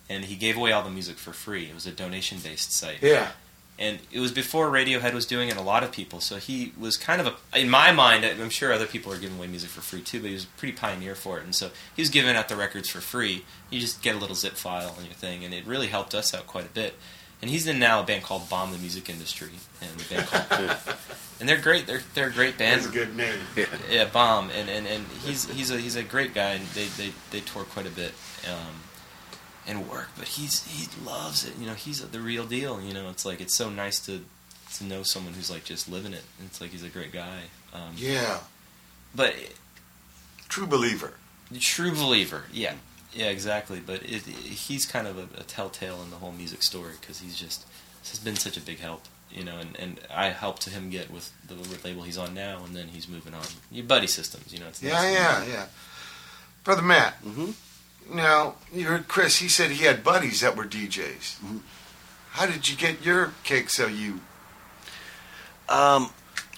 and he gave away all the music for free it was a donation based site Yeah. And it was before Radiohead was doing it. A lot of people, so he was kind of a. In my mind, I'm sure other people are giving away music for free too, but he was a pretty pioneer for it. And so he was giving out the records for free. You just get a little zip file on your thing, and it really helped us out quite a bit. And he's in now a band called Bomb the Music Industry, and a band called, [laughs] [laughs] and they're great. They're they're a great band. That's a good name. Yeah, Bomb, and, and, and he's he's a he's a great guy, and they they, they tour quite a bit. Um, and work, but he's he loves it. You know, he's the real deal. You know, it's like it's so nice to to know someone who's like just living it. It's like he's a great guy. Um, Yeah. but True believer. true believer. Yeah, yeah, exactly. But it, he's kind of a, a telltale in the whole music story because he's just has been such a big help. You know, and, and I helped him get with the label he's on now, and then he's moving on. Your buddy systems, you know. It's Yeah, nice. yeah, yeah. Brother Matt. Mm-hmm. Now you heard Chris. He said he had buddies that were DJs. Mm-hmm. How did you get your kicks? So you Um,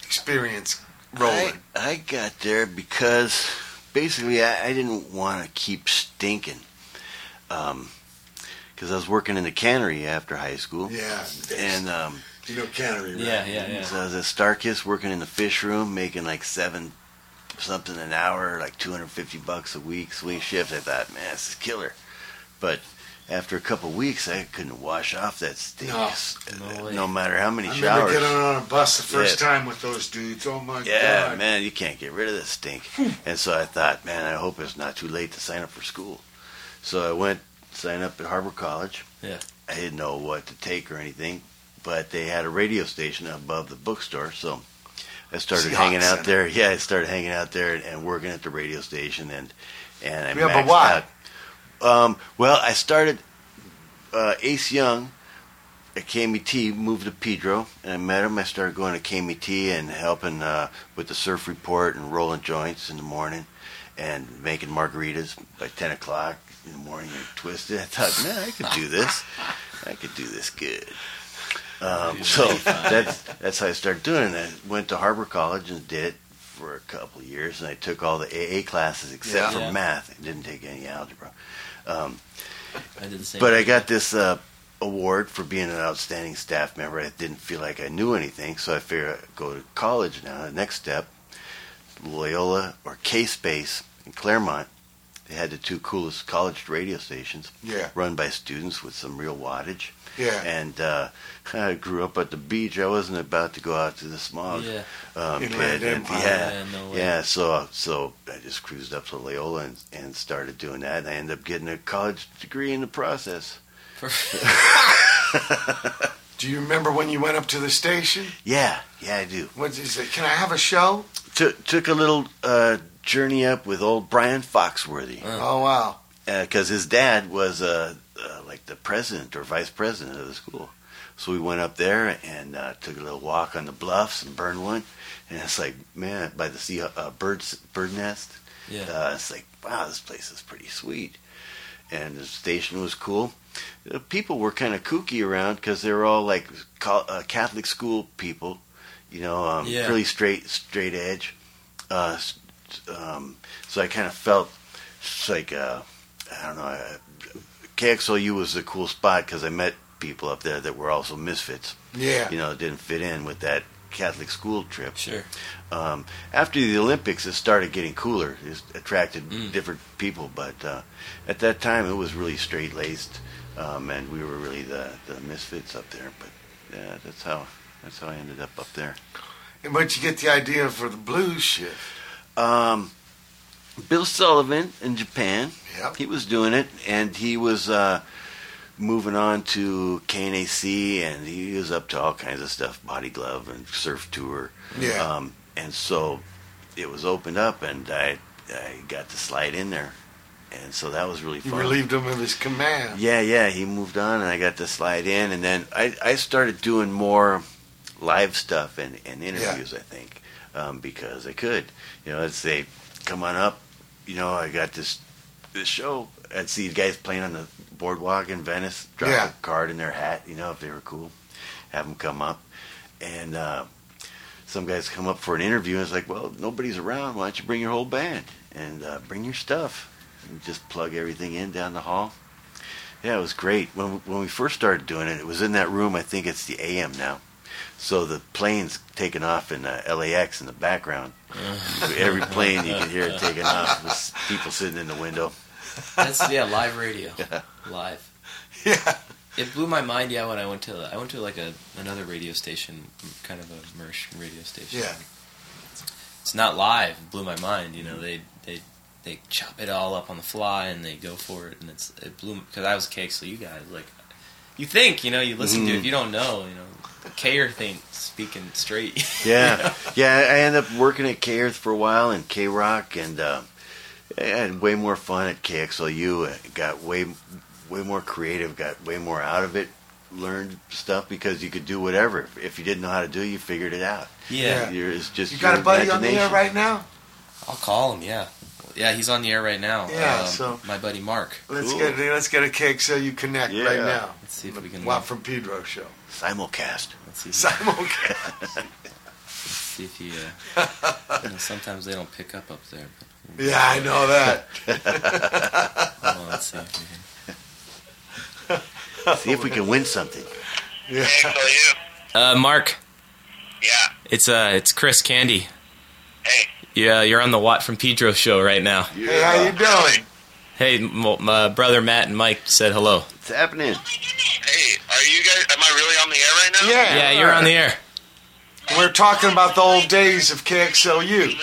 experience rolling. I, I got there because basically I, I didn't want to keep stinking. Um, because I was working in the cannery after high school. Yeah, And um, you know cannery, right? Yeah, yeah, yeah. So I was at Starkist working in the fish room, making like seven something an hour, like 250 bucks a week, swing shift. I thought, man, this is killer. But after a couple weeks, I couldn't wash off that stink. No. Uh, no, matter how many I remember showers. getting on a bus the first Yeah. time with those dudes. Oh my Yeah, god! man, you can't get rid of this stink. and so I thought, man, I hope it's not too late to sign up for school. So I went sign up at Harbor College. Yeah. I didn't know what to take or anything, but they had a radio station above the bookstore, so I started Seahawks hanging out there. Yeah, I started hanging out there and, and working at the radio station, and and I Yeah, but why? out. Um, well, I started uh, Ace Young at KMET, moved to Pedro, and I met him. I started going to KMET and helping uh, with the surf report and rolling joints in the morning and making margaritas by 10 o'clock in the morning and twisted. I thought, man, I could do this. I could do this good. Um, so [laughs] that's that's how I started doing it. I went to Harbor College and did it for a couple of years, and I took all the AA classes except Yeah. for Yeah. math. I didn't take any algebra. Um, I did the same. but I got this uh, award for being an outstanding staff member. I didn't feel like I knew anything, so I figured I'd go to college now. The next step, Loyola or K Space in Claremont. They had the two coolest college radio stations, Yeah. run by students with some real wattage. Yeah. And uh, I grew up at the beach. I wasn't about to go out to the smog Yeah. um, pit. And, Empire. yeah, Yeah, no yeah. So so I just cruised up to Loyola and, and started doing that. And I ended up getting a college degree in the process. [laughs] Do you remember when you went up to the station? Yeah, yeah, I do. What is it? Can I have a show? Took took a little uh, journey up with old Brian Foxworthy Oh wow! because his dad was uh, uh, like the president or vice president of the school. So we went up there and uh, took a little walk on the bluffs and burned one. And it's like, man, by the sea, uh, birds, bird nest. Yeah. Uh, it's like, wow, this place is pretty sweet. And the station was cool. The people were kind of kooky around because they were all like uh, Catholic school people, you know, um, Yeah. really straight, straight edge. Uh, um, so I kind of felt like uh, I don't know. Uh, KXLU was a cool spot because I met people up there that were also misfits. Yeah. You know, didn't fit in with that Catholic school trip. Sure. Um, after the Olympics, it started getting cooler. It attracted Mm. different people, but uh, at that time, it was really straight laced, um, and we were really the, the misfits up there. But yeah, that's how that's how I ended up up there. And where'd you get the idea for the blues shift? Um, Bill Sullivan in Japan. Yep. He was doing it, and he was uh, moving on to KNAC, and he was up to all kinds of stuff, Body Glove and Surf Tour. Yeah. Um, and so it was opened up, and I I got to slide in there, and so that was really You fun. relieved him of his command. Yeah, yeah, he moved on, and I got to slide in, and then I, I started doing more live stuff and, and interviews. I think um, because I could, you know, let's say, "Come on up," you know, I got this this show. I'd see guys playing on the boardwalk in Venice, drop Yeah. a card in their hat, you know, if they were cool, have them come up, and uh, some guys come up for an interview, and it's like, "Well, nobody's around. Why don't you bring your whole band and uh, bring your stuff?" And just plug everything in down the hall. Yeah, it was great. When when we first started doing it, it was in that room. I think it's the AM now. So the planes taking off in uh, LAX in the background. [laughs] Every plane you can hear it taking off. With people sitting in the window. That's yeah, live radio, [laughs] live. Yeah. It blew my mind. Yeah, when I went to I went to like a another radio station, kind of a Mersh radio station. Yeah. It's not live. It blew my mind. You know, they they they chop it all up on the fly and they go for it, and it's it blew because I was cake. So you guys like, you think you know you listen to it. Mhm. If you don't know, you know, Kayer thing speaking straight. Yeah, [laughs] yeah. I ended up working at K Earth for a while and K Rock, and uh, I had way more fun at KXLU. I got way way more creative. Got way more out of it. Learned stuff because you could do whatever. If- If you didn't know how to do, it, you figured it out. Yeah. You're, it's just You got a buddy on the air right now? I'll call him. Yeah, yeah, he's on the air right now. Yeah, Um, so- my buddy Mark. Let's get let's get a cake so you connect Yeah. right now. Let's see if we can. Watt from Pedro show. Simulcast. Let's see if, Simulcast. [laughs] see if he. Uh, [laughs] you know, sometimes they don't pick up up there. But yeah, I know that. Hold on, let's see. If we can. See if we can win something. Yeah. Uh, Mark. Yeah. It's uh, it's Chris Kennedy. Hey. Yeah, you're on the Watt from Pedro show right now. Hey, how you doing? Hey, my brother Matt and Mike said hello. What's happening? Hey, are you guys? Am I really on the air right now? Yeah. Yeah, you're on the air. We're talking about the old days of KXLU.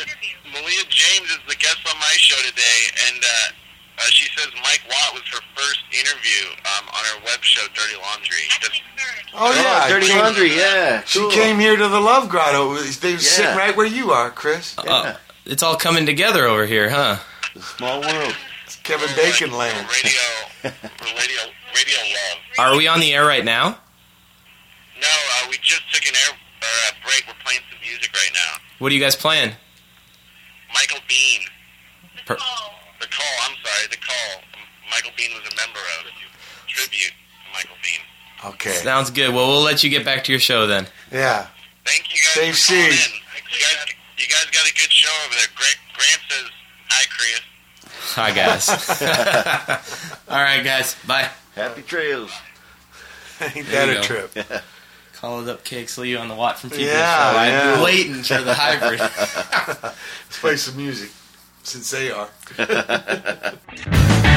Malia James is the guest on my show today, and uh, uh, she says Mike Watt was her first interview um, on her web show, Dirty Laundry. Does- Oh yeah, Dirty came- Laundry. Yeah, She came here to the Love Grotto. They were sitting right where you are, Chris. Uh, it's all coming together over here, huh? The small world. It's Kevin Bacon land. radio, radio, radio love. Are we on the air right now? No, uh, we just took an air uh, break. We're playing some music right now. What are you guys playing? Michael Been. The Per- The call. I'm sorry. The call. Michael Been was a member of tribute to Michael Been. Okay. Sounds good. Well, we'll let you get back to your show then. Yeah. Thank you guys Safe for calling seas. in. You guys, you guys got a good show over there. Grant, Grant says hi, Chris. Hi, guys. [laughs] [laughs] all right, guys. Bye. Happy trails. Ain't that a go. trip? [laughs] Call it up, Lee on the Watt from TV Yeah, show. I've yeah. been waiting for the hybrid. [laughs] Let's play some music since they are. [laughs]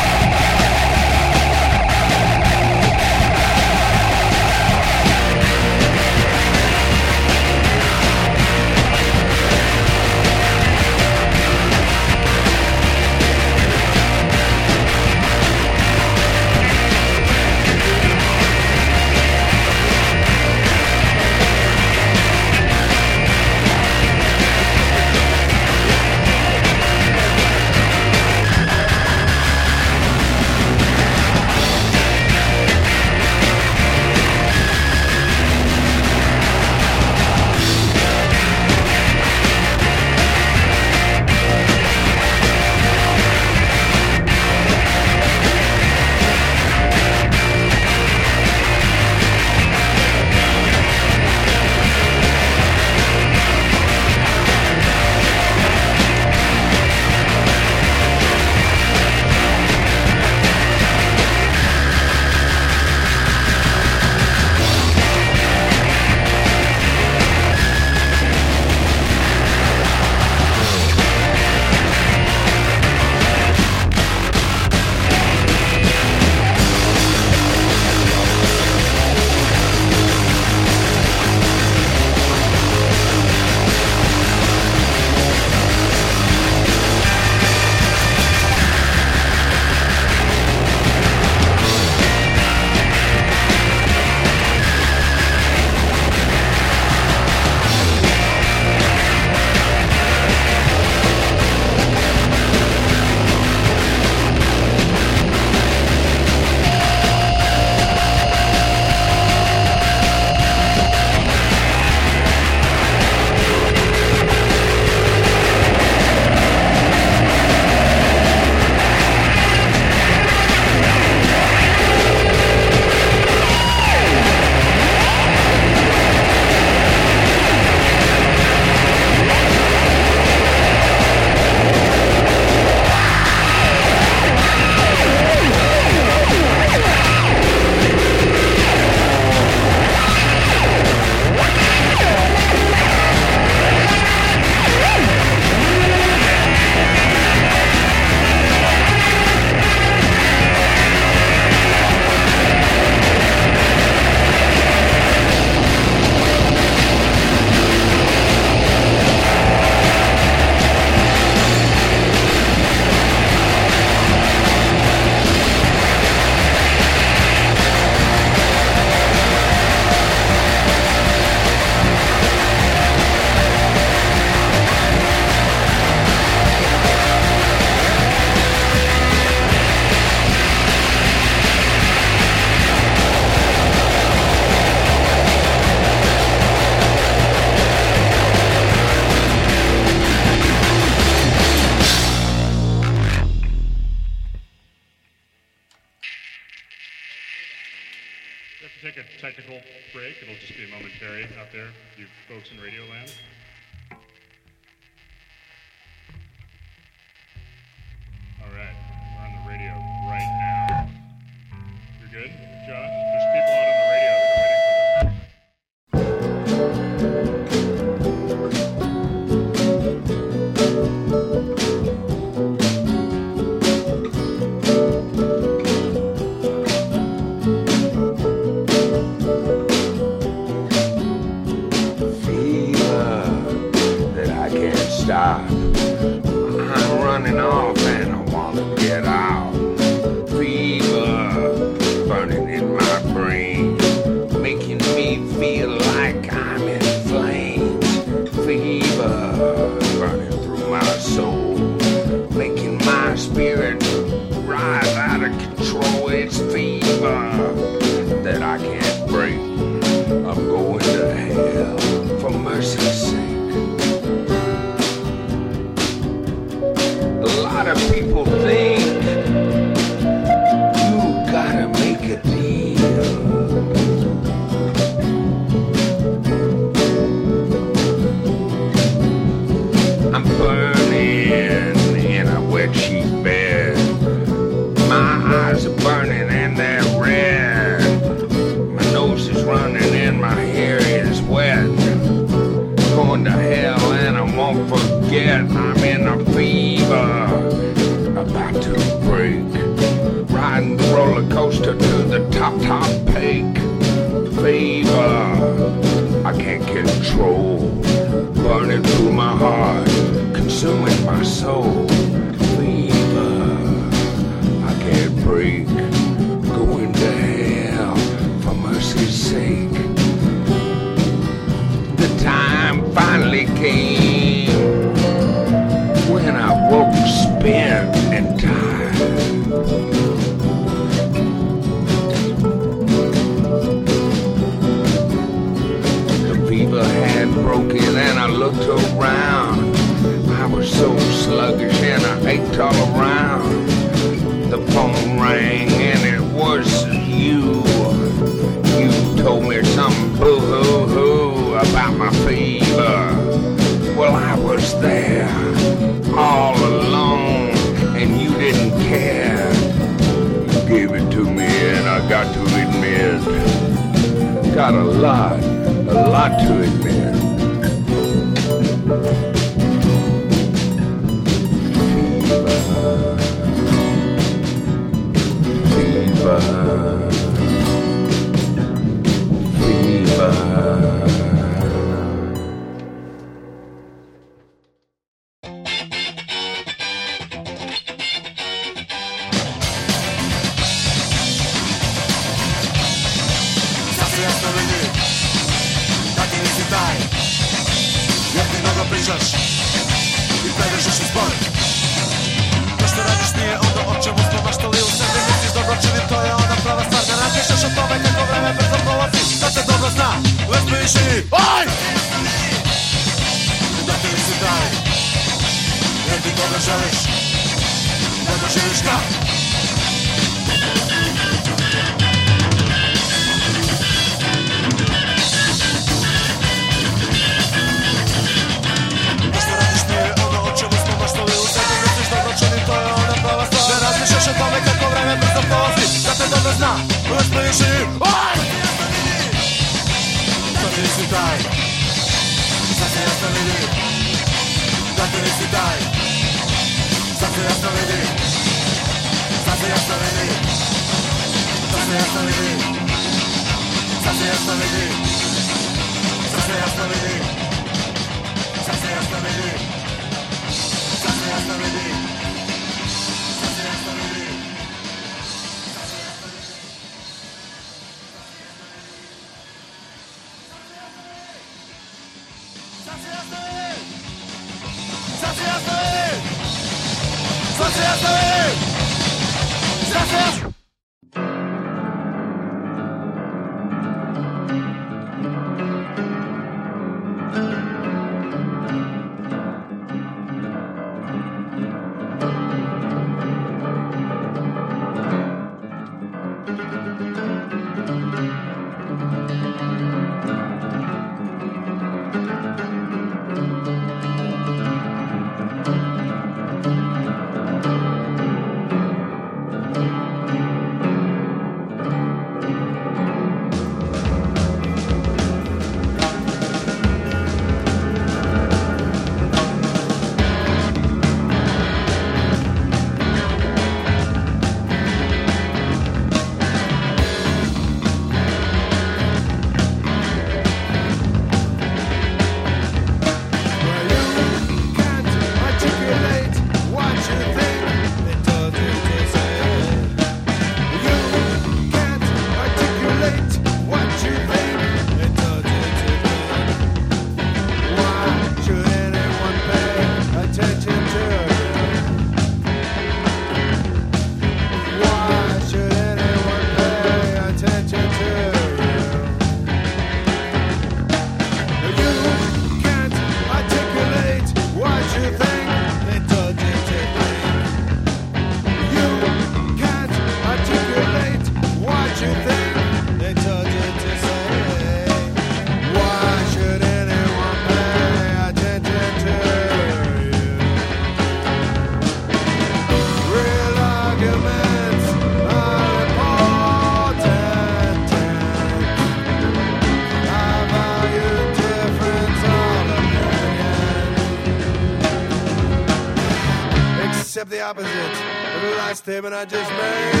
opposite of the last statement I just made.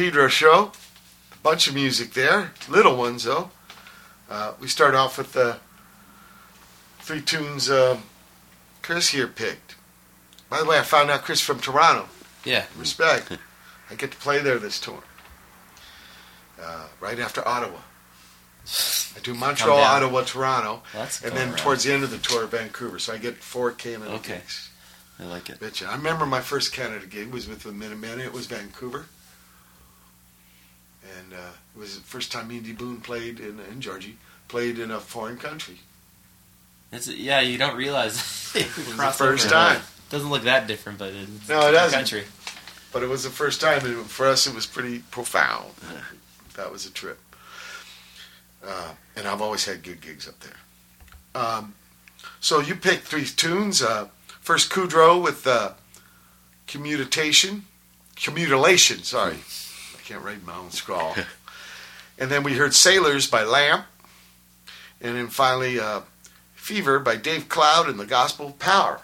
Pedro show. A bunch of music there, little ones though. Uh, we start off with the three tunes uh, Chris here picked. By the way, I found out Chris from Toronto. Yeah. Respect. [laughs] I get to play there this tour. Uh, right after Ottawa. I do Montreal. Ottawa, Toronto, That's and then around. towards the end of the tour, Vancouver. So I get four Canada Okay. gigs. I like it. Betcha. I remember my first Canada gig was with the Minutemen. It was Vancouver. And uh, it was the first time me and Boon played in, in Georgie, played in a foreign country. It's, yeah, you don't realize [laughs] it was the first time. Doesn't look that different, but it's No, it a doesn't. Country. But it was the first time, and for us, it was pretty profound. that was a trip. Uh, and I've always had good gigs up there. Um, so you picked three tunes. Uh, first, Kudrow with uh, Commutation. Commutilation, sorry. I can't read my own scrawl. [laughs] and then we heard Sailors by Lamp. And then finally, uh, Fever by Dave Cloud and the Gospel of Power.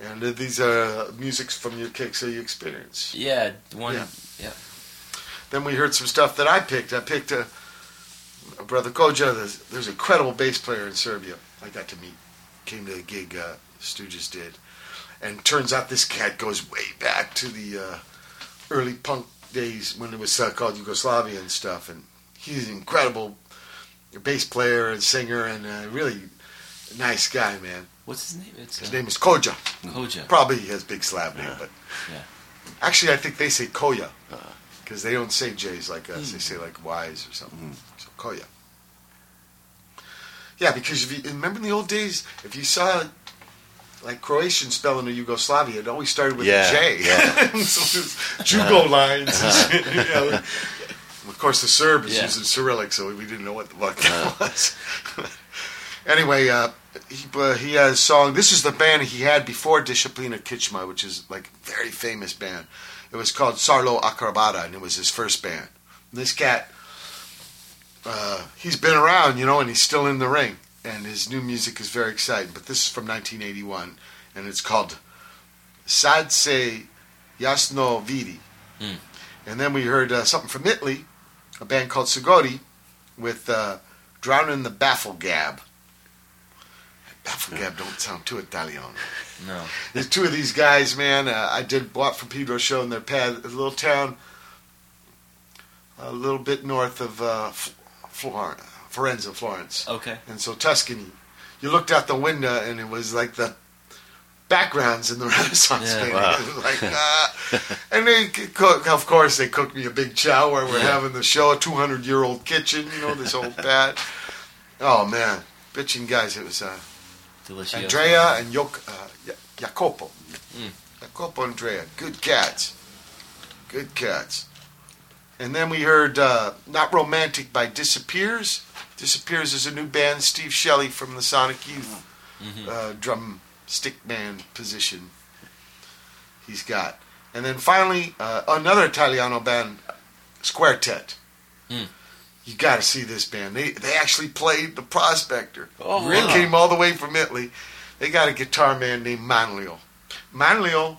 And uh, these are musics from your kicks that you experience. Yeah, one. Yeah. Yeah. Then we heard some stuff that I picked. I picked a, a brother Koja. There's, there's a credible bass player in Serbia. I got to meet. Came to a gig uh, Stooges did, and turns out this cat goes way back to the uh, early punk days when it was uh, called Yugoslavia and stuff. And he's an incredible bass player and singer, and a really nice guy, man. What's his name? It's, His uh, name is Koja. Koja. Probably he has big Slav name, but Yeah. actually I think they say Koya because they don't say J's like us. They say like Y's or something. So Koya. Yeah, because if you remember in the old days, if you saw like Croatian spelling of Yugoslavia, it always started with Yeah, a J. yeah. so it was Jugo lines. and [laughs] shit, you know. Of course, the Serb is Yeah. using Cyrillic, so we didn't know what the fuck that was. [laughs] anyway, uh, he, uh, he has a song. This is the band he had before Disciplina Kichma, which is like a very famous band. It was called Sarlo Akrobata, and it was his first band. This cat, uh, he's been around, you know, and he's still in the ring. And his new music is very exciting. But this is from 1981, and it's called Sad Se Jasno Vidi. Hmm. And then we heard uh, something from Italy, a band called Tsigoti, with uh, Drowning the Bafflegab. Baffle Gab don't sound too Italian. No. There's two of these guys, man. Uh, I did Watt from Pedro show in their pad, a little town, a little bit north of uh, F- Flor- Florence. Okay. And so Tuscany. You looked out the window, and it was like the backgrounds in the [laughs] Renaissance Yeah. painting. Wow. Like, ah. and they cook, of course, they cooked me a big chow where we're Yeah. having the show, a 200 year old kitchen, you know, this old pad. [laughs] Oh man, bitching guys. It was uh, Delicious. Andrea and uh, Ja- Jacopo. Mm. Jacopo Andrea. Good cats. Good cats. And then we heard uh, Not Romantic by Disappears. Disappears is a new band. Steve Shelley from the Sonic Youth Mhm. uh, drum stick band position he's got. And then finally, uh, another Italiano band, Squartet. Hmm. You got to see this band. They they actually played the Prospector. Oh, They came all the way from Italy. They got a guitar man named Manlio. Manlio,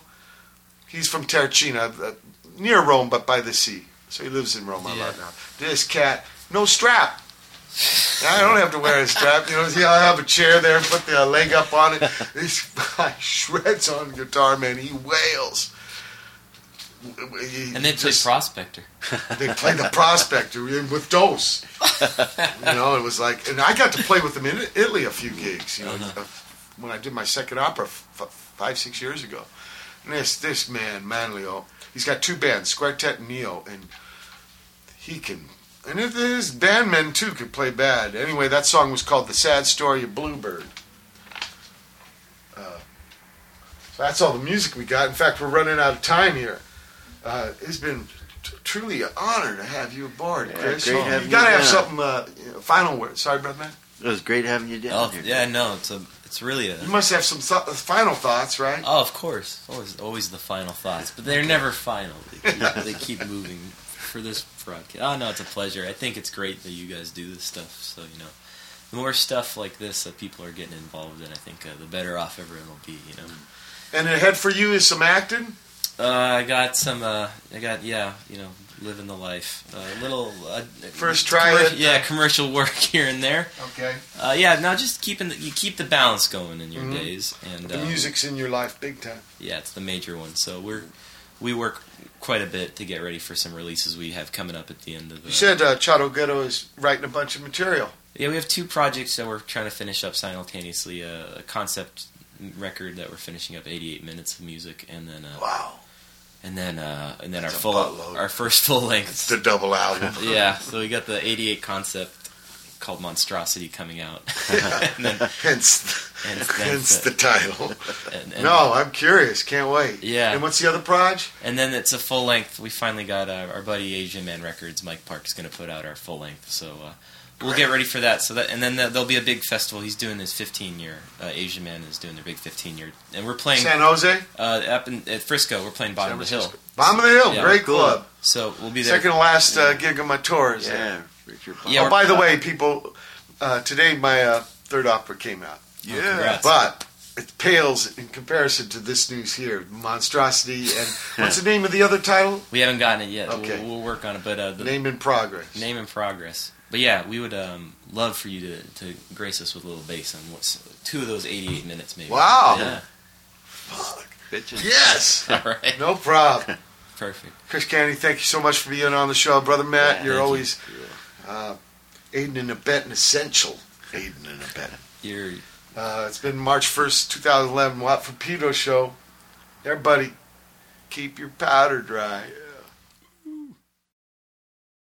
he's from Terracina, uh, near Rome, but by the sea. So he lives in Rome a lot now. This cat, no strap. I don't have to wear a strap. You know, see, I have a chair there, put the leg up on it. [laughs] This guy shreds on guitar, man. He wails. He And they played just- Prospector. they played the Prospector with Dose. [laughs] You know, it was like, and I got to play with them in Italy a few gigs. You know, Uh-huh. uh, when I did my second opera f- f- five, six years ago. And this this man, Manlio, he's got two bands, Quartet and Neo, and he can. And if his bandmen too could play bad. Anyway, that song was called "The Sad Story of Bluebird." Uh, so that's all the music we got. In fact, we're running out of time here. Uh, it's been t- truly an honor to have you aboard, Yeah, Chris. great you having got to you have down. something. Uh, you know, final word. Sorry, brother man. It was great having you down Oh here. yeah, no, it's a it's really a You must have some th- final thoughts, right? Oh, of course. Always, always the final thoughts, but they're never final. They keep, they keep moving for this broadcast. Oh no, it's a pleasure. I think it's great that you guys do this stuff. So you know, the more stuff like this that people are getting involved in, I think uh, the better off everyone will be. You know. And ahead for you is some acting. Uh, I got some. Uh, I got yeah. You know, living the life. A little uh, First try commer- it. Yeah, commercial work [laughs] here and there. Okay. Uh, yeah, now just keeping the, you keep the balance going in your Mhm. days, and The uh, music's in your life big time. Yeah, it's the major one. So we're we work quite a bit to get ready for some releases we have coming up at the end of. The. You said uh, Chotto Ghetto is writing a bunch of material. Yeah, we have two projects that we're trying to finish up simultaneously. A, a concept record that we're finishing up, 88 minutes of music, and then uh, wow, and then uh, and then That's our full buttload. our first full length. It's the double album. [laughs] yeah, so we got the 88 concept called Monstrosity coming out. [laughs] and then, hence, and hence the title. [laughs] and- and- no, I'm curious. Can't wait. Yeah. And what's the other project? And then it's a full length. We finally got uh, our buddy Asian Man Records, Mike Park's going to put out our full length. So uh, we'll get ready for that. So that and then there'll be a big festival. He's doing his 15 year. Uh, Asian Man is doing their big 15 year, and we're playing San Jose? uh, up in at Frisco. We're playing Bottom of the Hill. Bottom of the Hill, great club. So we'll be there. Second to last uh, gig of my tour is Yeah, there. Richard. Yeah, oh, by the way, people, uh, today my uh, third opera came out. Yeah. congrats. but it pales in comparison to this news here. Monstrosity and [laughs] what's the name of the other title? We haven't gotten it yet. Okay. We'll, we'll work on it, but uh, the Name in progress. name in progress. But yeah, we would um, love for you to, to grace us with a little bass on what's two of those 88 minutes, maybe. Wow. Yeah. Yes. [laughs] All right. No problem. [laughs] Perfect. Chris Kennedy, thank you so much for being on the show, brother Matt. Yeah, you're thank always uh, aiding and abetting, essential aiding and abetting. You're Uh, it's been March 1st, 2011, Watt from Pedro show. Everybody, keep your powder dry.